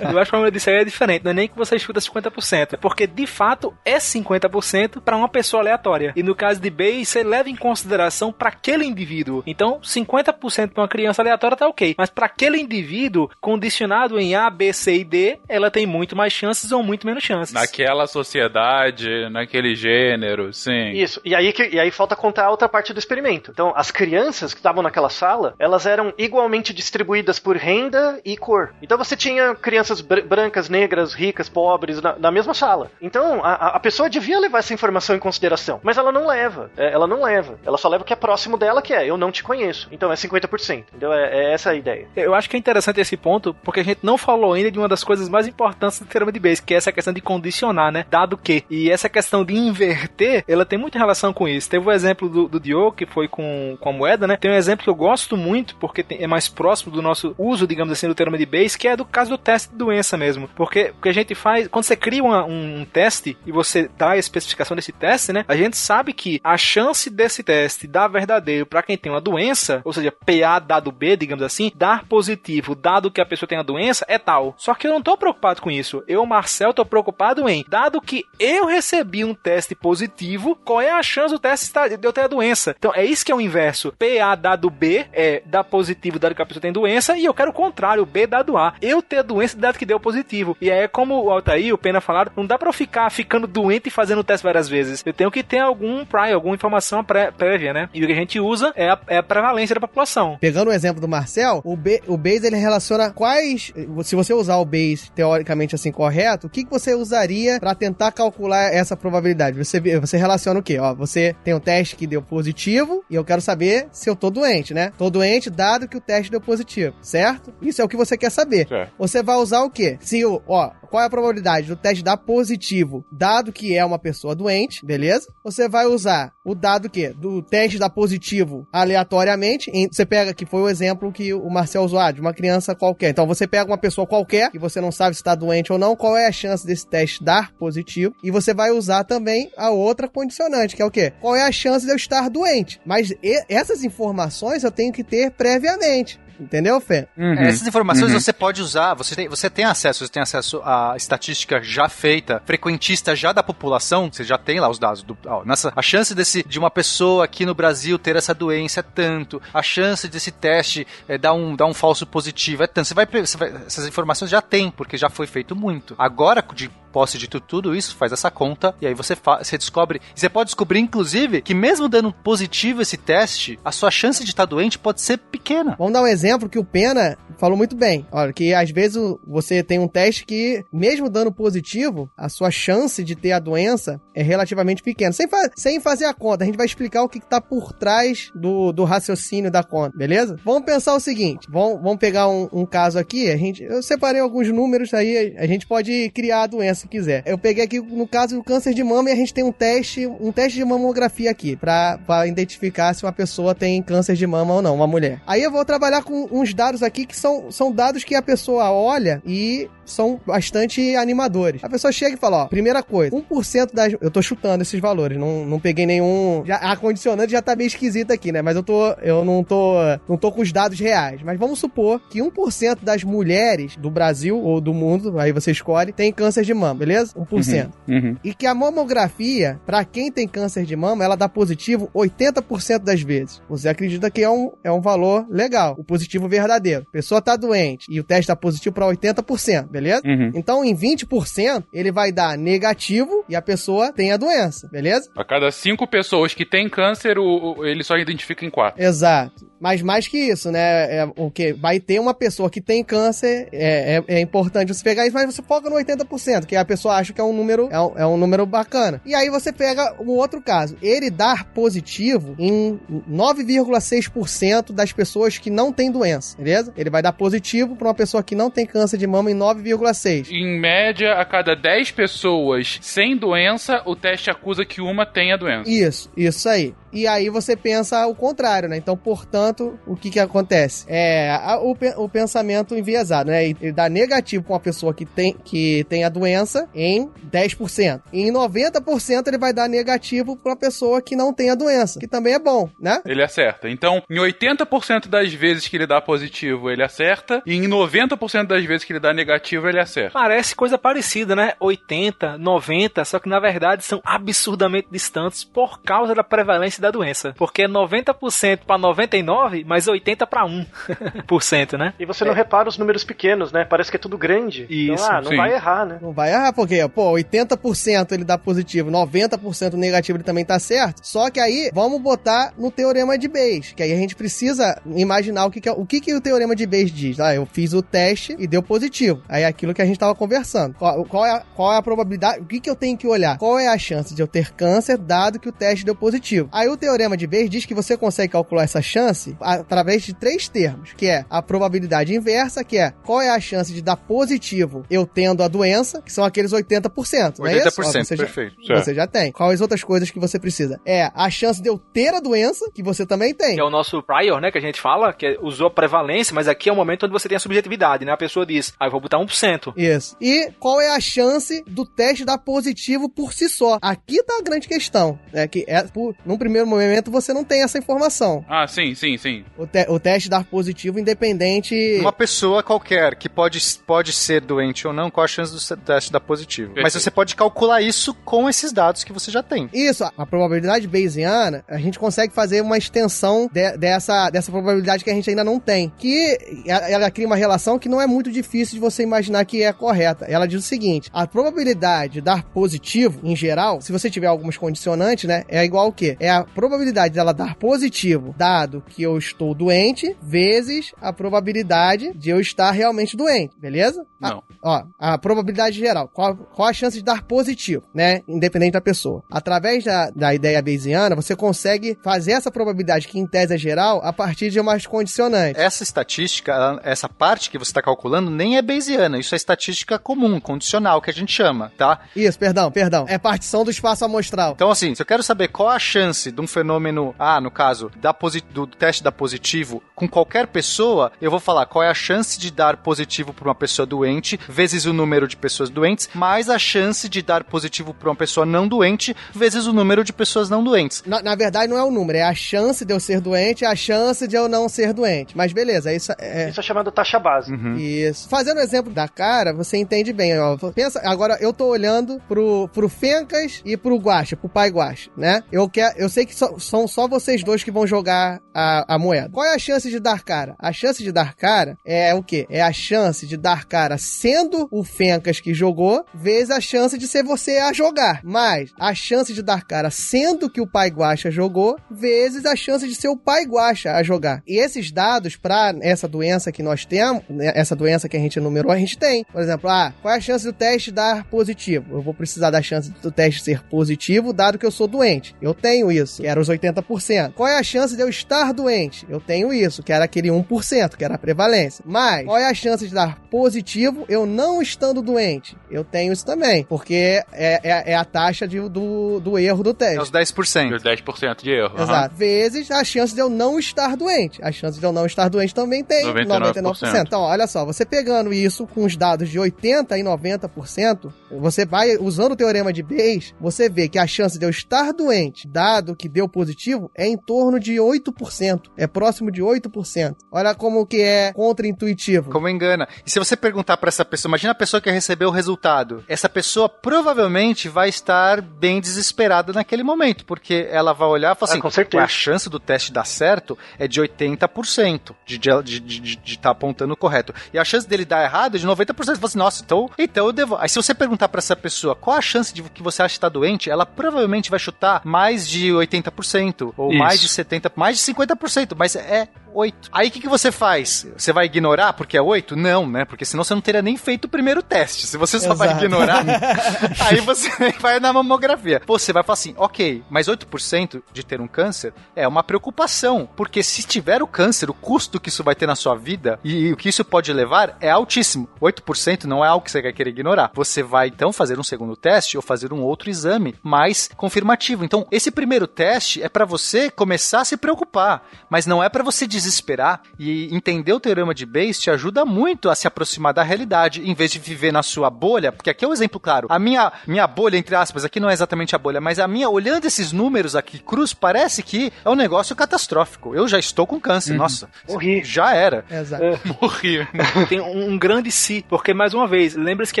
Eu acho que o problema disso aí é diferente. Não é nem que você escuta 50%. É porque, de fato, é 50% pra uma pessoa aleatória. E no caso de Bay, você leva em consideração pra aquele indivíduo. Então, 50% pra uma criança aleatória tá ok. Mas pra aquele indivíduo, condicionado em A, B, C e D, ela tem muito mais chances ou muito menos chances. Naquela sociedade, naquele gênero, sim. Isso. E aí, que- e aí falta contar a outra parte do experimento. Então, as crianças que estavam naquela sala, elas eram igualmente distribuídas por renda e cor. Então você tinha crianças br- brancas, negras, ricas, pobres na, na mesma sala. Então, a, a- pessoa devia levar essa informação em consideração. Mas ela não leva. É, ela não leva. Ela só leva o que é próximo dela, que é eu não te conheço. Então é 50%. Então é, é essa a ideia. Eu acho que é interessante esse ponto, porque a gente não falou ainda de uma das coisas coisas mais importantes do teorema de Bayes, que é essa questão de condicionar, né? Dado que. E essa questão de inverter, ela tem muita relação com isso. Teve o exemplo do, do Diogo, que foi com, com a moeda, né? Tem um exemplo que eu gosto muito, porque tem, é mais próximo do nosso uso, digamos assim, do teorema de Bayes, que é do caso do teste de doença mesmo. Porque o que a gente faz, quando você cria uma, um, um teste e você dá a especificação desse teste, né? A gente sabe que a chance desse teste dar verdadeiro para quem tem uma doença, ou seja, PA dado B, digamos assim, dar positivo dado que a pessoa tem a doença, é tal. Só que eu não tô preocupado com isso. Eu, Marcel, tô preocupado em, dado que eu recebi um teste positivo, qual é a chance do teste de eu ter a doença? Então é isso que é o inverso. PA dado B é dar positivo dado que a pessoa tem doença, e eu quero o contrário, B dado A. Eu ter a doença dado que deu positivo. E aí, como o Altair, o Pena falaram, não dá pra eu ficar ficando doente e fazendo o teste várias vezes. Eu tenho que ter algum prior, alguma informação pré prévia, né? E o que a gente usa é a, é a prevalência da população. Pegando o exemplo do Marcel, o, B, o Bayes ele relaciona quais. Se você usar o Bayes teoricamente assim correto, o que, que você usaria para tentar calcular essa probabilidade? Você, você relaciona o quê? Ó, você tem um teste que deu positivo e eu quero saber se eu tô doente, né? Tô doente dado que o teste deu positivo, certo? Isso é o que você quer saber. Certo. Você vai usar o quê? Se o, ó, qual é a probabilidade do teste dar positivo, dado que é uma pessoa doente, beleza? Você vai usar o dado que do teste dar positivo aleatoriamente. Você pega que foi o exemplo que o Marcel usou ah, de uma criança qualquer. Então você pega uma pessoa qualquer que você não sabe se está doente ou não, qual é a chance desse teste dar positivo? E você vai usar também a outra condicionante, que é o quê? Qual é a chance de eu estar doente? Mas essas informações eu tenho que ter previamente. Entendeu, Fê? Uhum. Essas informações você pode usar, você tem, você tem acesso, você tem acesso à estatística já feita, frequentista já da população, você já tem lá os dados. Do, ó, nessa, a chance desse, de uma pessoa aqui no Brasil ter essa doença é tanto, a chance desse teste é, dar, um, dar um falso positivo é tanto. Você vai, você vai- essas informações já tem, porque já foi feito muito. Agora, de posse de tu- tudo isso, faz essa conta e aí você, você descobre. Você pode descobrir, inclusive, que mesmo dando positivo esse teste, a sua chance de estar doente pode ser pequena. Vamos dar um exemplo que o Pena falou muito bem. Olha, que às vezes você tem um teste que, mesmo dando positivo, a sua chance de ter a doença é relativamente pequena. Sem, fa- sem fazer a conta, a gente vai explicar o que está por trás do, do raciocínio da conta, beleza? Vamos pensar o seguinte: vamos, vamos pegar um, um caso aqui. A gente, eu separei alguns números aí, a gente pode criar a doença se quiser. Eu peguei aqui no caso do câncer de mama e a gente tem um teste, um teste de mamografia aqui, para identificar se uma pessoa tem câncer de mama ou não, uma mulher. Aí eu vou trabalhar com uns dados aqui que são, são dados que a pessoa olha e são bastante animadores. A pessoa chega e fala, ó, primeira coisa, 1% das... Eu tô chutando esses valores, não, não peguei nenhum... Já, a condicionante já tá meio esquisita aqui, né? Mas eu tô... Eu não tô... Não tô com os dados reais. Mas vamos supor que 1% das mulheres do Brasil ou do mundo, aí você escolhe, tem câncer de mama, beleza? 1%. Uhum. E que a mamografia, pra quem tem câncer de mama, ela dá positivo 80% das vezes. Você acredita que é um, é um valor legal, o positivo verdadeiro. A pessoa tá doente e o teste tá positivo pra 80%, beleza? Uhum. Então, em 20%, ele vai dar negativo e a pessoa tem a doença, beleza? A cada cinco pessoas que têm câncer, o, o- ele só identifica em quatro. Exato. Mas mais que isso, né? É, o que vai ter uma pessoa que tem câncer, é, é, é importante você pegar isso, mas você foca no 80%, que a pessoa acha que é um número é um, é um número bacana. E aí você pega um outro caso, ele dar positivo em 9,6% das pessoas que não têm doença, beleza? Ele vai dar positivo para uma pessoa que não tem câncer de mama em 9,6. Em média, a cada 10 pessoas sem doença, o teste acusa que uma tem a doença. Isso, isso aí. E aí você pensa o contrário, né? Então, portanto, o que que acontece? É a- o, o pensamento enviesado, né? Ele dá negativo com uma pessoa que tem, que tem a doença em 10%. E em 90% ele vai dar negativo para uma pessoa que não tem a doença, que também é bom, né? Ele acerta. Então, em 80% das vezes que ele dá positivo, ele acerta. E em 90% das vezes que ele dá negativo, ele acerta. Parece coisa parecida, né? 80, 90, só que na verdade são absurdamente distantes por causa da prevalência da doença. Porque é 90% para 99, mas 80 para 1%, né? E você não repara os números pequenos, né? Parece que é tudo grande. Isso, então, ah, não sim. vai errar, né? Não vai errar, porque, pô, 80% ele dá positivo, 90% negativo ele também tá certo. Só que aí, vamos botar no teorema de Bayes, que aí a gente precisa imaginar o que, que, é- o, que, que o teorema de Bayes diz. Ah, eu fiz o teste e deu positivo. Aí é aquilo que a gente tava conversando. Qual, qual é, a, qual é a probabilidade, o que, que eu tenho que olhar? Qual é a chance de eu ter câncer, dado que o teste deu positivo? Aí o teorema de Bayes diz que você consegue calcular essa chance chance através de três termos, que é a probabilidade inversa, que é qual é a chance de dar positivo eu tendo a doença, que são aqueles 80%, não é isso? 80%, Ó, você já- perfeito. Você já tem. Quais outras coisas que você precisa? É a chance de eu ter a doença, que você também tem. Que é o nosso prior, né, que a gente fala, que é- usou a prevalência, mas aqui é o momento onde você tem a subjetividade, né? A pessoa diz, ah, eu vou botar 1%. Isso. E qual é a chance do teste dar positivo por si só? Aqui tá a grande questão, né? Que é, por, num primeiro momento você não tem essa informação. Ah, sim, sim, sim. O, te- o teste dar positivo independente. Uma pessoa qualquer que pode, pode ser doente ou não, qual a chance do teste dar positivo? Mas Perfeito. você pode calcular isso com esses dados que você já tem. Isso, a probabilidade Bayesiana, a gente consegue fazer uma extensão de- dessa, dessa probabilidade que a gente ainda não tem. Que ela, ela cria uma relação que não é muito difícil de você imaginar que é correta. Ela diz o seguinte: a probabilidade de dar positivo, em geral, se você tiver alguns condicionantes, né, é igual o quê? É a probabilidade dela dar positivo, dado que eu estou doente, vezes a probabilidade de eu estar realmente doente, beleza? A- Não. ó, a probabilidade geral. Qual, qual a chance de dar positivo, né? Independente da pessoa. Através da, da ideia bayesiana, você consegue fazer essa probabilidade, que em tese é geral, a partir de umas condicionantes. Essa estatística, essa parte que você está calculando, nem é Bayesiana. Isso é estatística comum, condicional, que a gente chama, tá? Isso, perdão, perdão. É partição do espaço amostral. Então, assim, se eu quero saber qual a chance de um fenômeno, ah, no caso, da do teste dar positivo com qualquer pessoa, eu vou falar qual é a chance de dar positivo para uma pessoa doente, vezes o número de pessoas doentes, mais a chance de dar positivo para uma pessoa não doente, vezes o número de pessoas não doentes. Na, na verdade, não é o número, é a chance de eu ser doente e a chance de eu não ser doente. Mas beleza, isso é. Isso é chamado taxa base. Isso. Fazendo o exemplo da cara, você entende bem. Ó. Pensa, agora eu tô olhando pro, pro Fencas e pro Guacha, pro pai Guacha, né? Eu, quero, eu sei que só- são só vocês dois que vão jogar a, a moeda. Qual é a chance de dar cara? A chance de dar cara é o quê? É a chance de dar cara sendo o Fencas que jogou, vezes a chance de ser você a jogar. Mas a chance de dar cara sendo que o pai Guacha jogou, vezes a chance de ser o pai Guacha a jogar. E esses dados para essa doença que nós temos, né, essa doença que a gente enumerou, a gente tem. Por exemplo, ah, qual é a chance do teste dar positivo? Eu vou precisar da chance do teste ser positivo, dado que eu sou doente. Eu tenho isso, que era os 80%. Qual é a chance de eu estar doente? Eu tenho isso, que era aquele 1%, que era a prevalência. Mas, qual é a chance de dar positivo eu não estando doente? Eu tenho isso também, porque é, é- é a taxa de- do, do erro do É teste. os 10%. Deu 10% de erro. Exato. Vezes a chance de eu não estar doente. A chance de eu não estar doente também tem 99%. 99%. Então, olha só, você pegando isso com os dados de 80% e 90%, você vai, usando o teorema de Bayes, você vê que a chance de eu estar doente, dado que deu positivo, é em torno de 8%. É próximo de 8%. Olha como que é contra-intuitivo. Como engana. E se você perguntar pra essa pessoa, imagina a pessoa que recebeu o resultado. Essa pessoa provavelmente vai estar bem desesperada naquele momento, porque ela vai olhar e falar Ah, assim: com certeza. "Ué, a chance do teste dar certo é de 80% de estar de, de, de, de tá apontando o correto. E a chance dele dar errado é de 90%. Você fala assim, nossa, então, então eu devo. Aí se você perguntar pra essa pessoa qual a chance de que você acha que tá doente, ela provavelmente vai chutar mais de 80%, ou Isso. mais de 70%, mais de 50%, mas é 8. Aí o que, que você faz? Você vai ignorar porque é 8? Não, né? Porque senão você não teria nem feito o primeiro teste. Se você só vai Exato. ignorar, aí você vai na mamografia. Você vai falar assim, ok, mas 8% de ter um câncer é uma preocupação. Porque se tiver o câncer, o custo que isso vai ter na sua vida e o que isso pode levar é altíssimo. 8% não é algo que você vai querer ignorar. Você vai então fazer um segundo teste ou fazer um outro exame mais confirmativo. Então, esse primeiro teste é para você começar a se preocupar, mas não é para você desesperar e entender o teorema de Bayes te ajuda muito a se aproximar da realidade em vez de viver na sua bolha, porque aqui é um exemplo claro. A minha minha bolha entre aspas, aqui não é exatamente a bolha, mas a minha olhando esses números aqui cruz, parece que é um negócio catastrófico. Eu já estou com câncer, nossa. Morri. Já era. Exato. Morri. tem um, grande si, porque mais uma vez, lembre-se que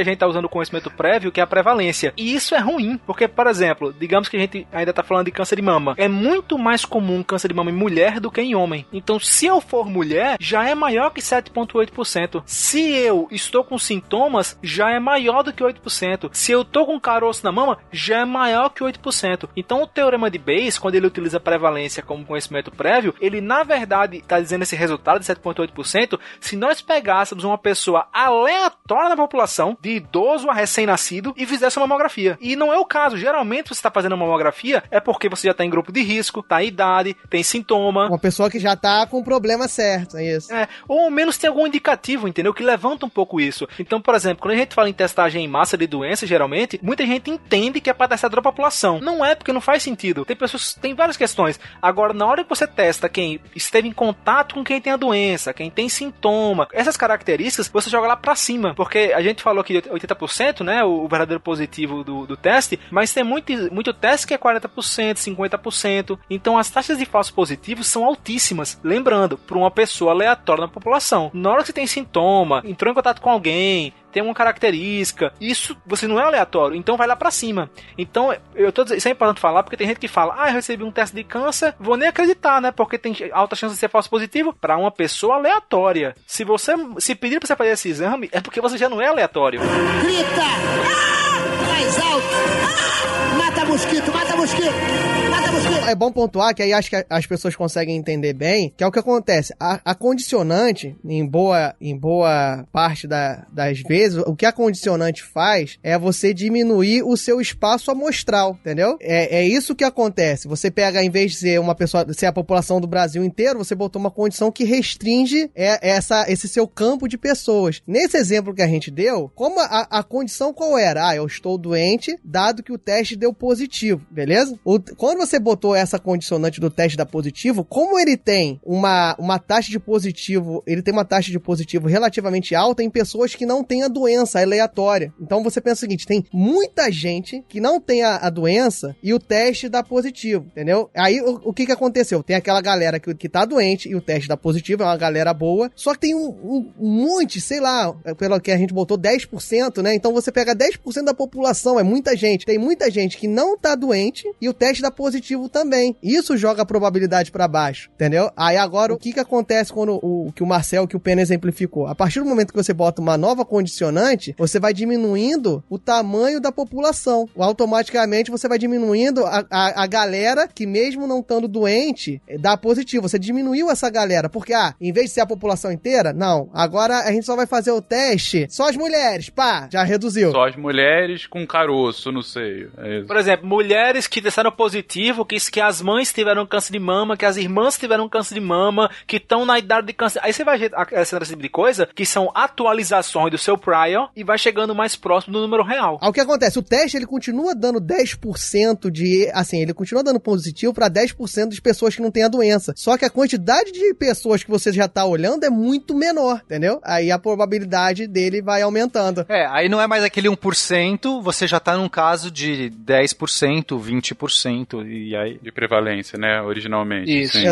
a gente tá usando o conhecimento prévio, que é a prevalência. E isso é ruim, porque, por exemplo, digamos que a gente ainda tá falando de câncer de mama. É muito mais comum câncer de mama em mulher do que em homem. Então, se eu for mulher, já é maior que 7,8%. Se eu estou com sintomas, já é maior do que 8%. Se eu tô com caroço na mama, já é maior que 8%. Então, o teorema de Bayes, quando ele utiliza prevalência como conhecimento prévio, ele na verdade está dizendo esse resultado de 7,8%. Se nós pegássemos uma pessoa aleatória na população, de idoso a recém-nascido, e fizesse uma mamografia. E não é o caso. Geralmente, você está fazendo uma mamografia é porque você já está em grupo de risco, tá em idade, tem sintoma. Uma pessoa que já tá com com o problema certo, é isso. É, ou ao menos tem algum indicativo, entendeu? Que levanta um pouco isso. Então, por exemplo, quando a gente fala em testagem em massa de doença, geralmente, muita gente entende que é para testar da população. Não é, porque não faz sentido. Tem pessoas, tem várias questões. Agora, na hora que você testa quem esteve em contato com quem tem a doença, quem tem sintoma, essas características, você joga lá pra cima. Porque a gente falou aqui de 80%, né? O, o verdadeiro positivo do, do teste, mas tem muito, muito teste que é 40%, 50%. Então as taxas de falsos positivos são altíssimas. Para uma pessoa aleatória na população. Na hora que você tem sintoma, entrou em contato com alguém, tem uma característica. Isso você não é aleatório, então vai lá para cima. Então, eu tô dizendo, isso é importante falar porque tem gente que fala: "Ah, eu recebi um teste de câncer, vou nem acreditar, né? Porque tem alta chance de ser falso positivo para uma pessoa aleatória. Se você se pedir para você fazer esse exame, é porque você já não é aleatório. Grita! Ah! Mais alto! Mata mosquito, mata mosquito! Mata mosquito! É bom pontuar que aí acho que as pessoas conseguem entender bem, que é o que acontece. A, a condicionante, em boa, em boa parte da, das vezes, o que a condicionante faz é você diminuir o seu espaço amostral, entendeu? É, é isso que acontece. Você pega, em vez de ser uma pessoa, ser a população do Brasil inteiro, você botou uma condição que restringe é, essa, esse seu campo de pessoas. Nesse exemplo que a gente deu, como a, a condição qual era? Ah, eu estou doente, dado que o teste deu positivo, beleza? O, quando você botou essa condicionante do teste da positivo, como ele tem uma, uma taxa de positivo, ele tem uma taxa de positivo relativamente alta em pessoas que não têm a doença aleatória. Então você pensa o seguinte: tem muita gente que não tem a, a doença e o teste dá positivo, entendeu? Aí o, o, que que aconteceu? Tem aquela galera que, que tá doente e o teste dá positivo, é uma galera boa, só que tem um, um monte, sei lá, pelo que a gente botou 10%, né? Então você pega 10% da população, é muita gente. Tem muita gente que não tá doente e o teste dá positivo também. Isso joga a probabilidade para baixo, entendeu? Aí agora o que que acontece quando o, o que o Marcel, que o Pena exemplificou? A partir do momento que você bota uma nova condicionante, você vai diminuindo o tamanho da população. Automaticamente você vai diminuindo a, a, a galera que mesmo não estando doente, dá positivo. Você diminuiu essa galera, porque ah, em vez de ser a população inteira, não. Agora a gente só vai fazer o teste só as mulheres, pá, já reduziu. Só as mulheres com caroço no seio. É Por exemplo, mulheres que testaram positivo, que, que as mães tiveram câncer de mama, que as irmãs tiveram câncer de mama, que estão na idade de câncer. Aí você vai ver esse tipo de coisa, que são atualizações do seu prior e vai chegando mais próximo do número real. Aí o que acontece? O teste ele continua dando 10% de. Assim, ele continua dando positivo para 10% das pessoas que não têm a doença. Só que a quantidade de pessoas que você já tá olhando é muito menor, entendeu? Aí a probabilidade dele vai aumentando. É, aí não é mais aquele 1%, você já tá num caso de 10%, 20% e aí. De prevalência, né? Originalmente. Isso. Sim.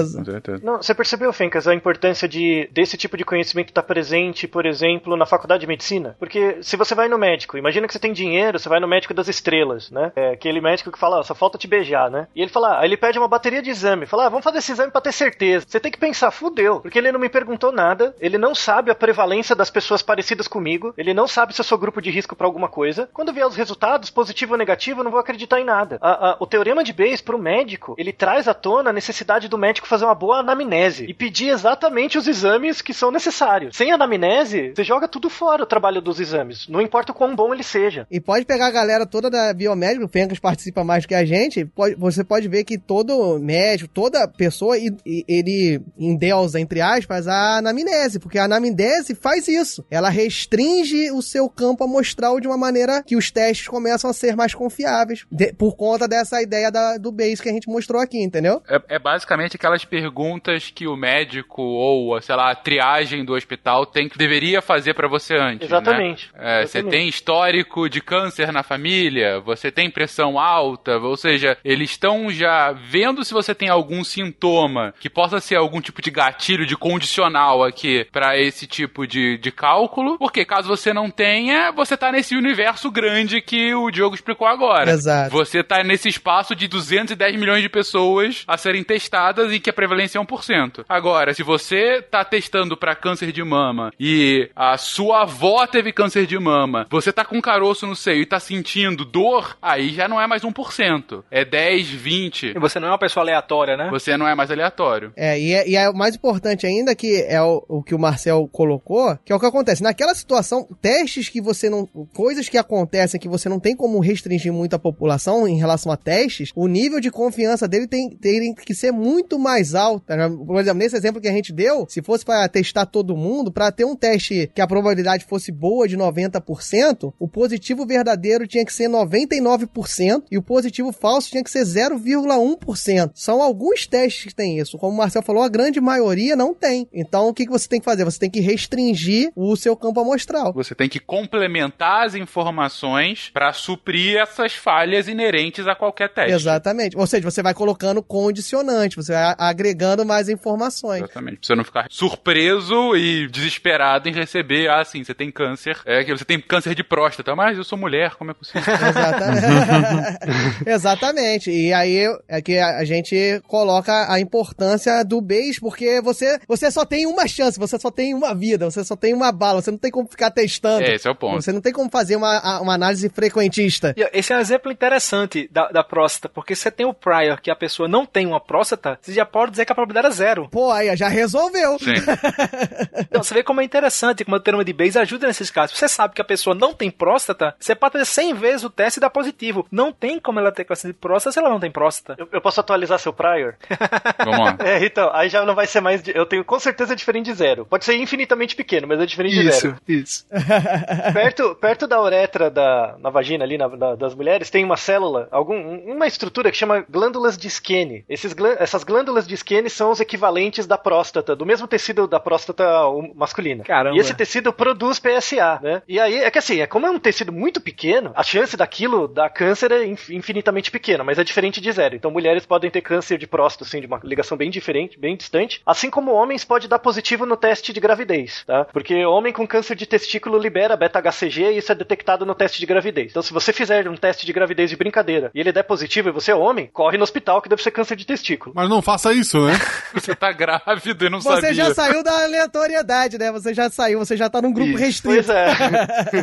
Não, você percebeu, Fencas, a importância de desse tipo de conhecimento estar presente, por exemplo, na faculdade de medicina? Porque se você vai no médico, imagina que você tem dinheiro, você vai no médico das estrelas, né? É aquele médico que fala, ó, só falta te beijar, né? E ele fala, ah, ele pede uma bateria de exame, fala, ah, vamos fazer esse exame pra ter certeza. Você tem que pensar, fudeu, porque ele não me perguntou nada, ele não sabe a prevalência das pessoas parecidas comigo, ele não sabe se eu sou grupo de risco para alguma coisa. Quando vier os resultados, positivo ou negativo, eu não vou acreditar em nada. A, a, o teorema de Bayes pro médico, ele traz à tona a necessidade do médico fazer uma boa anamnese e pedir exatamente os exames que são necessários. Sem anamnese, você joga tudo fora o trabalho dos exames, não importa o quão bom ele seja. E pode pegar a galera toda da biomédica, o Fencas participa mais do que a gente, pode, você pode ver que todo médico, toda pessoa, ele endeusa, entre aspas, a anamnese, porque a anamnese faz isso. Ela restringe o seu campo amostral de uma maneira que os testes começam a ser mais confiáveis, de, por conta dessa ideia da, do base que a gente mostrou aqui, entendeu? É, é, basicamente aquelas perguntas que o médico ou, sei lá, a triagem do hospital tem que deveria fazer para você antes. Exatamente. Né? É, Você tem histórico de câncer na família, você tem pressão alta, ou seja, eles estão já vendo se você tem algum sintoma que possa ser algum tipo de gatilho de condicional aqui para esse tipo de, de cálculo, porque caso você não tenha, você tá nesse universo grande que o Diogo explicou agora. Exato. Você tá nesse espaço de 210 milhões de pessoas a serem testadas e que a prevalência é 1%. Agora, se você tá testando para câncer de mama e a sua avó teve câncer de mama, você tá com um caroço no seio e tá sentindo dor, aí já não é mais 1%. É 10, 20. E você não é uma pessoa aleatória, né? Você não é mais aleatório. É, e é, e é o mais importante ainda que é o, o que o Marcel colocou, que é o que acontece. Naquela situação, testes que você não. coisas que acontecem que você não tem como restringir muito a população em relação a testes, o nível de confiança dele tem, tem que ser muito mais alto. Por exemplo, nesse exemplo que a gente deu, se fosse para testar todo mundo, para ter um teste que a probabilidade fosse boa de 90%, o positivo verdadeiro tinha que ser 99% e o positivo falso tinha que ser 0,1%. São alguns testes que tem isso. Como o Marcel falou, a grande maioria não tem. Então, o que você tem que fazer? Você tem que restringir o seu campo amostral. Você tem que complementar as informações pra suprir essas falhas inerentes a qualquer teste. Exatamente. Ou seja, você vai colocando condicionante, você vai agregando mais informações. Exatamente. Pra você não ficar surpreso e desesperado em receber, ah, sim, você tem câncer. É que você tem câncer de próstata, mas eu sou mulher, como é possível? Exatamente. Exatamente. E aí é que a gente coloca a importância do beijo, porque você, você só tem uma chance, você só tem uma vida, você só tem uma bala, você não tem como ficar testando. É, esse é o ponto. Você não tem como fazer uma, uma análise frequentista. Esse é um exemplo interessante da, da próstata, porque você tem o prior que a pessoa não tem uma próstata, você já pode dizer que a probabilidade é zero. Pô, aí já resolveu. Sim. Então, você vê como é interessante, como o termo de base ajuda nesses casos. Você sabe que a pessoa não tem próstata, você pode fazer 100 vezes o teste e dar positivo. Não tem como ela ter câncer de próstata se ela não tem próstata. Eu, eu posso atualizar seu prior? Vamos lá. É, então, aí já não vai ser mais. de- eu tenho com certeza diferente de zero. Pode ser infinitamente pequeno, mas é diferente de zero. isso. perto, perto da uretra da, na vagina ali na- da- das mulheres tem uma célula, algum, uma estrutura que chama glândulas de Skene. Esses, essas glândulas de Skene são os equivalentes da próstata, do mesmo tecido da próstata masculina. Caramba. E esse tecido produz PSA, né? E aí é que assim, é como é um tecido muito pequeno, a chance daquilo dar câncer é inf- infinitamente pequena, mas é diferente de zero. Então mulheres podem ter câncer de próstata, assim, de uma ligação bem diferente, bem distante, assim como homens pode dar positivo no teste de gravidez, tá? Porque homem com câncer de testículo libera beta-HCG e isso é detectado no teste de gravidez. Então se você fizer um teste de gravidez de brincadeira e ele der positivo e você é homem, corre no hospital que deve ser câncer de testículo. Mas não faça isso, né? Você tá grávido e não Você sabia. já saiu da aleatoriedade, né? Você já saiu, você já tá num grupo Isso. restrito. Pois é.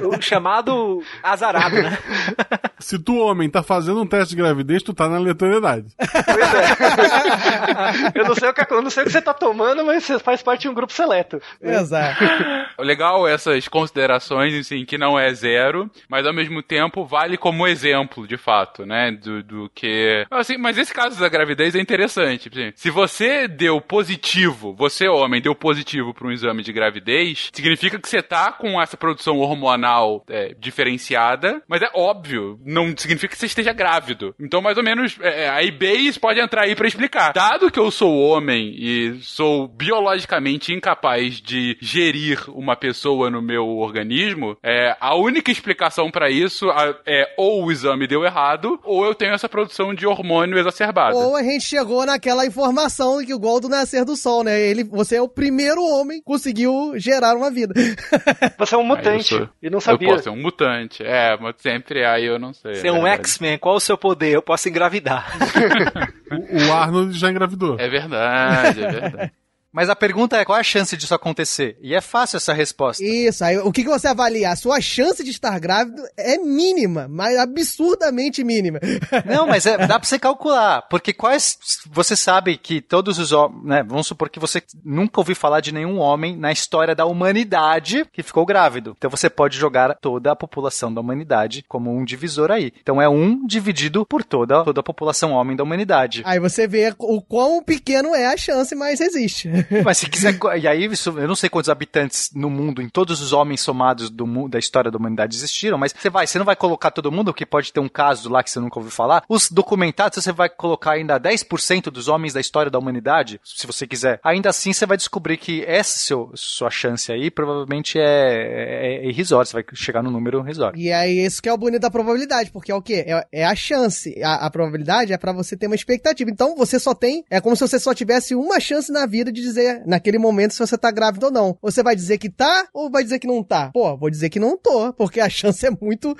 O chamado azarado, né? Se tu, homem, tá fazendo um teste de gravidez, tu tá na aleatoriedade. eu não sei o que eu não sei o que você tá tomando, mas você faz parte de um grupo seleto. Exato. Legal essas considerações, assim, que não é zero, mas ao mesmo tempo vale como exemplo, de fato, né? Do, do que. Assim, mas esse caso da gravidez é interessante. assim, se você deu positivo, você, homem, deu positivo para um exame de gravidez, significa que você tá com essa produção hormonal é, diferenciada, mas é óbvio, não significa que você esteja grávido. Então, mais ou menos, é, a IBAs pode entrar aí para explicar. Dado que eu sou homem e sou biologicamente incapaz de gerir uma pessoa no meu organismo, é, a única explicação para isso é ou o exame deu errado, ou eu tenho essa produção de hormônio exacerbada. Ou a gente chegou naquela informação que igual do nascer do sol, né? Ele, você é o primeiro homem que conseguiu gerar uma vida. Você é um eu mutante sou- e não Eu sabia. posso ser um mutante. É, mas sempre aí eu não sei. Você é é um. X-Men, qual o seu poder? Eu posso engravidar. O, o Arnold já engravidou. É verdade, é verdade. Mas a pergunta é qual é a chance disso acontecer? E é fácil essa resposta. Isso, aí o que, que você avalia? A sua chance de estar grávido é mínima, mas absurdamente mínima. Não, mas é- dá pra você calcular. Porque quais. Você sabe que todos os homens. Né, vamos supor que você nunca ouviu falar de nenhum homem na história da humanidade que ficou grávido. Então você pode jogar toda a população da humanidade como um divisor aí. Então é um dividido por toda, toda a população homem da humanidade. Aí você vê o quão pequeno é a chance, mas existe. Mas se quiser. E aí, isso- eu não sei quantos habitantes no mundo, em todos os homens somados do da história da humanidade existiram, mas você vai, você não vai colocar todo mundo, porque pode ter um caso lá que você nunca ouviu falar. Os documentados, você vai colocar ainda 10% dos homens da história da humanidade, se você quiser. Ainda assim, você vai descobrir que essa seu, sua chance aí provavelmente é, é, é irrisória. Você vai chegar no número irrisório. E aí, isso que é o bonito da probabilidade, porque é o quê? É, é a chance. A, a probabilidade é pra você ter uma expectativa. Então, você só tem. É como se você só tivesse uma chance na vida de dizer naquele momento se você tá grávida ou não. Você vai dizer que tá ou vai dizer que não tá? Pô, vou dizer que não tô, porque a chance é muito.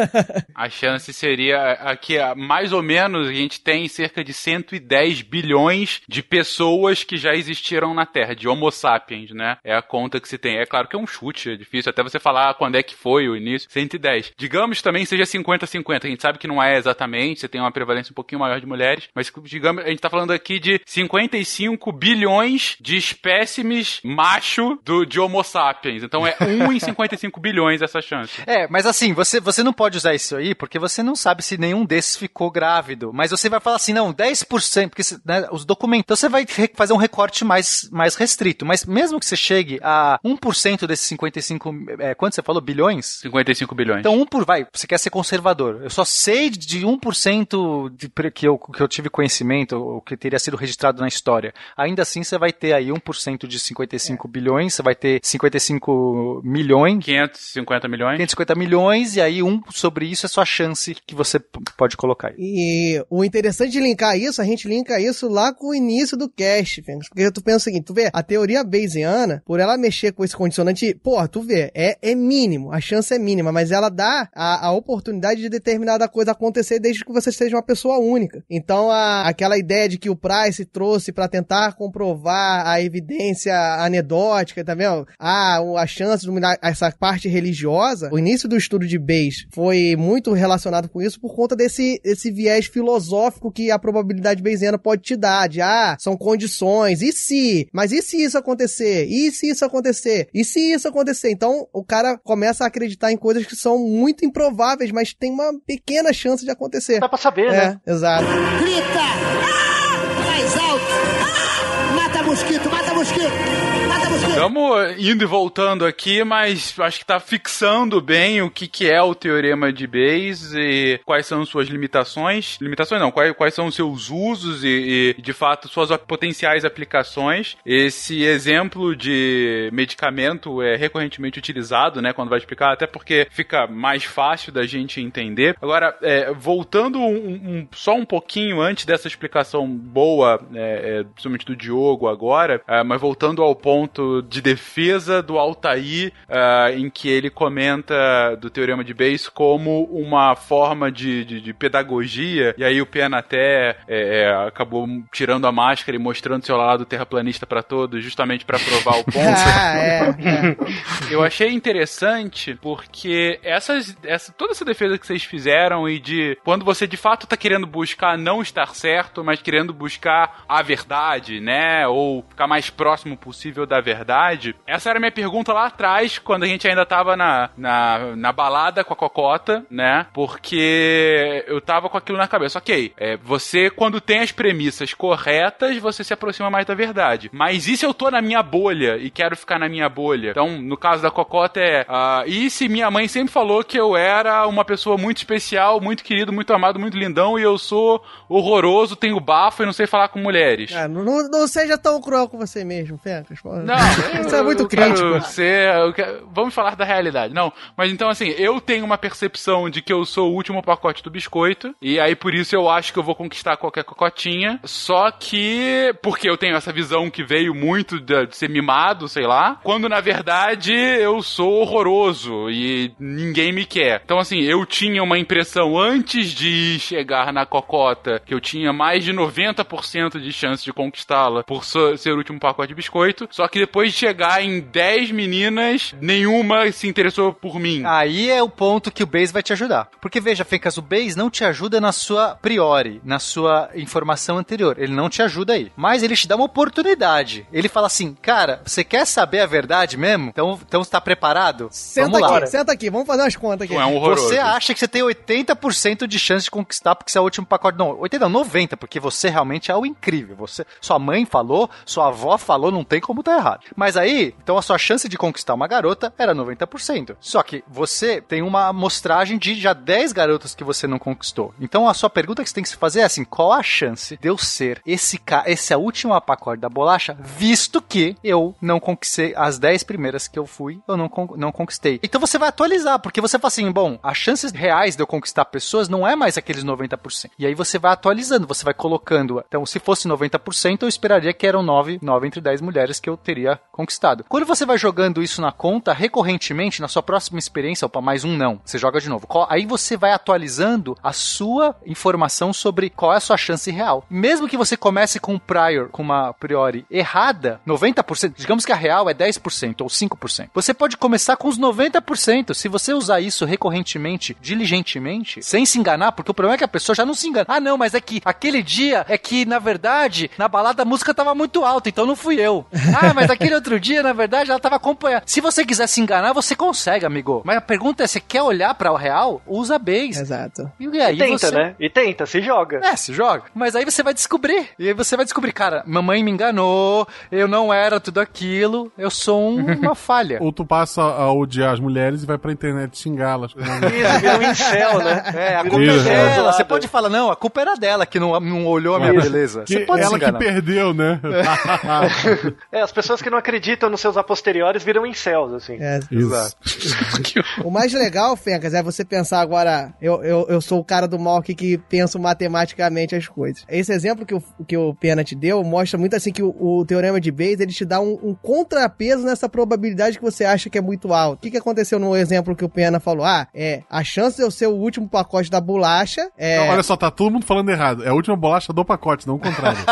a chance seria aqui, mais ou menos, a gente tem cerca de 110 bilhões de pessoas que já existiram na Terra, de Homo sapiens, né? É a conta que se tem. É claro que é um chute, é difícil até você falar quando é que foi o início. 110. Digamos também seja 50-50. A gente sabe que não é exatamente, você tem uma prevalência um pouquinho maior de mulheres, mas digamos, a gente tá falando aqui de 55 bilhões de espécimes macho do, de Homo sapiens. Então é 1 em 55 bilhões essa chance. É, mas assim, você, você não pode usar isso aí porque você não sabe se nenhum desses ficou grávido. Mas você vai falar assim, não, 10%, porque né, os documentos. Então você vai fazer um recorte mais, mais restrito. Mas mesmo que você chegue a 1% desses 55. É, quanto você falou? Bilhões? 55 bilhões. Então, 1 por. Vai, você quer ser conservador. Eu só sei de 1% de, que, eu, que eu tive conhecimento, ou que teria sido registrado na história. Ainda assim, você vai ter aí 1% de 55 é. bilhões, você vai ter 55 milhões. 550 milhões. 550 milhões, e aí um sobre isso é sua chance que você pode colocar aí. E o interessante de linkar isso, a gente linka isso lá com o início do cast, porque tu pensa o seguinte, tu vê, a teoria Bayesiana, por ela mexer com esse condicionante, pô, tu vê, é, é mínimo, a chance é mínima, mas ela dá a, a oportunidade de determinada coisa acontecer desde que você seja uma pessoa única. Então, a, aquela ideia de que o Price trouxe para tentar comprovar a evidência anedótica, tá vendo? Ah, a chance de essa parte religiosa, o início do estudo de Bayes foi muito relacionado com isso por conta desse, desse viés filosófico que a probabilidade bayesiana pode te dar, de ah, são condições, e se? Mas e se isso acontecer? E se isso acontecer? E se isso acontecer? Então, o cara começa a acreditar em coisas que são muito improváveis, mas tem uma pequena chance de acontecer. Dá pra saber, é, né? Exato. Grita! Let's get Estamos indo e voltando aqui, mas acho que está fixando bem o que, que é o teorema de Bayes e quais são suas limitações. Limitações não, quais, quais são os seus usos e, e, de fato, suas potenciais aplicações. Esse exemplo de medicamento é recorrentemente utilizado, né, quando vai explicar, até porque fica mais fácil da gente entender. Agora, é, voltando um, um, só um pouquinho antes dessa explicação boa, é, é, principalmente do Diogo agora, é, mas voltando ao ponto de defesa do Altair, uh, em que ele comenta do Teorema de Bayes como uma forma de, de, de pedagogia, e aí o Pena até é, é, acabou tirando a máscara e mostrando seu lado terraplanista para todos, justamente para provar o ponto. ah, é, é. Eu achei interessante porque essas, essa, toda essa defesa que vocês fizeram e de quando você de fato tá querendo buscar não estar certo, mas querendo buscar a verdade, né? Ou ficar mais próximo possível da verdade verdade? Essa era a minha pergunta lá atrás, quando a gente ainda tava na, na, na balada com a Cocota, né? Porque eu tava com aquilo na cabeça. Ok, é, você, quando tem as premissas corretas, você se aproxima mais da verdade. Mas e se eu tô na minha bolha e quero ficar na minha bolha? Então, no caso da Cocota é. Uh, e se minha mãe sempre falou que eu era uma pessoa muito especial, muito querido, muito amado, muito lindão, e eu sou horroroso, tenho bafo e não sei falar com mulheres? É, não, não, seja tão cruel com você mesmo, Fencas. Não, Isso é muito crítico. Ser, vamos falar da realidade. Não, mas então assim, eu tenho uma percepção de que eu sou o último pacote do biscoito, e aí por isso eu acho que eu vou conquistar qualquer cocotinha, só que, porque eu tenho essa visão que veio muito de, de ser mimado, sei lá, quando na verdade eu sou horroroso e ninguém me quer. Então assim, eu tinha uma impressão antes de chegar na cocota que eu tinha mais de 90% de chance de conquistá-la por ser o último pacote de biscoito, só que depois depois de chegar em 10 meninas, nenhuma se interessou por mim. Aí é o ponto que o Base vai te ajudar. Porque veja, Fencas, o Base não te ajuda na sua priori, na sua informação anterior. Ele não te ajuda aí. Mas ele te dá uma oportunidade. Ele fala assim, cara, você quer saber a verdade mesmo? Então, então você tá preparado? Senta vamos aqui, lá. senta aqui, vamos fazer umas contas aqui. É um horroroso. Você acha que você tem 80% de chance de conquistar porque você é o último pacote. Não, 80 não, 90, porque você realmente é o incrível. Você, sua mãe falou, sua avó falou, não tem como tá errado. Mas aí, então a sua chance de conquistar uma garota era 90%. Só que você tem uma amostragem de já 10 garotas que você não conquistou. Então a sua pergunta que você tem que se fazer é assim: qual a chance de eu ser esse ca esse última pacote da bolacha, visto que eu não conquistei as 10 primeiras que eu fui, eu não, con não conquistei. Então você vai atualizar, porque você fala assim: bom, as chances reais de eu conquistar pessoas não é mais aqueles 90%. E aí você vai atualizando, você vai colocando. Então, se fosse 90%, eu esperaria que eram 9, 9 entre 10 mulheres que eu teria conquistado. Quando você vai jogando isso na conta recorrentemente, na sua próxima experiência, opa, mais um não, você joga de novo. Aí você vai atualizando a sua informação sobre qual é a sua chance real. Mesmo que você comece com um prior, com uma priori errada, 90%, digamos que a real é 10% ou 5%. Você pode começar com os 90%. Se você usar isso recorrentemente, diligentemente, sem se enganar, porque o problema é que a pessoa já não se engana. Ah, não, mas é que aquele dia é que, na verdade, na balada a música tava muito alta, então não fui eu. Ah, mas aquele outro dia, na verdade, ela tava acompanhando. Se você quiser se enganar, você consegue, amigo. Mas a pergunta é: você quer olhar para o real? Usa base. Exato. E, aí e tenta, você... né? E tenta, se joga. É, se joga. Mas aí você vai descobrir. E aí você vai descobrir, cara, mamãe me enganou, eu não era tudo aquilo, eu sou um, uma falha. Ou tu passa a odiar as mulheres e vai pra internet xingá-las. Isso, vira um incel, né? É, a culpa é dela. Você pode falar, não, a culpa era dela que não, não olhou a minha beleza. Você pode ela que perdeu, né? é, as pessoas que não acreditam nos seus aposteriores viram incels, assim. É, exato. o mais legal, Fencas, é você pensar agora, eu, eu, eu sou o cara do mal aqui que penso matematicamente as coisas. Esse exemplo que o, que o Pena te deu mostra muito assim que o, o teorema de Bayes, ele te dá um, um, contrapeso nessa probabilidade que você acha que é muito alto. O que, que aconteceu no exemplo que o Pena falou? Ah, é, a chance de eu ser o último pacote da bolacha é... Não, olha só, tá todo mundo falando errado. É a última bolacha do pacote, não o contrário.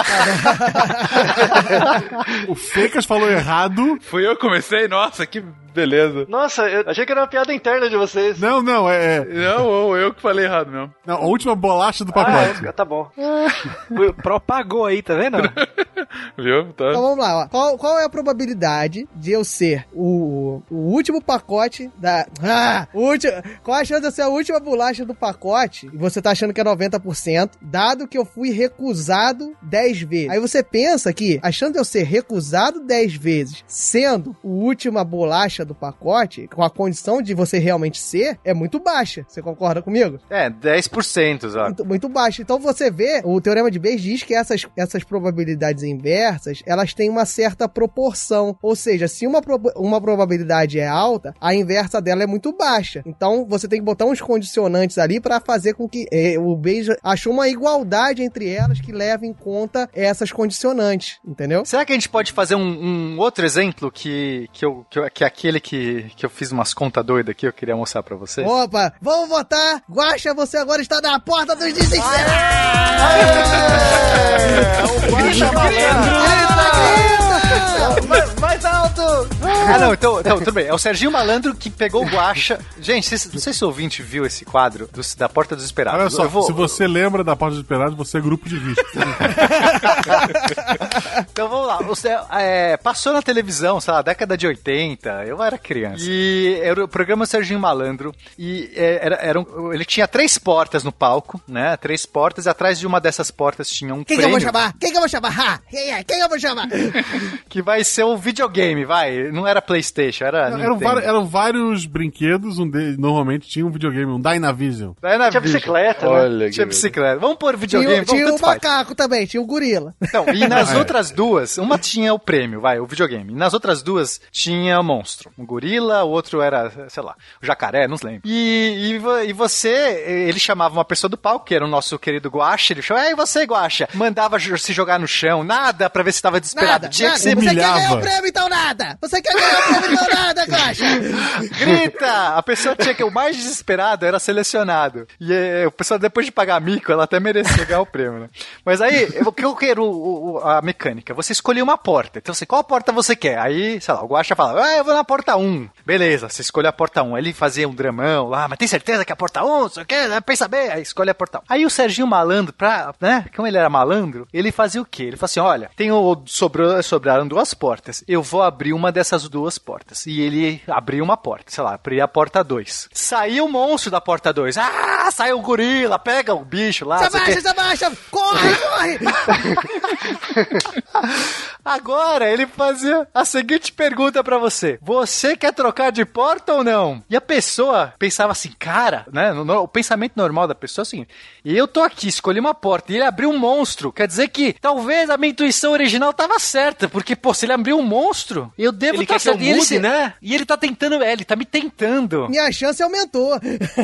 o Fecas falou errado. Fui eu que comecei? Nossa, que beleza. Nossa, eu achei que era uma piada interna de vocês. Não, não, é. é. Não, eu que falei errado mesmo. Não, a última bolacha do pacote. Ah, tá bom. Propagou aí, tá vendo? Viu? Tá. Então vamos lá, ó. Qual, qual é a probabilidade de eu ser o, o último pacote da. Ah! Último, qual a chance de eu ser a última bolacha do pacote? E você tá achando que é 90%, dado que eu fui recusado 10 vezes. Aí você pensa que a chance de eu ser recusado 10 vezes, sendo o última bolacha do pacote, com a condição de você realmente ser, é muito baixa. Você concorda comigo? É, 10%, exato. Muito, muito baixo. Então você vê, o teorema de Bayes diz que essas, essas probabilidades inversas, elas têm uma certa proporção. Ou seja, se uma, uma probabilidade é alta, a inversa dela é muito baixa. Então você tem que botar uns condicionantes ali para fazer com que é, o Bayes achou uma igualdade entre elas que leva em conta essas condicionantes, entendeu? Será que a gente pode fazer um, um outro exemplo que, que, eu, que, que é aquele que, que eu fiz umas contas doidas aqui, eu queria mostrar pra vocês? Opa, vamos votar! Guaxa, você agora está na porta dos desinferados! O Guaxa malandro! mais, mais alto! Ah, não, então, então, tudo bem. É o Serginho Malandro que pegou o guacha. Gente, não sei se o ouvinte viu esse quadro do, da Porta dos Esperados. Olha só, vou... se você lembra da Porta dos Esperados, você é grupo de risco. então vamos lá. Você, é, passou na televisão, sei lá, década de 80, eu era criança. E era o programa Serginho Malandro. E é, era, era um, ele tinha três portas no palco, né? Três portas, e atrás de uma dessas portas tinha um Quem prêmio. que eu vou chamar? Quem que eu vou chamar? Ha! Quem, é? Quem eu vou chamar? que vai ser o videogame, vai. Não era Playstation, era Não, eram, vários, eram, vários brinquedos, um deles, normalmente tinha um videogame, um Dynavision. Dynavision. Tinha bicicleta, né? Olha Tinha bicicleta. Vamos pôr videogame, Tinha, tinha o macaco faz. também, tinha o gorila. Então, e nas é. outras duas, uma tinha o prêmio, vai, o videogame. E nas outras duas tinha o monstro. Um gorila, o outro era, sei lá, o jacaré, não lembro. E, e, e você, ele chamava uma pessoa do palco, que era o nosso querido Guache, ele chamava, e você, Guacha? Mandava se jogar no chão, nada pra ver se tava desesperado. Nada, tinha nada. Que ser humilhava o prêmio, então nada! Você quer ganhar o prêmio, então nada, Caixa! Grita! A pessoa tinha que o mais desesperado era selecionado. E é, a pessoa, depois de pagar mico, ela até merecia ganhar o prêmio, né? Mas aí, o que eu quero, o, o, a mecânica? Você escolheu uma porta. Então, você, qual porta você quer? Aí, sei lá, o Guaxa fala, ah, eu vou na porta 1. Beleza, você escolhe a porta 1. Aí ele fazia um dramão lá, mas tem certeza que é a porta 1? Você quer? Pensa bem. Aí escolhe a porta 1. Aí o Serginho Malandro, pra, né, como ele era malandro, ele fazia o quê? Ele falou assim, olha, tem o, sobrou, sobraram duas portas. Eu vou abrir uma dessas duas portas. E ele abriu uma porta, sei lá, abriu a porta 2. Saiu o monstro da porta 2. Ah, saiu o gorila, pega o bicho lá. Se abaixa, se abaixa! Corre, corre! Agora ele fazia a seguinte pergunta pra você: Você quer trocar de porta ou não? E a pessoa pensava assim, cara, né? no- no- o pensamento normal da pessoa é o seguinte: eu tô aqui, escolhi uma porta e ele abriu um monstro. Quer dizer que talvez a minha intuição original tava certa, porque, pô, se ele abriu um monstro, eu devo Ele estar quer que eu certo. E ele mude, se- né? E ele tá tentando, é, ele tá me tentando. Minha chance aumentou.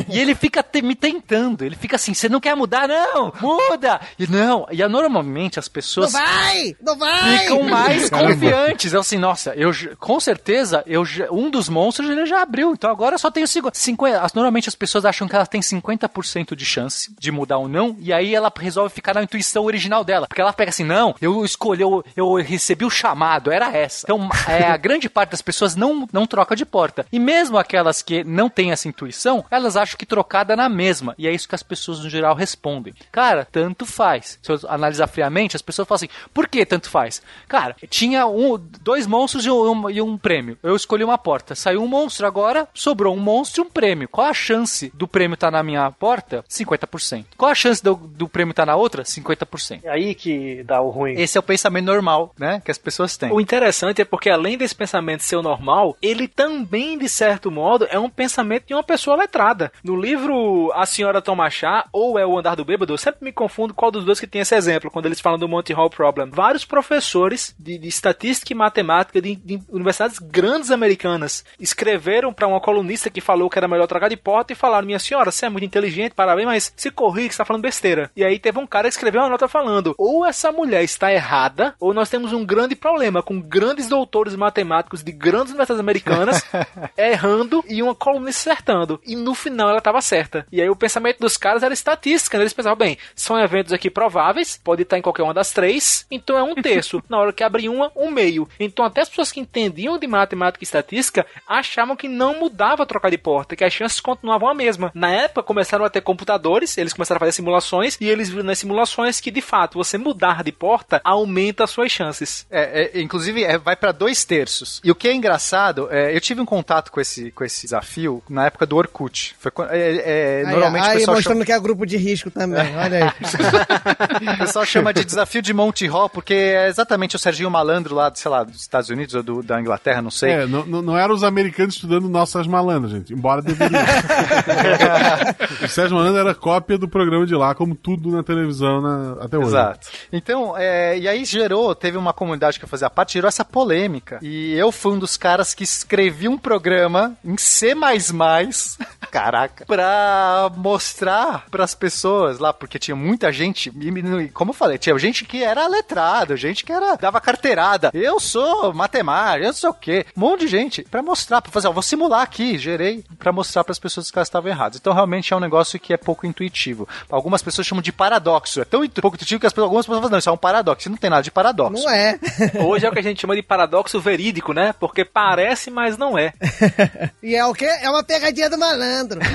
E ele fica te- me tentando. Ele fica assim: você não quer mudar? Não! Muda! E não, e ah, normalmente as Não pessoas vai! Não vai! ficam mais Caramba. confiantes. Eu assim, nossa, eu com certeza, eu um dos monstros ele já abriu, então agora eu só tenho 50. 50 as- normalmente as pessoas acham que ela tem 50% de chance de mudar ou não, e aí ela resolve ficar na intuição original dela. Porque ela pega assim, não, eu escolhi, eu, eu recebi o chamado, era essa. Então, é, a grande parte das pessoas não, não troca de porta. E mesmo aquelas que não têm essa intuição, elas acham que trocada é na mesma. E é isso que as pessoas no geral respondem. Cara, tanto faz. Se eu analisar friamente, as pessoas falam assim, por que tanto faz? Cara, tinha um, dois monstros e um, e um prêmio. Eu escolhi uma porta. Saiu um monstro, agora sobrou um monstro e um prêmio. Qual a chance do prêmio estar na minha porta? 50%. Qual a chance do, do prêmio estar na outra? 50%. É aí que dá o ruim. Esse é o pensamento normal, né? Que as pessoas têm. O interessante é porque, além desse pensamento ser o normal, ele também, de certo modo, é um pensamento de uma pessoa letrada. No livro A Senhora Toma Chá, ou é O Andar do Bêbado, eu sempre me confundo qual dos dois que tem esse exemplo, quando eles falam do Monty Hall Problem. Vários professores de, de estatística e matemática de, de universidades grandes americanas escreveram para uma colunista que falou que era melhor trocar de porta e falaram: Minha senhora, você é muito inteligente, parabéns, mas se corrige que está falando besteira. E aí teve um cara que escreveu uma nota falando: ou essa mulher está errada, ou nós temos um grande problema com grandes doutores matemáticos de grandes universidades americanas errando e uma colunista acertando. E no final ela estava certa. E aí o pensamento dos caras era estatística, né? Eles pensavam, bem, são eventos aqui prováveis, pode estar em qualquer uma das três, então é um terço. Na hora que abre uma, um meio. Então até as pessoas que entendiam de matemática e estatística achavam que não mudava trocar de porta, que as chances continuavam a mesma. Na época começaram a ter computadores, eles começaram a fazer simulações e eles viram nas simulações que de fato você mudar de porta aumenta as suas chances. É, é, inclusive, é, vai pra dois terços. E o que é engraçado, é, eu tive um contato com esse, com esse desafio na época do Orkut. Foi, quando- é, é, Aí, normalmente aí o pessoal mostrando chama, que é grupo de risco também, olha aí. o pessoal chama de desafio de Monty Hall, porque é exatamente o Serginho Malandro lá, sei lá, dos Estados Unidos ou do- da Inglaterra, não sei. É, não, não, eram os americanos estudando nossas malandras, gente. Embora deveria. o Sérgio Malandro era cópia do programa de lá, como tudo na televisão na- até hoje. Exato. Então, é, e aí gerou, teve uma comunidade que fazia parte, gerou essa polêmica. E eu fui um dos caras que escrevi um programa em C++, caraca, pra mostrar pras pessoas lá, porque tinha muita gente, e, como eu falei, tinha gente que era letrada, gente que era, dava carteirada. Eu sou matemática, eu sei o quê. Um monte de gente, pra mostrar, pra fazer, ó, vou simular aqui, gerei, pra mostrar pras pessoas que elas estavam erradas. Então, realmente é um negócio que é pouco intuitivo. Algumas pessoas chamam de paradoxo. É tão pouco intuitivo que as algumas pessoas falam, não, isso é um paradoxo. Não tem nada de paradoxo. Não é. Hoje é o que a gente chama de paradoxo verídico, né? Porque parece, mas não é. E é o quê? É uma pegadinha do malandro.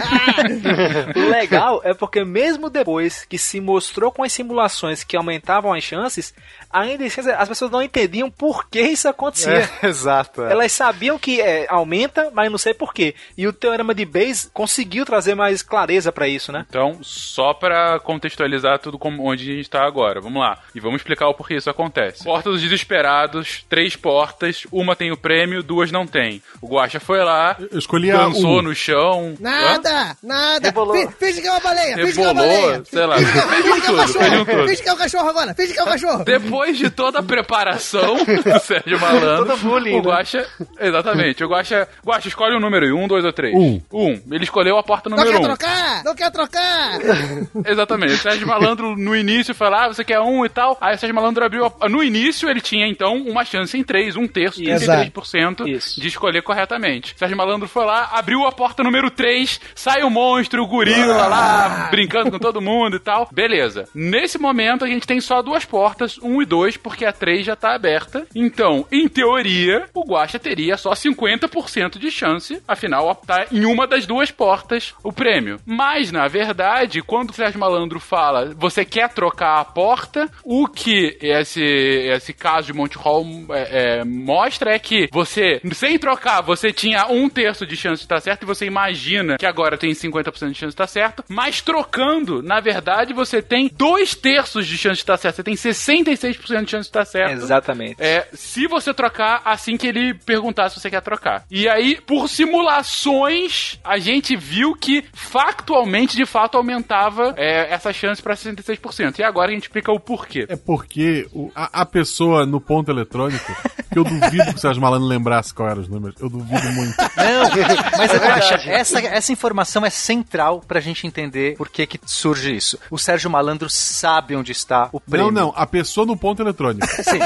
O legal é porque mesmo depois que se mostrou com as simulações que aumentavam as chances, ainda assim as pessoas não entendiam por que isso acontecia. É, exato. é. Elas sabiam que é, aumenta, mas não sei por quê. E o teorema de Bayes conseguiu trazer mais clareza pra isso, né? Então, só pra contextualizar tudo como onde a gente tá agora, vamos lá. E vamos explicar o porquê isso acontece. Porta dos Desesperados, três portas, uma tem o prêmio, duas não tem. O Guaxa foi lá, Eu escolhi a dançou um. no chão. Hã? Nada, nada. Rebolou. Fi- Finge que é uma baleia, finge que é uma baleia. sei lá, Finge que é- um cachorro. Finge que é um cachorro agora, finge que é um cachorro. Depois de toda a preparação do Sérgio Malandro, Todo bullying, o né? Guaxa. Exatamente, o Guaxa. Guaxa, escolhe um número aí, um, dois ou três? Um. Um. Ele escolheu a porta Não número quer um. trocar? Não quer trocar? Exatamente. O Sérgio Malandro no início falou: ah, você quer um e tal. Aí o Sérgio Malandro abriu. A... No início ele tinha então uma chance em três, um terço, Exato. 33% Isso. de escolher corretamente. O Sérgio Malandro foi lá, abriu a porta número 3, sai o monstro, o gorila lá, brincando com todo mundo e tal. Beleza. Nesse momento a gente tem só duas portas, um e dois, porque a 3 já tá aberta. Então, em teoria, o Guaxa teria só 50% de chance, afinal, optar em uma das duas portas o prêmio. Mas, na verdade, quando o Sérgio Malandro fala você quer trocar a porta, o que esse, esse caso de Monte Hall é, é, mostra é que você, sem trocar, você tinha um terço de chance de estar certo e você imagina que agora tem 50% de chance de estar certo, mas trocando, na verdade, você tem dois terços de chance de estar certo. Você tem 66% de chance de estar certo. Exatamente. É, se você trocar assim que ele perguntar se você quer trocar. E aí, por simulações, a gente viu que factualmente, de fato, aumentava é, essa chance pra 66%. E agora a gente explica o porquê. É porque o- a, a pessoa no ponto eletrônico, que eu duvido que o Sérgio Malandro lembrasse qual eram os números. Eu duvido muito. Não, mas É verdade. essa, essa informação é central pra gente entender por que, que surge isso. O Sérgio Malandro sabe onde está o prêmio. Não, não, a pessoa no ponto eletrônico. Sim.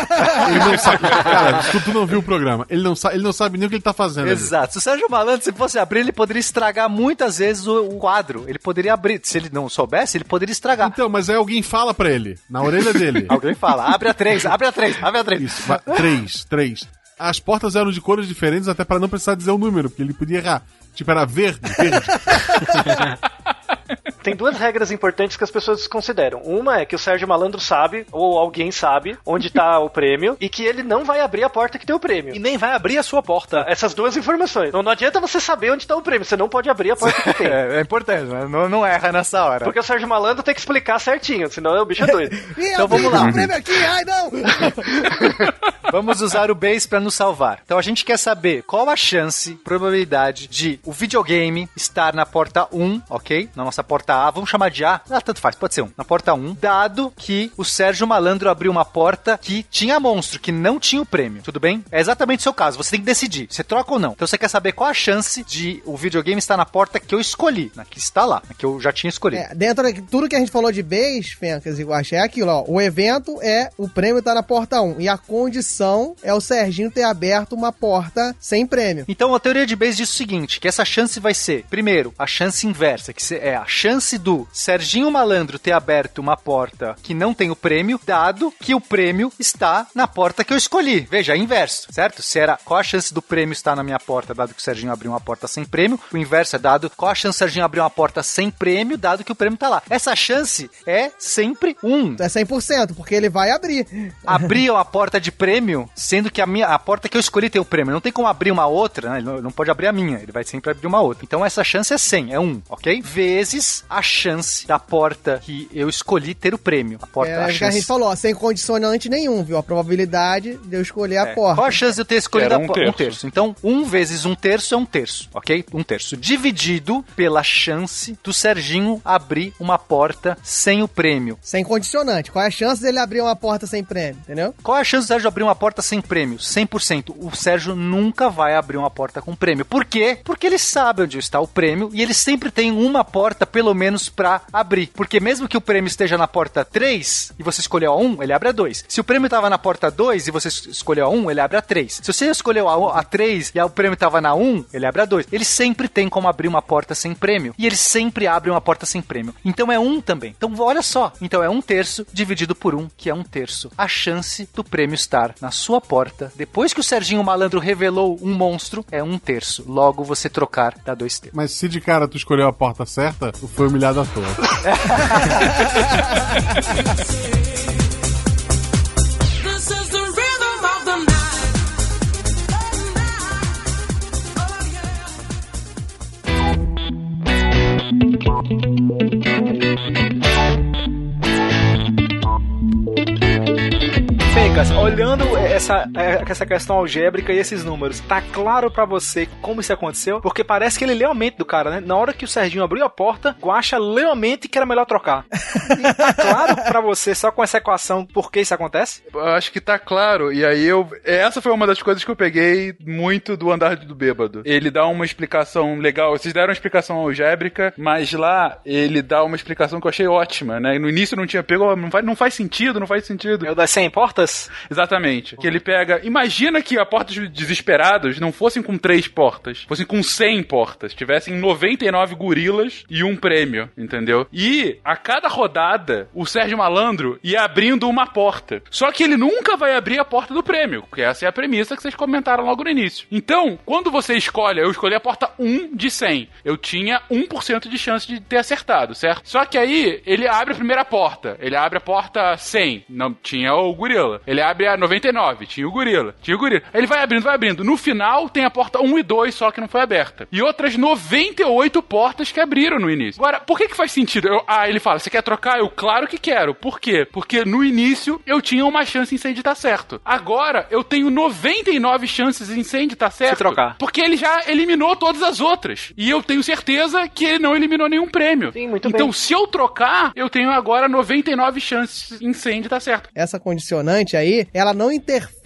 Ele não sabe. Cara, tu, tu não viu o programa. Ele não, sa ele não sabe nem o que ele tá fazendo. ali. Exato. Se o Sérgio Malandro, se fosse abrir, ele poderia estragar muitas vezes o, o quadro. Ele poderia abrir. Se ele não soubesse, ele poderia estragar. Então, mas aí alguém fala pra ele, na orelha dele. Alguém fala, abre a três, abre a três, abre a três. Isso, três, três. As portas eram de cores diferentes até pra não precisar dizer o número, porque ele podia errar. Tipo, era verde, verde. Tem duas regras importantes que as pessoas desconsideram. Uma é que o Sérgio Malandro sabe, ou alguém sabe, onde tá o prêmio, e que ele não vai abrir a porta que tem o prêmio. E nem vai abrir a sua porta. Essas duas informações. Não, não adianta você saber onde tá o prêmio, você não pode abrir a porta que tem. É, é importante, né? não, não erra nessa hora. Porque o Sérgio Malandro tem que explicar certinho, senão o bicho é doido. Então vamos lá. o prêmio aqui, ai não! Vamos usar o base pra nos salvar. Então a gente quer saber qual a chance, probabilidade de o videogame estar na porta 1, ok? Na nossa porta A, vamos chamar de A. Ah, tanto faz, pode ser 1. Na porta 1, dado que o Sérgio Malandro abriu uma porta que tinha monstro, que não tinha o prêmio. Tudo bem? É exatamente o seu caso. Você tem que decidir. Você troca ou não. Então você quer saber qual a chance de o videogame estar na porta que eu escolhi, na que está lá, na que eu já tinha escolhido. É, dentro de tudo que a gente falou de base, Fencas e Guaxa, é aquilo, ó. O evento é o prêmio tá na porta 1. E a condição é o Serginho ter aberto uma porta sem prêmio. Então a teoria de base diz o seguinte, que essa chance vai ser, primeiro, a chance inversa, que é a chance do Serginho Malandro ter aberto uma porta que não tem o prêmio, dado que o prêmio está na porta que eu escolhi. Veja, é inverso, certo? Se era qual a chance do prêmio estar na minha porta, dado que o Serginho abriu uma porta sem prêmio, o inverso é dado qual a chance do Serginho abrir uma porta sem prêmio, dado que o prêmio tá lá. Essa chance é sempre um. É 100%, porque ele vai abrir. abrir uma porta de prêmio, sendo que a minha a porta que eu escolhi tem o prêmio. Não tem como abrir uma outra, né? Ele não, não pode abrir a minha, ele vai sempre abrir uma outra. Então essa chance é 100, é 1, ok? Vezes a chance da porta que eu escolhi ter o prêmio. A porta, É, a a, chance. gente falou, ó, sem condicionante nenhum, viu? A probabilidade de eu escolher a É. porta. Qual a chance de eu ter escolhido Era a um po- terço. um terço? Então, um vezes um terço é um terço, ok? Um terço. Dividido pela chance do Serginho abrir uma porta sem o prêmio. Sem condicionante. Qual é a chance dele abrir uma porta sem prêmio, entendeu? Qual é a chance do Sérgio abrir uma porta sem prêmio? 100%. O Sérgio nunca vai abrir uma porta com prêmio. Por quê? Porque ele sabe onde está o prêmio e ele sempre tem uma porta, pelo menos, pra abrir. Porque mesmo que o prêmio esteja na porta 3 e você escolheu a 1, ele abre a 2. Se o prêmio estava na porta 2 e você es- escolheu a 1, ele abre a 3. Se você escolheu a, a 3 e o prêmio estava na 1, ele abre a 2. Ele sempre tem como abrir uma porta sem prêmio. E ele sempre abre uma porta sem prêmio. Então é 1 também. Então olha só. Então é um terço dividido por 1, que é um terço. A chance do prêmio estar na sua porta, depois que o Serginho Malandro revelou um monstro, é um terço. Logo você trocar dá dois terços. Mas se de cara tu escolheu a porta certa, foi humilhado à toa. essa, é, essa questão algébrica e esses números, tá claro pra você como isso aconteceu? Porque parece que ele leu a mente do cara, né? Na hora que o Serginho abriu a porta, Guacha leu a mente que era melhor trocar. E tá claro pra você, só com essa equação, por que isso acontece? Eu acho que tá claro. E aí eu. Essa foi uma das coisas que eu peguei muito do andar do bêbado. Ele dá uma explicação legal. Vocês deram uma explicação algébrica, mas lá ele dá uma explicação que eu achei ótima, né? No início não tinha pego, não faz, não faz sentido, não faz sentido. É o das 100 portas? Exatamente. Que ele pega. Imagina que a porta dos desesperados não fossem com três portas, fossem com 100 portas. Tivessem 99 gorilas e um prêmio, entendeu? E a cada rodada, o Sérgio Malandro ia abrindo uma porta. Só que ele nunca vai abrir a porta do prêmio, porque essa é a premissa que vocês comentaram logo no início. Então, quando você escolhe, eu escolhi a porta 1 de 100. Eu tinha 1% de chance de ter acertado, certo? Só que aí, ele abre a primeira porta. Ele abre a porta 100. Não tinha o gorila. Ele abre a 99. 99, tinha o gorila. Tinha o gorila. Aí ele vai abrindo, vai abrindo. No final, tem a porta 1 e 2 só que não foi aberta. E outras 98 portas que abriram no início. Agora, por que que faz sentido? Eu- ah, ele fala, você quer trocar? Eu, claro que quero. Por quê? Porque no início eu tinha uma chance em Sandy estar certo. Agora, eu tenho 99 chances em Sandy estar certo. trocar. Porque ele já eliminou todas as outras. E eu tenho certeza que ele não eliminou nenhum prêmio. Sim, muito então, bem. se eu trocar, eu tenho agora 99 chances em Sandy estar certo. Essa condicionante aí, ela não interfere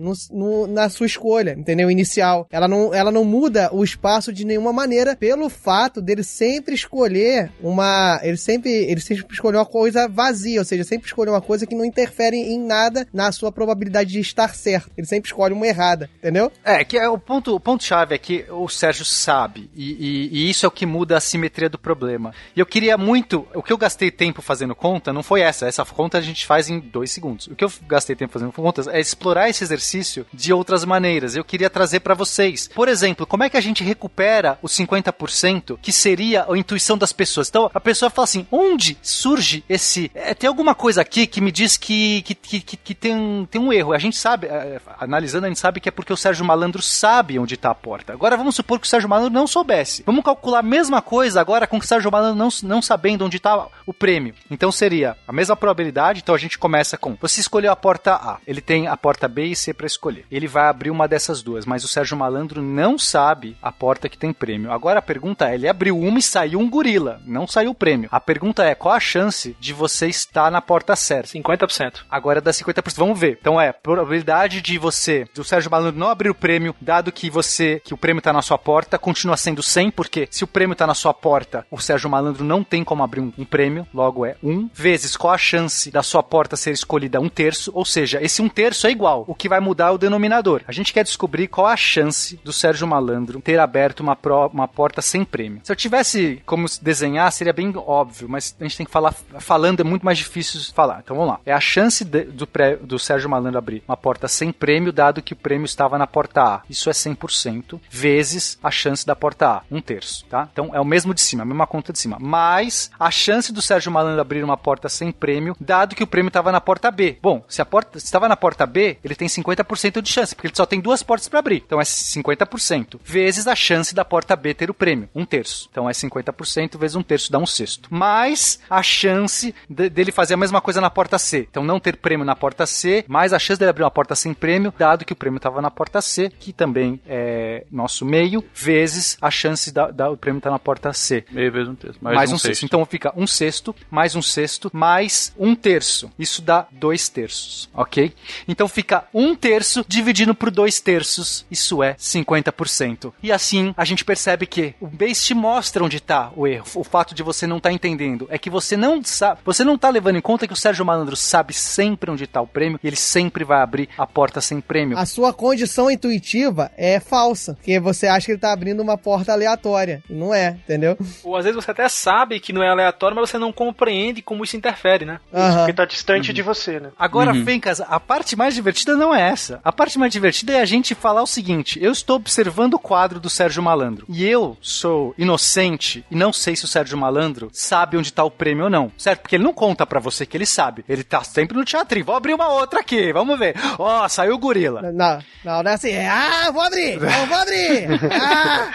no- no- na sua escolha, entendeu? Inicial. Ela não, ela não muda o espaço de nenhuma maneira pelo fato dele sempre escolher uma. Ele sempre, ele sempre escolheu uma coisa vazia, ou seja, sempre escolheu uma coisa que não interfere em nada na sua probabilidade de estar certo. Ele sempre escolhe uma errada, entendeu? É, que é o ponto, o ponto chave é que o Sérgio sabe, e, e- e isso é o que muda a simetria do problema. E eu queria muito, o que eu gastei tempo fazendo conta não foi essa, essa conta a gente faz em dois segundos. O que eu gastei tempo fazendo contas é explorar esse exercício de outras maneiras. Eu queria trazer pra vocês. Por exemplo, como é que a gente recupera os 50% que seria a intuição das pessoas? Então, a pessoa fala assim, onde surge esse... é, tem alguma coisa aqui que me diz que, que, que, que- tem, um- tem um erro. A gente sabe, é, analisando, a gente sabe que é porque o Sérgio Malandro sabe onde tá a porta. Agora vamos supor que o Sérgio Malandro não soubesse. Vamos calcular a mesma coisa agora com o Sérgio Malandro não, não sabendo onde tá o prêmio. Então seria a mesma probabilidade, então a gente começa com, você escolheu a porta A, ele tem a porta B e C para escolher. Ele vai abrir uma dessas duas, mas o Sérgio Malandro não sabe a porta que tem prêmio. Agora a pergunta é, ele abriu uma e saiu um gorila, não saiu o prêmio. A pergunta é, qual a chance de você estar na porta certa? 50%. Agora dá 50%. Vamos ver. Então é, probabilidade de você, do Sérgio Malandro não abrir o prêmio, dado que você, que o prêmio tá na sua porta, continua sendo 100, porque se o prêmio tá na sua porta, o Sérgio Malandro não tem como abrir um, um prêmio, logo é 1, vezes qual a chance da sua porta ser escolhida um terço, ou seja, esse um terço é igual. O que vai mudar é o denominador. A gente quer descobrir qual a chance do Sérgio Malandro ter aberto uma, pro- uma porta sem prêmio. Se eu tivesse como desenhar, seria bem óbvio, mas a gente tem que falar, falando é muito mais difícil falar. Então vamos lá. É a chance de- do, pré- do Sérgio Malandro abrir uma porta sem prêmio, dado que o prêmio estava na porta A. Isso é 100%, vezes a chance da porta A, um terço, tá? Então é o mesmo de cima, a mesma conta de cima. Mais a chance do Sérgio Malandro abrir uma porta sem prêmio, dado que o prêmio estava na porta B. Bom, se a porta estava na porta B, ele tem 50% de chance, porque ele só tem duas portas para abrir. Então é 50%, vezes a chance da porta B ter o prêmio, um terço. Então é 50% vezes um terço, dá um sexto. Mais a chance de- dele fazer a mesma coisa na porta C. Então não ter prêmio na porta C, mais a chance dele abrir uma porta sem prêmio, dado que o prêmio estava na porta C, que também é nosso meio, vezes a chance da, da- o prêmio estar na porta C. Meio vezes um terço. Mais, Mais, um, um, sexto. sexto. Então fica um sexto, mais um sexto, mais um terço. Isso dá dois terços, ok? Então fica um terço dividido por dois terços. Isso é 50%. E assim a gente percebe que o base te mostra onde está o erro. O fato de você não estar entendendo é que você não sabe, você não tá levando em conta que o Sérgio Malandro sabe sempre onde está o prêmio e ele sempre vai abrir a porta sem prêmio. A sua condição intuitiva é falsa, porque você acha que ele tá abrindo uma porta aleatória. E não é, entendeu? Ou às vezes você até sabe que não é aleatório, mas você não compreende como isso interfere, né? Aham. Porque tá distante de você, né? Agora, Fencas, a parte mais divertida não é essa. A parte mais divertida é a gente falar o seguinte: eu estou observando o quadro do Sérgio Malandro e eu sou inocente e não sei se o Sérgio Malandro sabe onde tá o prêmio ou não, certo? Porque ele não conta pra você que ele sabe. Ele tá sempre no teatrinho. Vou abrir uma outra aqui, vamos ver. Ó, saiu o gorila. Não, não, não é assim. Ah, vou abrir! Não, vou abrir! Ah!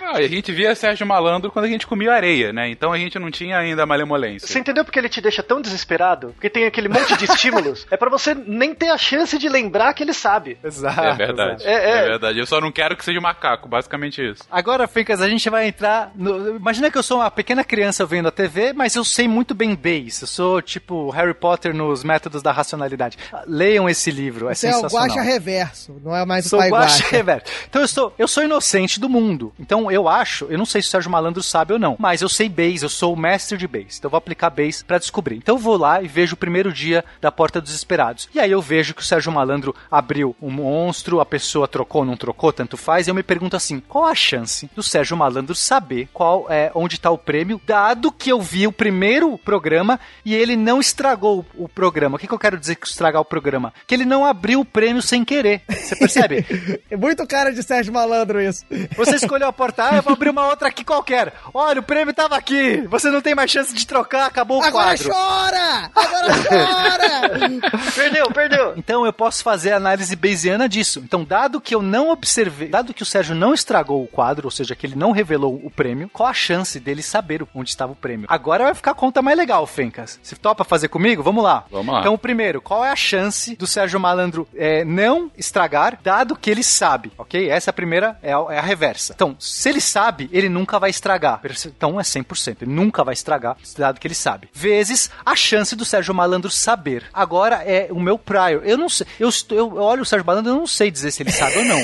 Não, e a gente via Sérgio Malandro quando a gente comia areia, né? Então a gente não tinha ainda a malemolência. Você entendeu porque ele te deixa tão desesperado? Porque tem aquele monte de estímulos. É pra você nem ter a chance de lembrar que ele sabe. Exato. É verdade. É, é. É, verdade. Eu só não quero que seja macaco, basicamente isso. Agora, Fencas, a gente vai entrar. No... Imagina que eu sou uma pequena criança vendo a TV, mas eu sei muito bem base. Eu sou tipo Harry Potter nos métodos da racionalidade. Leiam esse livro, é Você é o sensacional. guacha reverso, não é mais o Sou pai guaxa guacha. reverso. Então eu sou, eu sou inocente do mundo. Então eu acho, eu não sei se o Sérgio Malandro sabe ou não, mas eu sei base, eu sou o mestre de base. Então eu vou aplicar base pra descobrir. Então eu vou lá e vejo o primeiro dia da Porta dos Esperados. E aí eu vejo que o Sérgio Malandro abriu um monstro, a pessoa trocou, não trocou, tanto faz. E eu me pergunto assim, qual a chance do Sérgio Malandro saber qual é onde tá o prêmio, dado que eu vi o primeiro programa e ele não estragou o programa. O que, que eu quero dizer com estragar o programa? Que ele não abriu o prêmio sem querer. Você percebe? É muito cara de Sérgio Malandro isso. Você escolheu a porta A, eu vou abrir uma outra aqui qualquer. Olha, o prêmio tava aqui. Você não tem mais chance de trocar, acabou o Agora quadro. chora! Agora chora! Perdeu, perdeu. Então eu posso fazer a análise bayesiana disso. Então, dado que eu não observei, dado que o Sérgio não estragou o quadro, ou seja, que ele não revelou o prêmio, qual a chance dele saber onde estava o prêmio? Agora vai ficar a conta mais legal, Fencas. Você topa fazer comigo? Vamos lá. Vamos lá. Então, o primeiro, qual é a chance do Sérgio Malandro é, não estragar, dado que ele sabe, ok? Essa é a primeira, é a, é a reversa. Então, se ele sabe, ele nunca vai estragar. Então é 100%. Ele nunca vai estragar, dado que ele sabe. Vezes a chance do Sérgio Malandro saber. Agora é o meu prior. Eu não sei. Eu, estou- eu olho o Sérgio Malandro, eu não sei dizer se ele sabe ou não.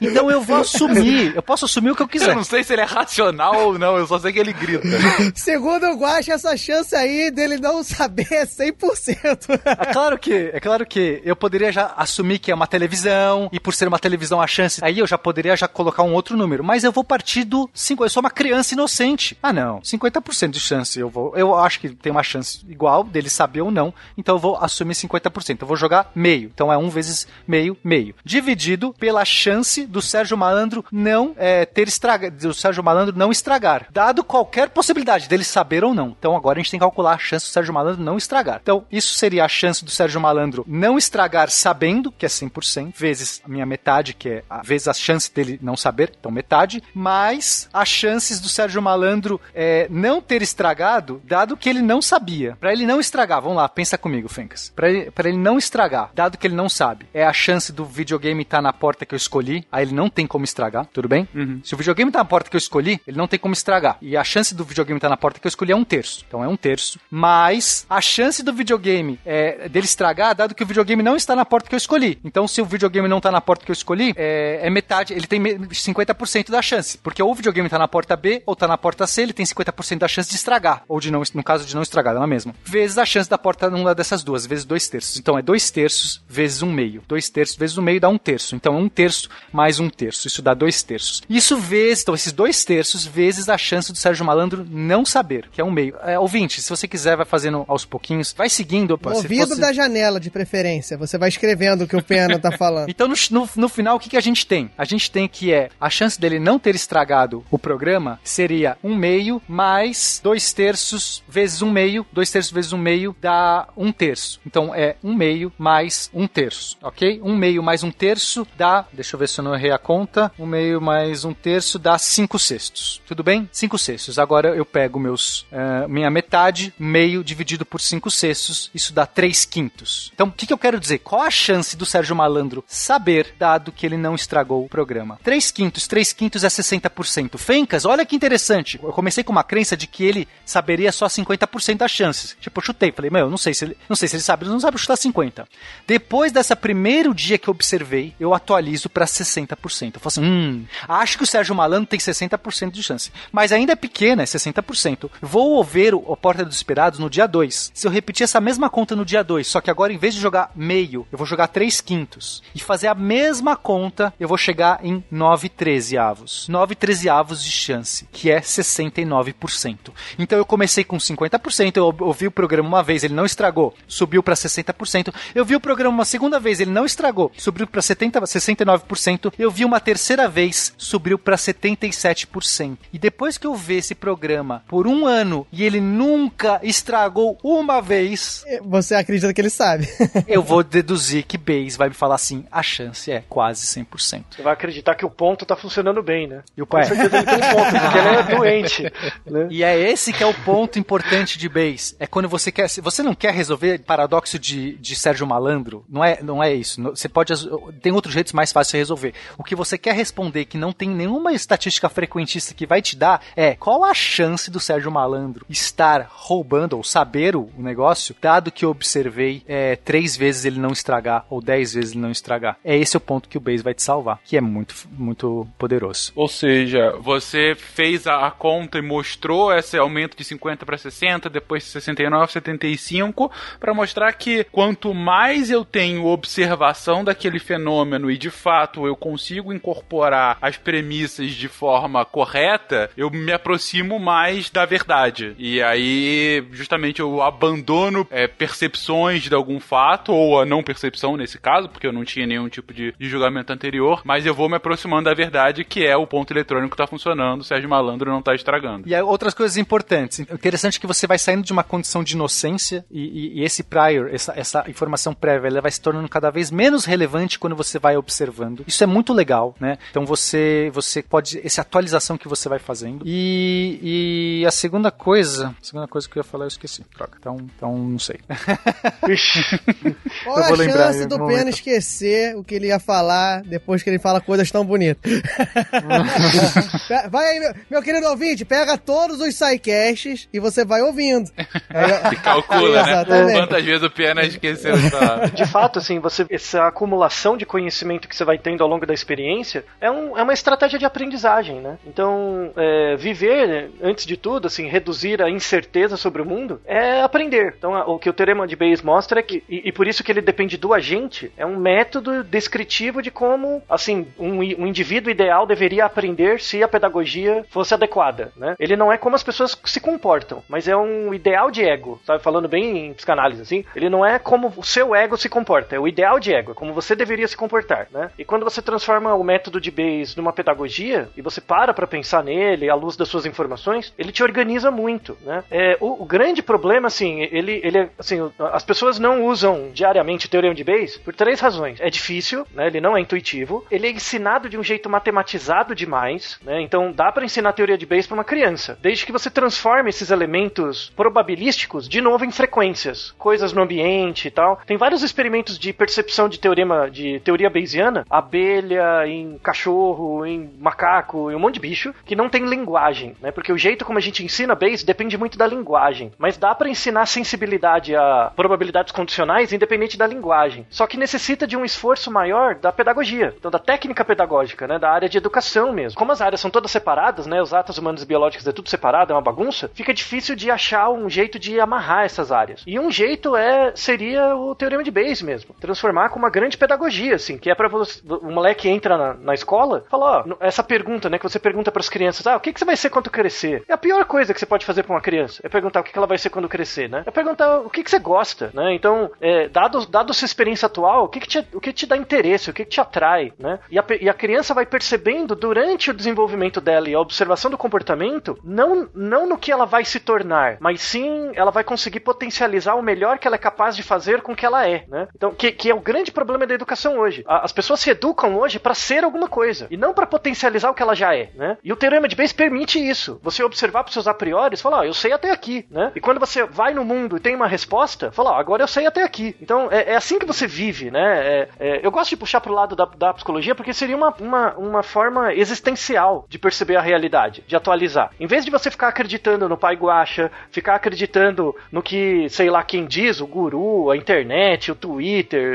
Então eu vou assumir. Eu posso assumir o que eu Eu quiser. não sei se ele é racional ou não, eu só sei que ele grita. Segundo o Guache, essa chance aí dele não saber é 100%. É claro que, é claro que eu poderia já assumir que é uma televisão e por ser uma televisão a chance, aí eu já poderia já colocar um outro número, mas eu vou partir do 5, eu sou uma criança inocente. Ah, não, 50% de chance eu vou. Eu acho que tem uma chance igual dele saber ou não, então eu vou assumir 50%. Eu vou jogar meio. Então é 1 vezes meio, meio. Dividido pela chance do Sérgio Malandro não é, ter estragado, do Sérgio Malandro não estragar, dado qualquer possibilidade dele saber ou não. Então agora a gente tem que calcular a chance do Sérgio Malandro não estragar. Então isso seria a chance do Sérgio Malandro não estragar sabendo, que é 100%, vezes a minha metade, que é a, vezes a chance dele não saber, então metade, mais as chances do Sérgio Malandro é, não ter estragado, dado que ele não sabia. Pra ele não estragar, vamos lá, pensa comigo, Fencas. Pra ele, ele não estragar, dado que ele não sabe, é a chance do videogame estar na porta que eu escolhi, aí ele não tem como estragar, tudo bem? Se o videogame tá na porta que eu escolhi, ele não tem como estragar. E a chance do videogame estar na porta que eu escolhi é um terço. Então é um terço. Mas a chance do videogame é, dele estragar, dado que o videogame não está na porta que eu escolhi. Então, se o videogame não tá na porta que eu escolhi, é, é metade, ele tem me- 50% da chance. Porque ou o videogame tá na porta B ou tá na porta C, ele tem 50% da chance de estragar. Ou de não, no caso de não estragar, ela mesma. Vezes a chance da porta numa dessas duas, vezes dois terços. Então é dois terços vezes um meio. Dois terços vezes um meio dá um terço. Então é um terço mais um terço. Isso dá dois terços. Isso vezes, então esses dois terços vezes a chance do Sérgio Malandro não saber, que é um meio. É, ouvinte, se você quiser, vai fazendo aos pouquinhos. Vai seguindo. se ouvido fosse- da janela, de preferência. Você vai escrevendo o que o Pena tá falando. então, no, no, no final, o que, que a gente tem? A gente tem que é a chance dele não ter estragado o programa seria um meio mais dois terços vezes um meio. Dois terços vezes um meio dá um terço. Então é um meio mais um terço, ok? Um meio mais um terço dá. Deixa eu ver se eu não errei a conta. Um meio mais um terço dá cinco sextos. Tudo bem? Cinco sextos. Agora eu pego meus eh, minha metade, meio dividido por cinco sextos. Isso dá três quintos. Então, o que, que eu quero dizer? Qual a chance do Sérgio Malandro saber, dado que ele não estragou o programa? Três quintos, três quintos é 60%. Fencas, olha que interessante. Eu comecei com uma crença de que ele saberia só 50% das chances. Tipo, eu chutei, falei, meu, eu não sei se ele, não sei se ele sabe, ele não sabe chutar 50. Depois dessa primeiro dia que eu observei, eu atualizo pra 60%. Eu falo assim, hum, acho que o Sérgio Malandro tem 60% de chance. Mas ainda é pequena, é 60%. Vou ver o, o Porta dos Esperados no dia 2. Se eu repetir essa mesma conta no dia 2, só que agora em vez de jogar meio, eu vou jogar 3 quintos. E fazer a mesma conta, eu vou chegar em 9 trezeavos. 9 trezeavos de chance, que é 69%. Então eu comecei com 50%, eu ouvi o programa uma vez, ele não estragou, subiu pra 60%. Eu vi o programa uma segunda vez, ele não estragou, subiu pra 70, 69%. Eu vi uma terceira vez, subiu pra 77%. E depois que eu ver esse programa por um ano e ele nunca estragou uma vez, Você acredita que ele sabe. eu vou deduzir que Base vai me falar assim: a chance é quase 100%. Você vai acreditar que o ponto tá funcionando bem, né? E o Com pai? certeza ele tem ponto, porque ele é doente. Né? E é esse que é o ponto importante de Base. É quando você quer. Você não quer resolver paradoxo de, de Sérgio Malandro. Não é, não é isso. Você pode. Tem outros jeitos mais fáceis de resolver. O que você quer responder que não tem nenhuma estatística frequentista que vai te dar é qual a chance do Sérgio Malandro estar roubando ou saber o, o negócio, dado que eu observei é, três vezes ele não estragar ou dez vezes ele não estragar. É esse o ponto que o Base vai te salvar, que é muito, muito poderoso. Ou seja, você fez a, a conta e mostrou esse aumento de 50 para 60, depois 69, 75, para mostrar que quanto mais eu tenho observação daquele fenômeno e de fato eu consigo incorporar as premissas de forma correta, eu me aproximo mais da verdade. E aí, justamente, eu abandono é, percepções de algum fato, ou a não percepção nesse caso, porque eu não tinha nenhum tipo de, de julgamento anterior, mas eu vou me aproximando da verdade, que é o ponto eletrônico que tá funcionando, o Sérgio Malandro não tá estragando. E aí, outras coisas importantes. Interessante que você vai saindo de uma condição de inocência e, e- e esse prior, essa, essa informação prévia ela vai se tornando cada vez menos relevante quando você vai observando. Isso é muito legal, né? Então você, você pode, essa atualização que você vai fazendo. E, e a segunda coisa, a segunda coisa que eu ia falar eu esqueci. Droga. Então, então não sei. Qual Eu a vou lembrar chance do Pena esquecer o que ele ia falar depois que ele fala coisas tão bonitas? Vai aí, meu, meu querido ouvinte, pega todos os sidecasts e você vai ouvindo. E calcula, né? Exatamente. Quantas vezes o Pena esqueceu de falar. De fato, assim, você, essa acumulação de conhecimento que você vai tendo ao longo da experiência é, um- é uma estratégia de aprendizagem, né? Então, é, viver, né, antes de tudo, assim, reduzir a incerteza sobre o mundo é aprender. Então, o que o teorema de Bayes mostra é que, e, e por isso que ele depende do agente, é um método descritivo de como, assim, um, um indivíduo ideal deveria aprender se a pedagogia fosse adequada, né? Ele não é como as pessoas se comportam, mas é um ideal de ego, sabe? Falando bem em psicanálise, assim, ele não é como o seu ego se comporta, é o ideal de ego, é como você deveria se comportar, né? E quando você transforma o método de Bayes numa pedagogia e você para pra pensar nele à luz das suas informações, ele te organiza muito, né? É, o, o grande problema, assim, ele, ele é, assim, as pessoas não usam diariamente o teorema de Bayes por três razões. É difícil, né? Ele não é intuitivo, ele é ensinado de um jeito matematizado demais, né? Então dá pra ensinar a teoria de Bayes pra uma criança, desde que você transforme esses elementos probabilísticos de novo em frequências, coisas no ambiente e tal. Tem vários experimentos de percepção de teorema de teoria bayesiana, abelha, em cachorro, em macaco, em um monte de bicho que não tem linguagem, né? Porque o jeito como a gente ensina Bayes depende muito da linguagem, mas dá pra ensinar sensibilidade a probabilidades condicionais independente da linguagem. Só que necessita de um esforço maior da pedagogia, então da técnica pedagógica, né, da área de educação mesmo. Como as áreas são todas separadas, né, os atos humanos e biológicos é tudo separado, é uma bagunça, fica difícil de achar um jeito de amarrar essas áreas. E um jeito é seria o teorema de Bayes mesmo, transformar com uma grande pedagogia, assim, que é para o moleque entra na, na escola, fala, ó, essa pergunta, né, que você pergunta para as crianças, ah, o que, que você vai ser quando crescer? É a pior coisa que você pode fazer para uma criança, é perguntar o que, que ela vai ser quando crescer, né? É perguntar o que, que você gosta, né? Então, é, dado, dado sua experiência atual, o que, que, te, o que te dá interesse, o que, que te atrai, né? E a, e a criança vai percebendo durante o desenvolvimento dela e a observação do comportamento, não, não no que ela vai se tornar, mas sim ela vai conseguir potencializar o melhor que ela é capaz de fazer com o que ela é, né? Então, que, que é o grande problema da educação hoje. A- as pessoas se educam hoje para ser alguma coisa e não para potencializar o que ela já é, né? E o teorema de Bayes permite isso. Você observar para seus a priori falar, ó, eu sei até aqui, né? E quando você vai no mundo e tem uma resposta, fala, ó, agora eu sei até aqui. Então, é, é assim que você vive, né? É- é, eu gosto de puxar pro lado da, da psicologia porque seria uma, uma, uma forma existencial de perceber a realidade, de atualizar. Em vez de você ficar acreditando no pai guacha, ficar acreditando no que, sei lá, quem diz, o guru, a internet, o Twitter,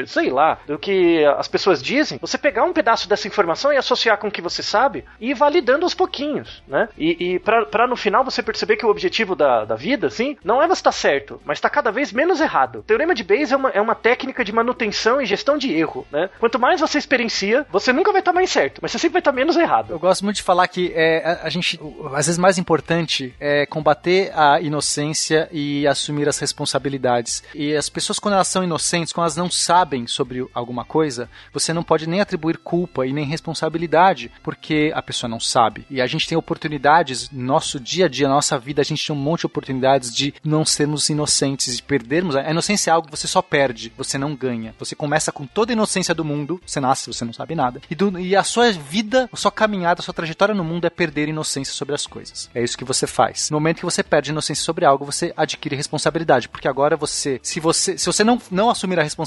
sei lá, do que as pessoas dizem, você pegar um pedaço dessa informação e associar com o que você sabe e ir validando aos pouquinhos, né? E, e pra no final você perceber que o objetivo da, da vida, assim, não é você estar certo, mas estar cada vez menos errado. O teorema de Bayes é uma, é uma técnica de manutenção e gestão de erro, né? Quanto mais você experiencia, você nunca vai estar mais certo, mas você sempre vai estar menos errado. Eu gosto muito de falar que é, a, a gente, às vezes mais importante é combater a inocência e assumir as responsabilidades. E as pessoas quando elas são inocentes, quando elas não sabem sobre alguma coisa, você não pode nem atribuir culpa e nem responsabilidade, porque a pessoa não sabe. E a gente tem oportunidades, no nosso dia a dia, nossa vida, a gente tem um monte de oportunidades de não sermos inocentes, de perdermos. A inocência é algo que você só perde, você não ganha. Você começa com toda a inocência do mundo, você nasce, você não sabe nada. E, do- e a sua vida, a sua caminhada, a sua trajetória no mundo é perder inocência sobre as coisas. É isso que você faz. No momento que você perde inocência sobre algo, você adquire responsabilidade, porque agora você, se você, se você não, não assumir a responsabilidade,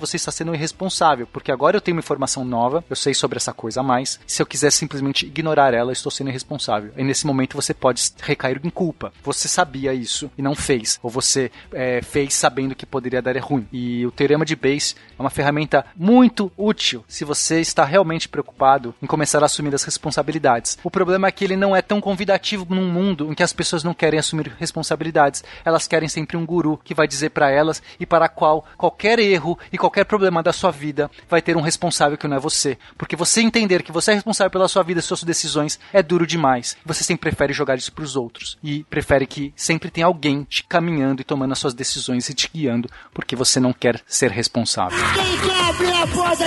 você está sendo irresponsável, porque agora eu tenho uma informação nova, eu sei sobre essa coisa a mais. Se eu quiser simplesmente ignorar ela, eu estou sendo irresponsável. E nesse momento você pode recair em culpa. Você sabia isso e não fez, ou você é, fez sabendo que poderia dar ruim. E o teorema de Bayes é uma ferramenta muito útil se você está realmente preocupado em começar a assumir as responsabilidades. O problema é que ele não é tão convidativo num mundo em que as pessoas não querem assumir responsabilidades. Elas querem sempre um guru que vai dizer para elas e para qual qualquer erro e qualquer problema da sua vida vai ter um responsável que não é você. Porque você entender que você é responsável pela sua vida e suas decisões é duro demais. Você sempre prefere jogar isso para os outros e prefere que sempre tenha alguém te caminhando e tomando as suas decisões e te guiando, porque você não quer ser responsável. Quem quer abrir a porta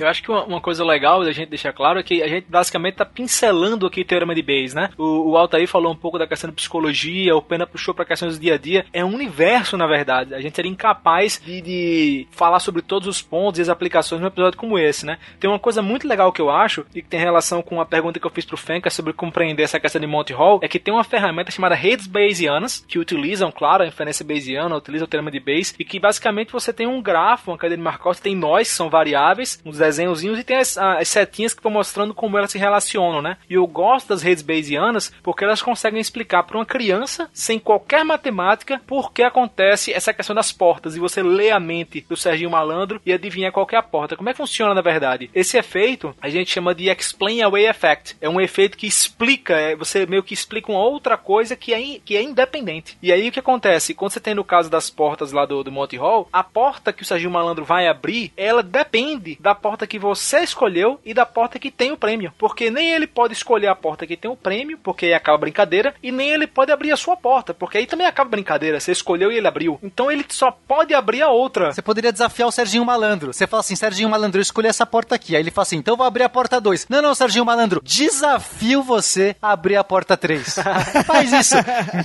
Eu acho que uma, coisa legal da gente deixar claro é que a gente basicamente tá pincelando aqui o teorema de Bayes, né? O, o Altair falou um pouco da questão de psicologia, o Pena puxou pra questões do dia a dia. É um universo, na verdade. A gente seria incapaz de, de falar sobre todos os pontos e as aplicações num episódio como esse, né? Tem uma coisa muito legal que eu acho, e que tem relação com a pergunta que eu fiz pro Fenka sobre compreender essa questão de Monty Hall, é que tem uma ferramenta chamada redes Bayesianas, que utilizam, claro, a inferência Bayesiana, utilizam o teorema de Bayes, e que basicamente você tem um grafo, uma cadeia de Markov, tem nós, que são variáveis, uns desenhozinhos, e tem as, as setinhas que vão mostrando como elas se relacionam, né? E eu gosto das redes Bayesianas porque elas conseguem explicar para uma criança, sem qualquer matemática, por que acontece essa questão das portas, e você lê a mente do Serginho Malandro e adivinha qual é a porta. Como é que funciona, na verdade? Esse efeito a gente chama de Explain Away Effect. É um efeito que explica, é, você meio que explica uma outra coisa que é, que é independente. E aí o que acontece? Quando você tem no caso das portas lá do, do Monty Hall, a porta que o Serginho Malandro vai abrir, ela depende da porta que você escolheu e da porta que tem o prêmio. Porque nem ele pode escolher a porta que tem o prêmio, porque aí acaba a brincadeira, e nem ele pode abrir a sua porta, porque aí também acaba a brincadeira. Você escolheu e ele abriu. Então ele só pode abrir a outra. Você poderia desafiar o Serginho Malandro. Você fala assim, Serginho Malandro, eu escolhi essa porta aqui. Aí ele fala assim, então eu vou abrir a porta 2. Não, não, Serginho Malandro, desafio você a abrir a porta 3. Faz isso.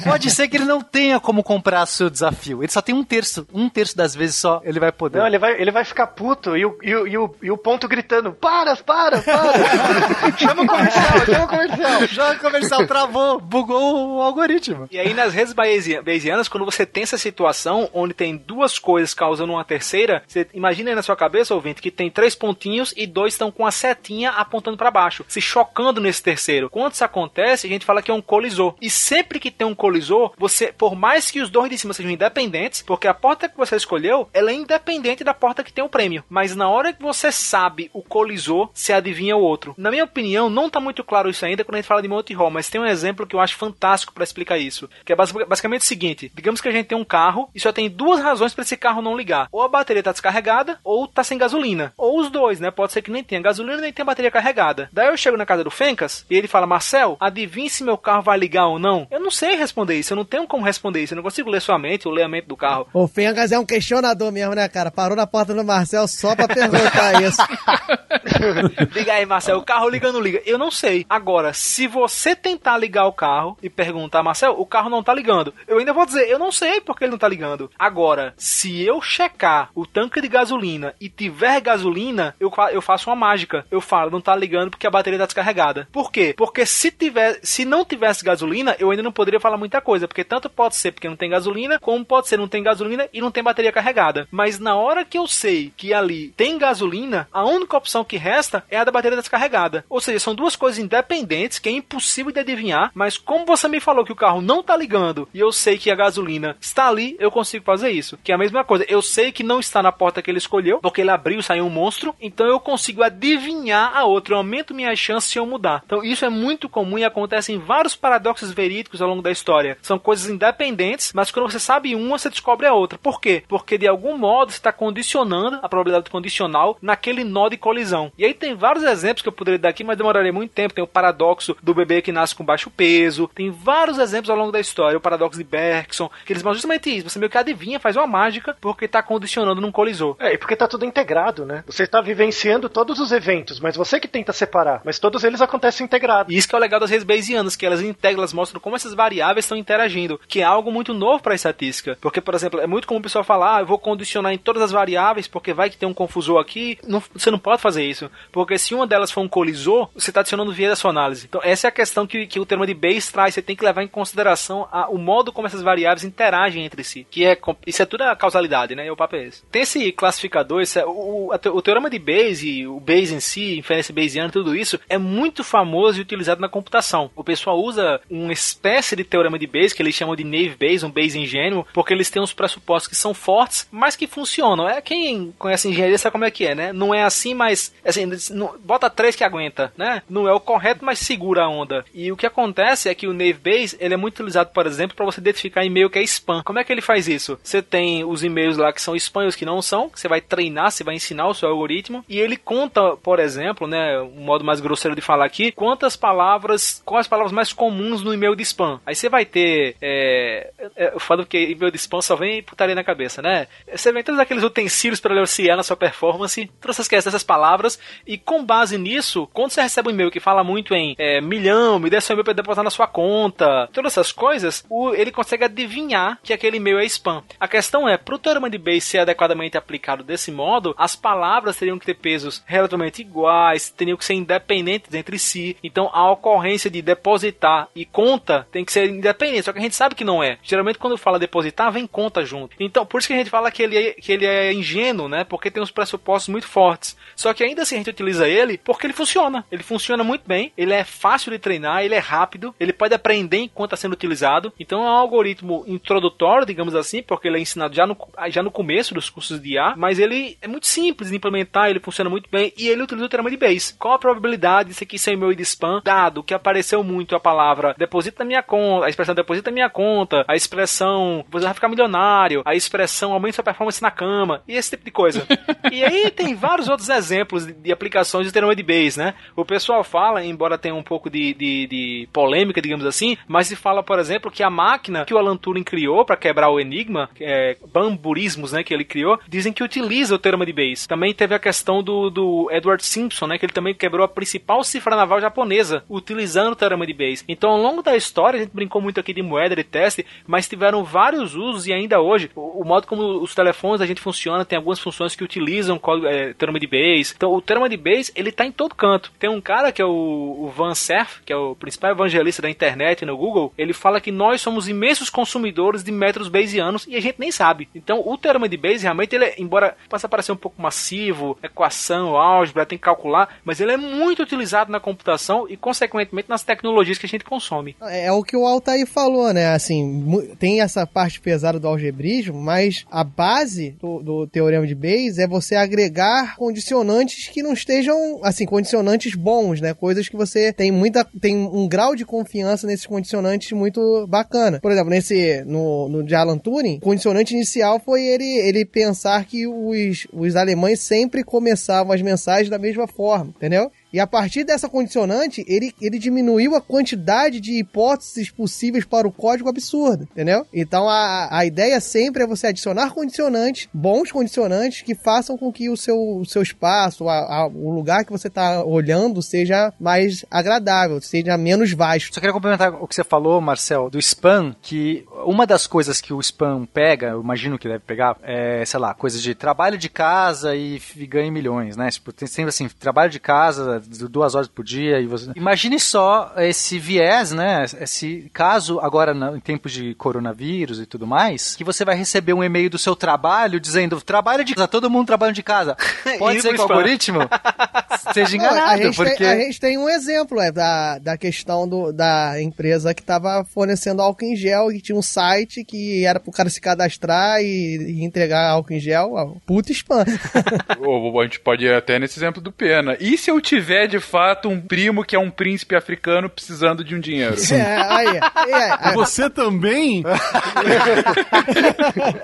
Pode ser que ele não tenha como comprar seu desafio. Ele só tem um terço. Um terço das vezes só ele vai poder. Não, ele vai, ele vai ficar puto e o, e, o, e, o, e o ponto gritando: para, para, para! chama o comercial, chama o comercial. Já comercial travou, bugou o algoritmo. E aí nas redes bayesi- bayesianas, quando você tem essa situação onde tem duas coisas causando uma terceira, você imagina aí na sua cabeça, ouvinte, que tem três pontinhos e dois estão com a setinha apontando para baixo, se chocando nesse terceiro. Quando isso acontece, a gente fala que é um colisor. E sempre que tem um colisor, você, por mais que os dois de cima sejam independentes, porque a porta que você escolheu, ela é independente da porta que tem o prêmio. Mas na hora que você sabe o colisor, você adivinha o outro. Na minha opinião, não tá muito claro isso ainda quando a gente fala de Monty Hall, mas tem um exemplo que eu acho fantástico para explicar isso, que é basi- basicamente o seguinte: digamos que a gente tem um carro e só tem duas razões para esse carro não ligar. Ou a bateria tá descarregada, ou tá sem gasolina. Ou os dois, né? Pode ser que nem tenha gasolina nem tenha bateria carregada. Daí eu chego na casa do Fencas e ele fala: Marcel, adivinhe se meu carro vai ligar ou não. Eu não sei responder isso, eu não tenho como responder isso, eu não consigo ler sua mente ou ler a mente do carro. O Fengas é um questionador mesmo, né, cara? Parou na porta do Marcel só pra perguntar isso. Liga aí, Marcel, o carro liga ou não liga? Eu não sei. Agora, se você tentar ligar o carro e perguntar, Marcel, o carro não tá ligando, eu ainda vou dizer, eu não sei porque ele não tá ligando. Agora, se eu checar o tanque de gasolina e tiver gasolina, eu, eu faço uma mágica. Eu falo, não tá ligando porque a bateria tá descarregada. Por quê? Porque se tiver, se não tivesse gasolina, eu ainda não poderia falar muita coisa, porque tanto pode ser porque não tem gasolina, como pode ser não tem gasolina e não tem bateria carregada. Mas na hora que eu sei que ali tem gasolina, a única opção que resta é a da bateria descarregada. Ou seja, são duas coisas independentes que é impossível de adivinhar, mas como você me falou que o carro não tá ligando e eu sei que a gasolina está ali, eu consigo fazer isso. Que é a mesma coisa. Eu sei que não está na porta que ele escolheu, porque ele abriu e saiu um monstro, então eu consigo adivinhar a outra. Eu aumento minhas chances se eu mudar. Então isso é muito comum e acontece em vários paradoxos verídicos ao longo da história. São coisas independentes, mas quando você sabe uma, você descobre a outra. Por quê? Porque de algum modo você está condicionando a probabilidade condicional naquele nó de colisão. E aí tem vários exemplos que eu poderia dar aqui, mas demoraria muito tempo. Tem o paradoxo do bebê que nasce com baixo peso. Tem vários exemplos ao longo da história. O paradoxo de Bergson, que eles mostram justamente isso. Você meio que adivinha, faz uma mágica, porque está condicionando num colisor. É, e porque tá tudo integrado, né? Você tá vivenciando todos os eventos, mas você que tenta separar. Mas todos eles acontecem integrados. E isso que é o legal das redes Bayesianas, que elas integram, elas mostram como essas variáveis estão interagindo, que é algo muito novo para a estatística. Porque, por exemplo, é muito comum o pessoal falar, ah, eu vou condicionar em todas as variáveis, porque vai que tem um confusor aqui. Não- você não pode fazer isso. Porque se uma delas for um colisor, você está adicionando viés da sua análise. Então, essa é a questão que, que o termo de Bayes traz. Você tem que levar em consideração a- o modo como essas variáveis interagem entre si. Que é, isso é tudo a causalidade, né? E o papo é esse. Tem esse classificador, esse é- o, o, o teorema de Bayes e o Bayes em si, inferência Bayesiana, tudo isso, é muito famoso e utilizado na computação. O pessoal usa uma espécie de teorema de Bayes, que eles chamam de naive Bayes, um Bayes ingênuo, porque eles têm uns pressupostos que são fortes, mas que funcionam. É quem conhece engenharia sabe como é que é, né? Não é assim, mas assim, não- bota três que aguenta, né? Não é o correto, mas segura a onda. E o que acontece é que o naive Bayes, ele é muito utilizado, por exemplo, para você identificar e-mail que é spam. Como é que ele faz isso? Você tem os e-mails lá que são spam e os que não são, você vai treinar, você vai ensinar o seu algoritmo, e ele conta, por exemplo, né, um modo mais grosseiro de falar aqui, quantas palavras, quais as palavras mais comuns no e-mail de spam. Aí você vai ter, é, é, eu falo que e-mail de spam só vem putaria na cabeça, né? Você vem todos aqueles utensílios para auxiliar na sua performance, trouxe esquece dessas palavras e com base nisso, quando você recebe um e-mail que fala muito em é, milhão, me dê seu e-mail pra depositar na sua conta, todas essas coisas, o- ele consegue adivinhar que aquele e-mail é spam. A questão é, pro teorema de Bayes ser adequadamente aplicado desse modo, as palavras teriam que ter pesos relativamente iguais, teriam que ser independentes entre si. Então a ocorrência de depositar e conta tem que ser independente, só que a gente sabe que não é. Geralmente quando fala depositar, vem conta junto. Então, por isso que a gente fala que ele é, que ele é ingênuo, né? Porque tem uns pressupostos muito fortes. Só que ainda assim a gente utiliza ele porque ele funciona. Ele funciona muito bem, ele é fácil de treinar, ele é rápido, ele pode aprender enquanto está sendo utilizado. Então é um algoritmo introdutório, digamos assim, porque ele é ensinado já no, já no começo dos cursos de IA, mas ele é muito simples de implementar, ele funciona muito bem e ele utiliza o teorema de Bayes. Qual a probabilidade disso aqui ser e-mail de spam, dado que apareceu muito a palavra deposita na minha conta, a expressão deposita na minha conta, a expressão você vai ficar milionário, a expressão aumenta sua performance na cama e esse tipo de coisa. e aí tem vários outros exemplos de, aplicações de teorema de Bayes, né? O pessoal fala, embora tenha um pouco de, de, de polêmica, digamos assim, mas se fala, por exemplo, que a máquina que o Alan Turing criou para quebrar o enigma, é, bamburismos, né, que ele criou, dizem que utiliza o teorema de Bayes. Também teve a questão do, do Edward Simpson, né, que ele também quebrou a principal cifra naval japonesa utilizando o teorema de Bayes. Então, ao longo da história, a gente brincou muito aqui de moeda de teste, mas tiveram vários usos e ainda hoje, o, o modo como os telefones da gente funciona, tem algumas funções que utilizam código, é, teorema de Bayes. Então, o teorema de Bayes, ele tá em todo canto. Tem um cara que é o, o Van Cerf, que é o principal evangelista da internet no Google, ele fala que nós somos imensos consumidores de métodos bayesianos e a gente nem sabe. Então, o teorema de Bayes realmente, ele, é- embora possa parecer um pouco massivo, equação, álgebra, tem que calcular, mas ele é muito utilizado na computação e, consequentemente, nas tecnologias que a gente consome. É, é o que o Altair falou, né? Assim, tem essa parte pesada do algebrismo, mas a base do, do teorema de Bayes é você agregar condicionantes que não estejam, assim, condicionantes bons, né? Coisas que você tem muita, tem um grau de confiança nesses condicionantes muito bacana. Por exemplo, nesse, no, no de Alan Turing, o condicionante inicial foi ele, ele pensar que os, os alemães sempre começavam as mensagens da mesma forma, entendeu? E a partir dessa condicionante, ele, ele diminuiu a quantidade de hipóteses possíveis para o código absurdo, entendeu? Então a, a ideia sempre é você adicionar condicionantes, bons condicionantes, que façam com que o seu, o seu espaço, a- a- o lugar que você está olhando, seja mais agradável, seja menos vasto. Só queria complementar o que você falou, Marcel, do spam, que uma das coisas que o spam pega, eu imagino que deve pegar, é, sei lá, coisas de trabalho de casa e, e ganhe milhões, né? Tipo, tem sempre assim, trabalho de casa, duas horas por dia e você... Imagine só esse viés, né? Esse caso agora na- em tempos de coronavírus e tudo mais, que você vai receber um e-mail do seu trabalho dizendo, trabalho de casa, todo mundo trabalhando de casa. Pode ser que o spam. algoritmo seja Não, a, enganado, gente porque... tem, a gente tem um exemplo é, da, da questão do, da empresa que estava fornecendo álcool em gel e tinha um site que era pro cara se cadastrar e, e entregar álcool em gel. Puta spam. A gente pode ir até nesse exemplo do Pena. E se eu tiver de fato um primo que é um príncipe africano precisando de um dinheiro? É, aí, aí, aí, Você também?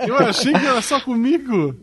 Eu achei que era só comigo.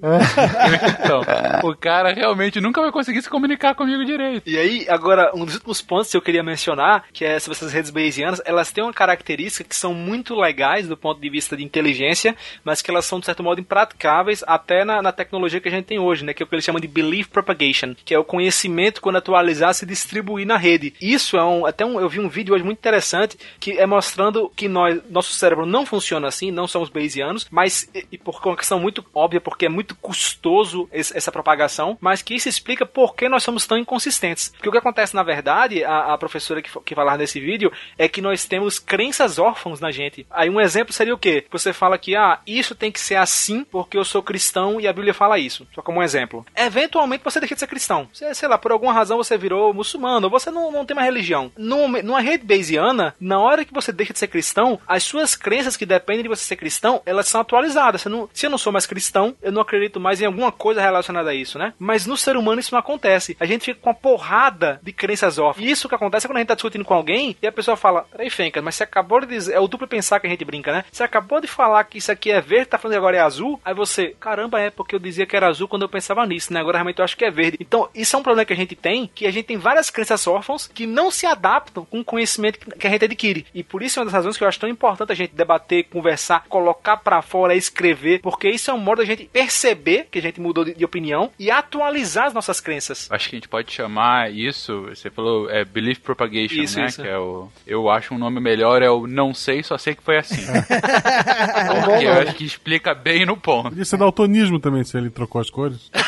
Então, o cara realmente nunca vai conseguir se comunicar comigo direito. E aí, agora, um dos últimos pontos que eu queria mencionar, que é sobre essas redes bayesianas, elas têm uma característica que são muito legais do ponto de vista de inteligência, mas que elas são, de certo modo, impraticáveis até na, na tecnologia que a gente tem hoje, né? Que é o que eles chamam de belief propagation, que é o conhecimento, quando atualizar, se distribuir na rede. Isso é um, até um, eu vi um vídeo hoje muito interessante, que é mostrando que nós, nosso cérebro não funciona assim, não somos bayesianos, mas, e, e por uma questão muito óbvia, porque é muito custoso esse- essa propagação, mas que isso explica por que nós somos tão inconsistentes. Porque o que acontece, na verdade, a, a professora que, que falar nesse vídeo, é que nós temos crenças órfãos na gente. Aí um exemplo seria o quê? Você fala que, ah, isso tem que ser assim porque eu sou cristão e a Bíblia fala isso. Só como um exemplo. Eventualmente você deixa de ser cristão. Sei lá, por alguma razão você virou muçulmano, você não, não tem mais religião. Numa, numa rede bayesiana, na hora que você deixa de ser cristão, as suas crenças que dependem de você ser cristão, elas são atualizadas. Você não, se eu não sou mais cristão, eu não acredito mais em alguma coisa relacionada a isso, né? Mas no ser humano isso não acontece. A gente fica com uma porrada de crenças órfãs. Isso que acontece quando a gente tá discutindo com alguém e a pessoa fala: Peraí, Fencas, mas você acabou de dizer. É o duplo pensar que a gente brinca, né? Você acabou de falar que isso aqui é verde, tá falando que agora é azul. Aí você, caramba, é porque eu dizia que era azul quando eu pensava nisso, né? Agora realmente eu acho que é verde. Então, isso é um problema que a gente tem, que a gente tem várias crenças órfãos que não se adaptam com o conhecimento que a gente adquire. E por isso é uma das razões que eu acho tão importante a gente debater, conversar, colocar pra fora, escrever, porque isso é um modo da gente perceber que a gente mudou de, de opinião e atualizar as nossas crenças. Acho que a gente pode chamar isso, você falou, é Belief Propagation, Isso, né? isso. Que é o. Eu acho um nome melhor, é o Não Sei, só sei que foi assim. É um bom que eu acho que explica bem no ponto. Podia ser daltonismo também, se ele trocou as cores.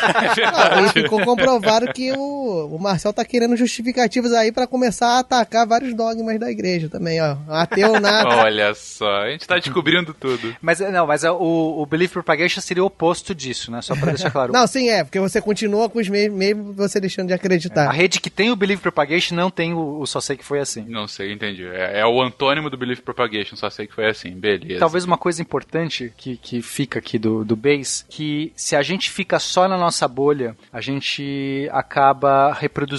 Ah, e ficou comprovado que o, o Marcel tá querendo justificativas aí pra começar a atacar vários dogmas da igreja também, ó. Ateu nada. Olha só, a gente tá descobrindo tudo. Mas é, não, mas é, o, o Belief Propagation seria o oposto disso, né? Só pra deixar claro. Não, sim, é, porque você continua com os mesmos, mesmo você deixando de A acreditar. rede que tem o Belief Propagation não tem o, o Só Sei Que Foi Assim. Não sei, entendi. É, é o antônimo do Belief Propagation, só sei que foi assim, beleza. Talvez uma coisa importante que, que fica aqui do, do base, que se a gente fica só na nossa bolha, a gente acaba reproduzindo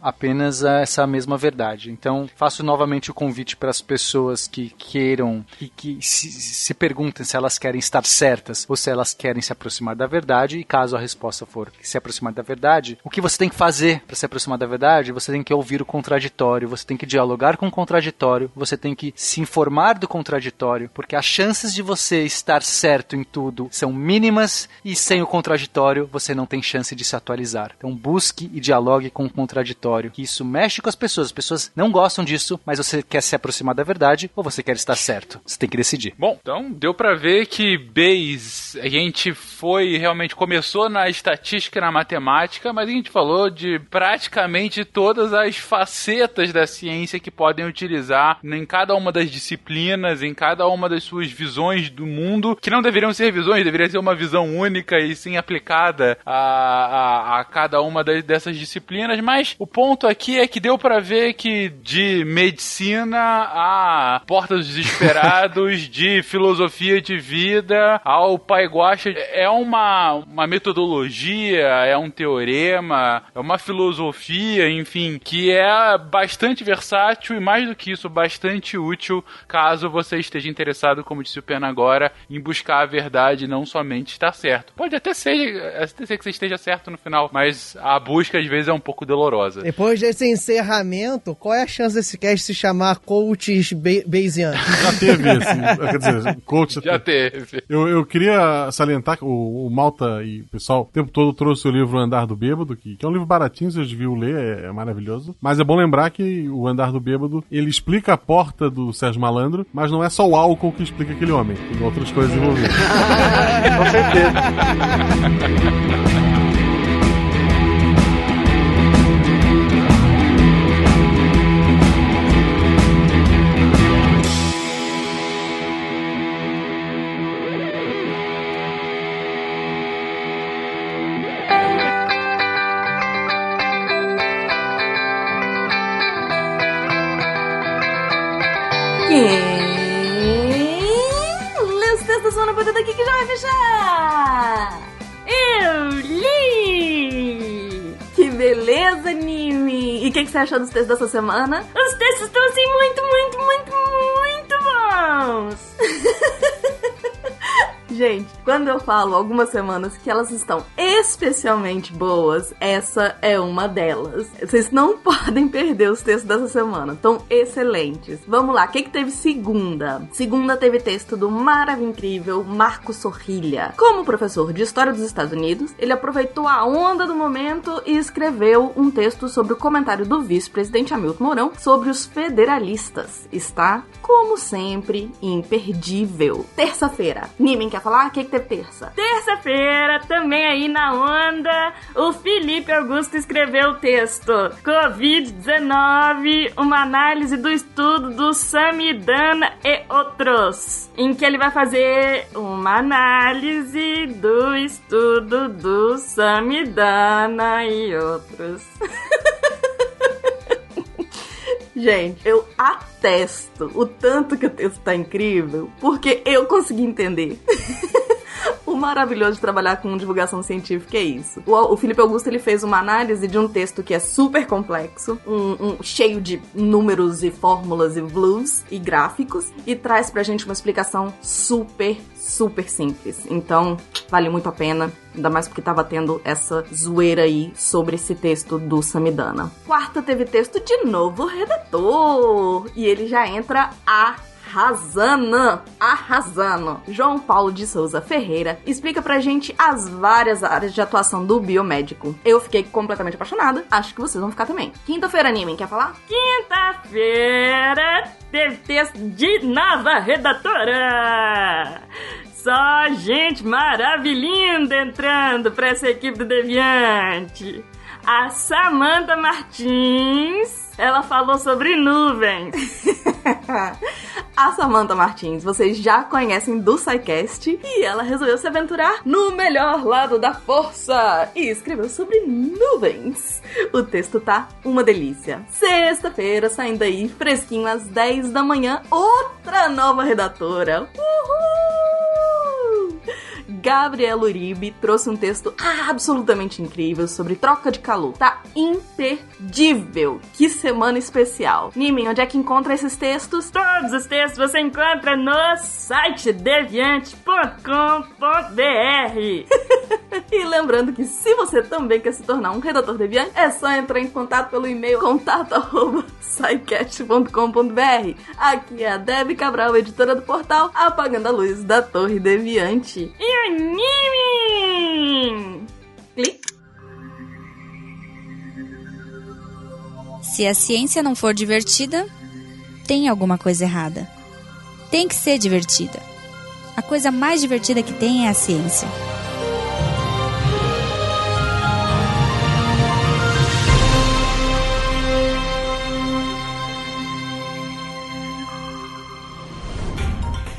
apenas essa mesma verdade. Então, faço novamente o convite para as pessoas que queiram e que se, se perguntem se elas querem estar certas ou se elas querem se aproximar da verdade, e caso a resposta for se aproximar da verdade, o que você tem que fazer para se aproximar da verdade? Você tem que ouvir o contraditório, você tem que dialogar com o contraditório, você tem que se informar do contraditório, porque as chances de você estar certo em tudo são mínimas e sem o contraditório você não tem chance de se atualizar. Então busque e dialogue com contraditório, que isso mexe com as pessoas. As pessoas não gostam disso, mas você quer se aproximar da verdade ou você quer estar certo. Você tem que decidir. Bom, então deu pra ver que Bayes, a gente foi realmente começou na estatística e na matemática, mas a gente falou de praticamente todas as facetas da ciência que podem utilizar em cada uma das disciplinas, em cada uma das suas visões do mundo, que não deveriam ser visões, deveria ser uma visão única e sim aplicada a, a, a cada uma das- dessas disciplinas, mas o ponto aqui é que deu pra ver que de medicina a Porta dos Desesperados, de filosofia de vida ao Pai Guaxa, é uma, uma metodologia, é um teorema, é uma filosofia, enfim, que é bastante versátil e mais do que isso, bastante útil caso você esteja interessado, como disse o Pena agora, em buscar a verdade, não somente estar certo. Pode até ser, até ser que você esteja certo no final, mas a busca às vezes é um pouco dolorosa. Depois desse encerramento, qual é a chance desse cast se chamar Coaches Be- Bayesianos? Já teve esse. Quer dizer, coach. Já teve. Eu, eu queria salientar que o, o Malta e o pessoal o tempo todo trouxe o livro Andar do Bêbado, que, que é um livro baratinho, vocês deviam ler, é, é maravilhoso. Mas é bom lembrar que o Andar do Bêbado, ele explica a porta do Sérgio Malandro, mas não é só o álcool que explica aquele homem, tem outras coisas envolvidas. Com certeza. Você achou dos textos dessa semana? Os textos estão assim muito, muito, muito, muito bons! Gente, quando eu falo algumas semanas que elas estão especialmente boas, essa é uma delas. Vocês não podem perder os textos dessa semana, estão excelentes. Vamos lá, o que, que teve segunda? Segunda teve texto do maravilhoso incrível Marco Sorrilha. Como professor de História dos Estados Unidos, ele aproveitou a onda do momento e escreveu um texto sobre o comentário do vice-presidente Hamilton Mourão sobre os federalistas. Está, como sempre, imperdível. Terça-feira, Nimen quer falar? O que, que teve terça? Terça-feira, também aí na onda, o Felipe Augusto escreveu o texto Covid-19, uma análise do estudo do Samidana e outros, em que ele vai fazer uma análise do estudo do Samidana e outros. Gente, eu atesto o tanto que o texto tá incrível, porque eu consegui entender. o maravilhoso de trabalhar com divulgação científica é isso. O, o Felipe Augusto ele fez uma análise de um texto que é super complexo, um, um- cheio de números e fórmulas e blues e gráficos, e traz pra gente uma explicação super, super simples. Então, vale muito a pena. Ainda mais porque tava tendo essa zoeira aí sobre esse texto do Samidana. Quarta teve texto de novo redator. E ele já entra arrasando, arrasando. João Paulo de Souza Ferreira explica pra gente as várias áreas de atuação do biomédico. Eu fiquei completamente apaixonada, acho que vocês vão ficar também. Quinta-feira, Anime, quer falar? Quinta-feira teve texto de nova redatora. Só gente maravilhinda entrando pra essa equipe do Deviante. A Samantha Martins, ela falou sobre nuvens. A Samantha Martins, vocês já conhecem do SciCast e ela resolveu se aventurar no melhor lado da força e escreveu sobre nuvens. O texto tá uma delícia. Sexta-feira, saindo aí fresquinho às 10 da manhã, outra nova redatora. Uhul! Gabriela Uribe trouxe um texto absolutamente incrível sobre troca de calor. Tá imperdível. Que semana especial. Nimin, onde é que encontra esses textos? Todos os textos você encontra no site deviante.com.br. E lembrando que se você também quer se tornar um redator deviante, é só entrar em contato pelo e-mail contato@scicast.com.br. Aqui é a Debbie Cabral, editora do portal Apagando a Luz da Torre Deviante. E anime! Se a ciência não for divertida, tem alguma coisa errada. Tem que ser divertida. A coisa mais divertida que tem é a ciência.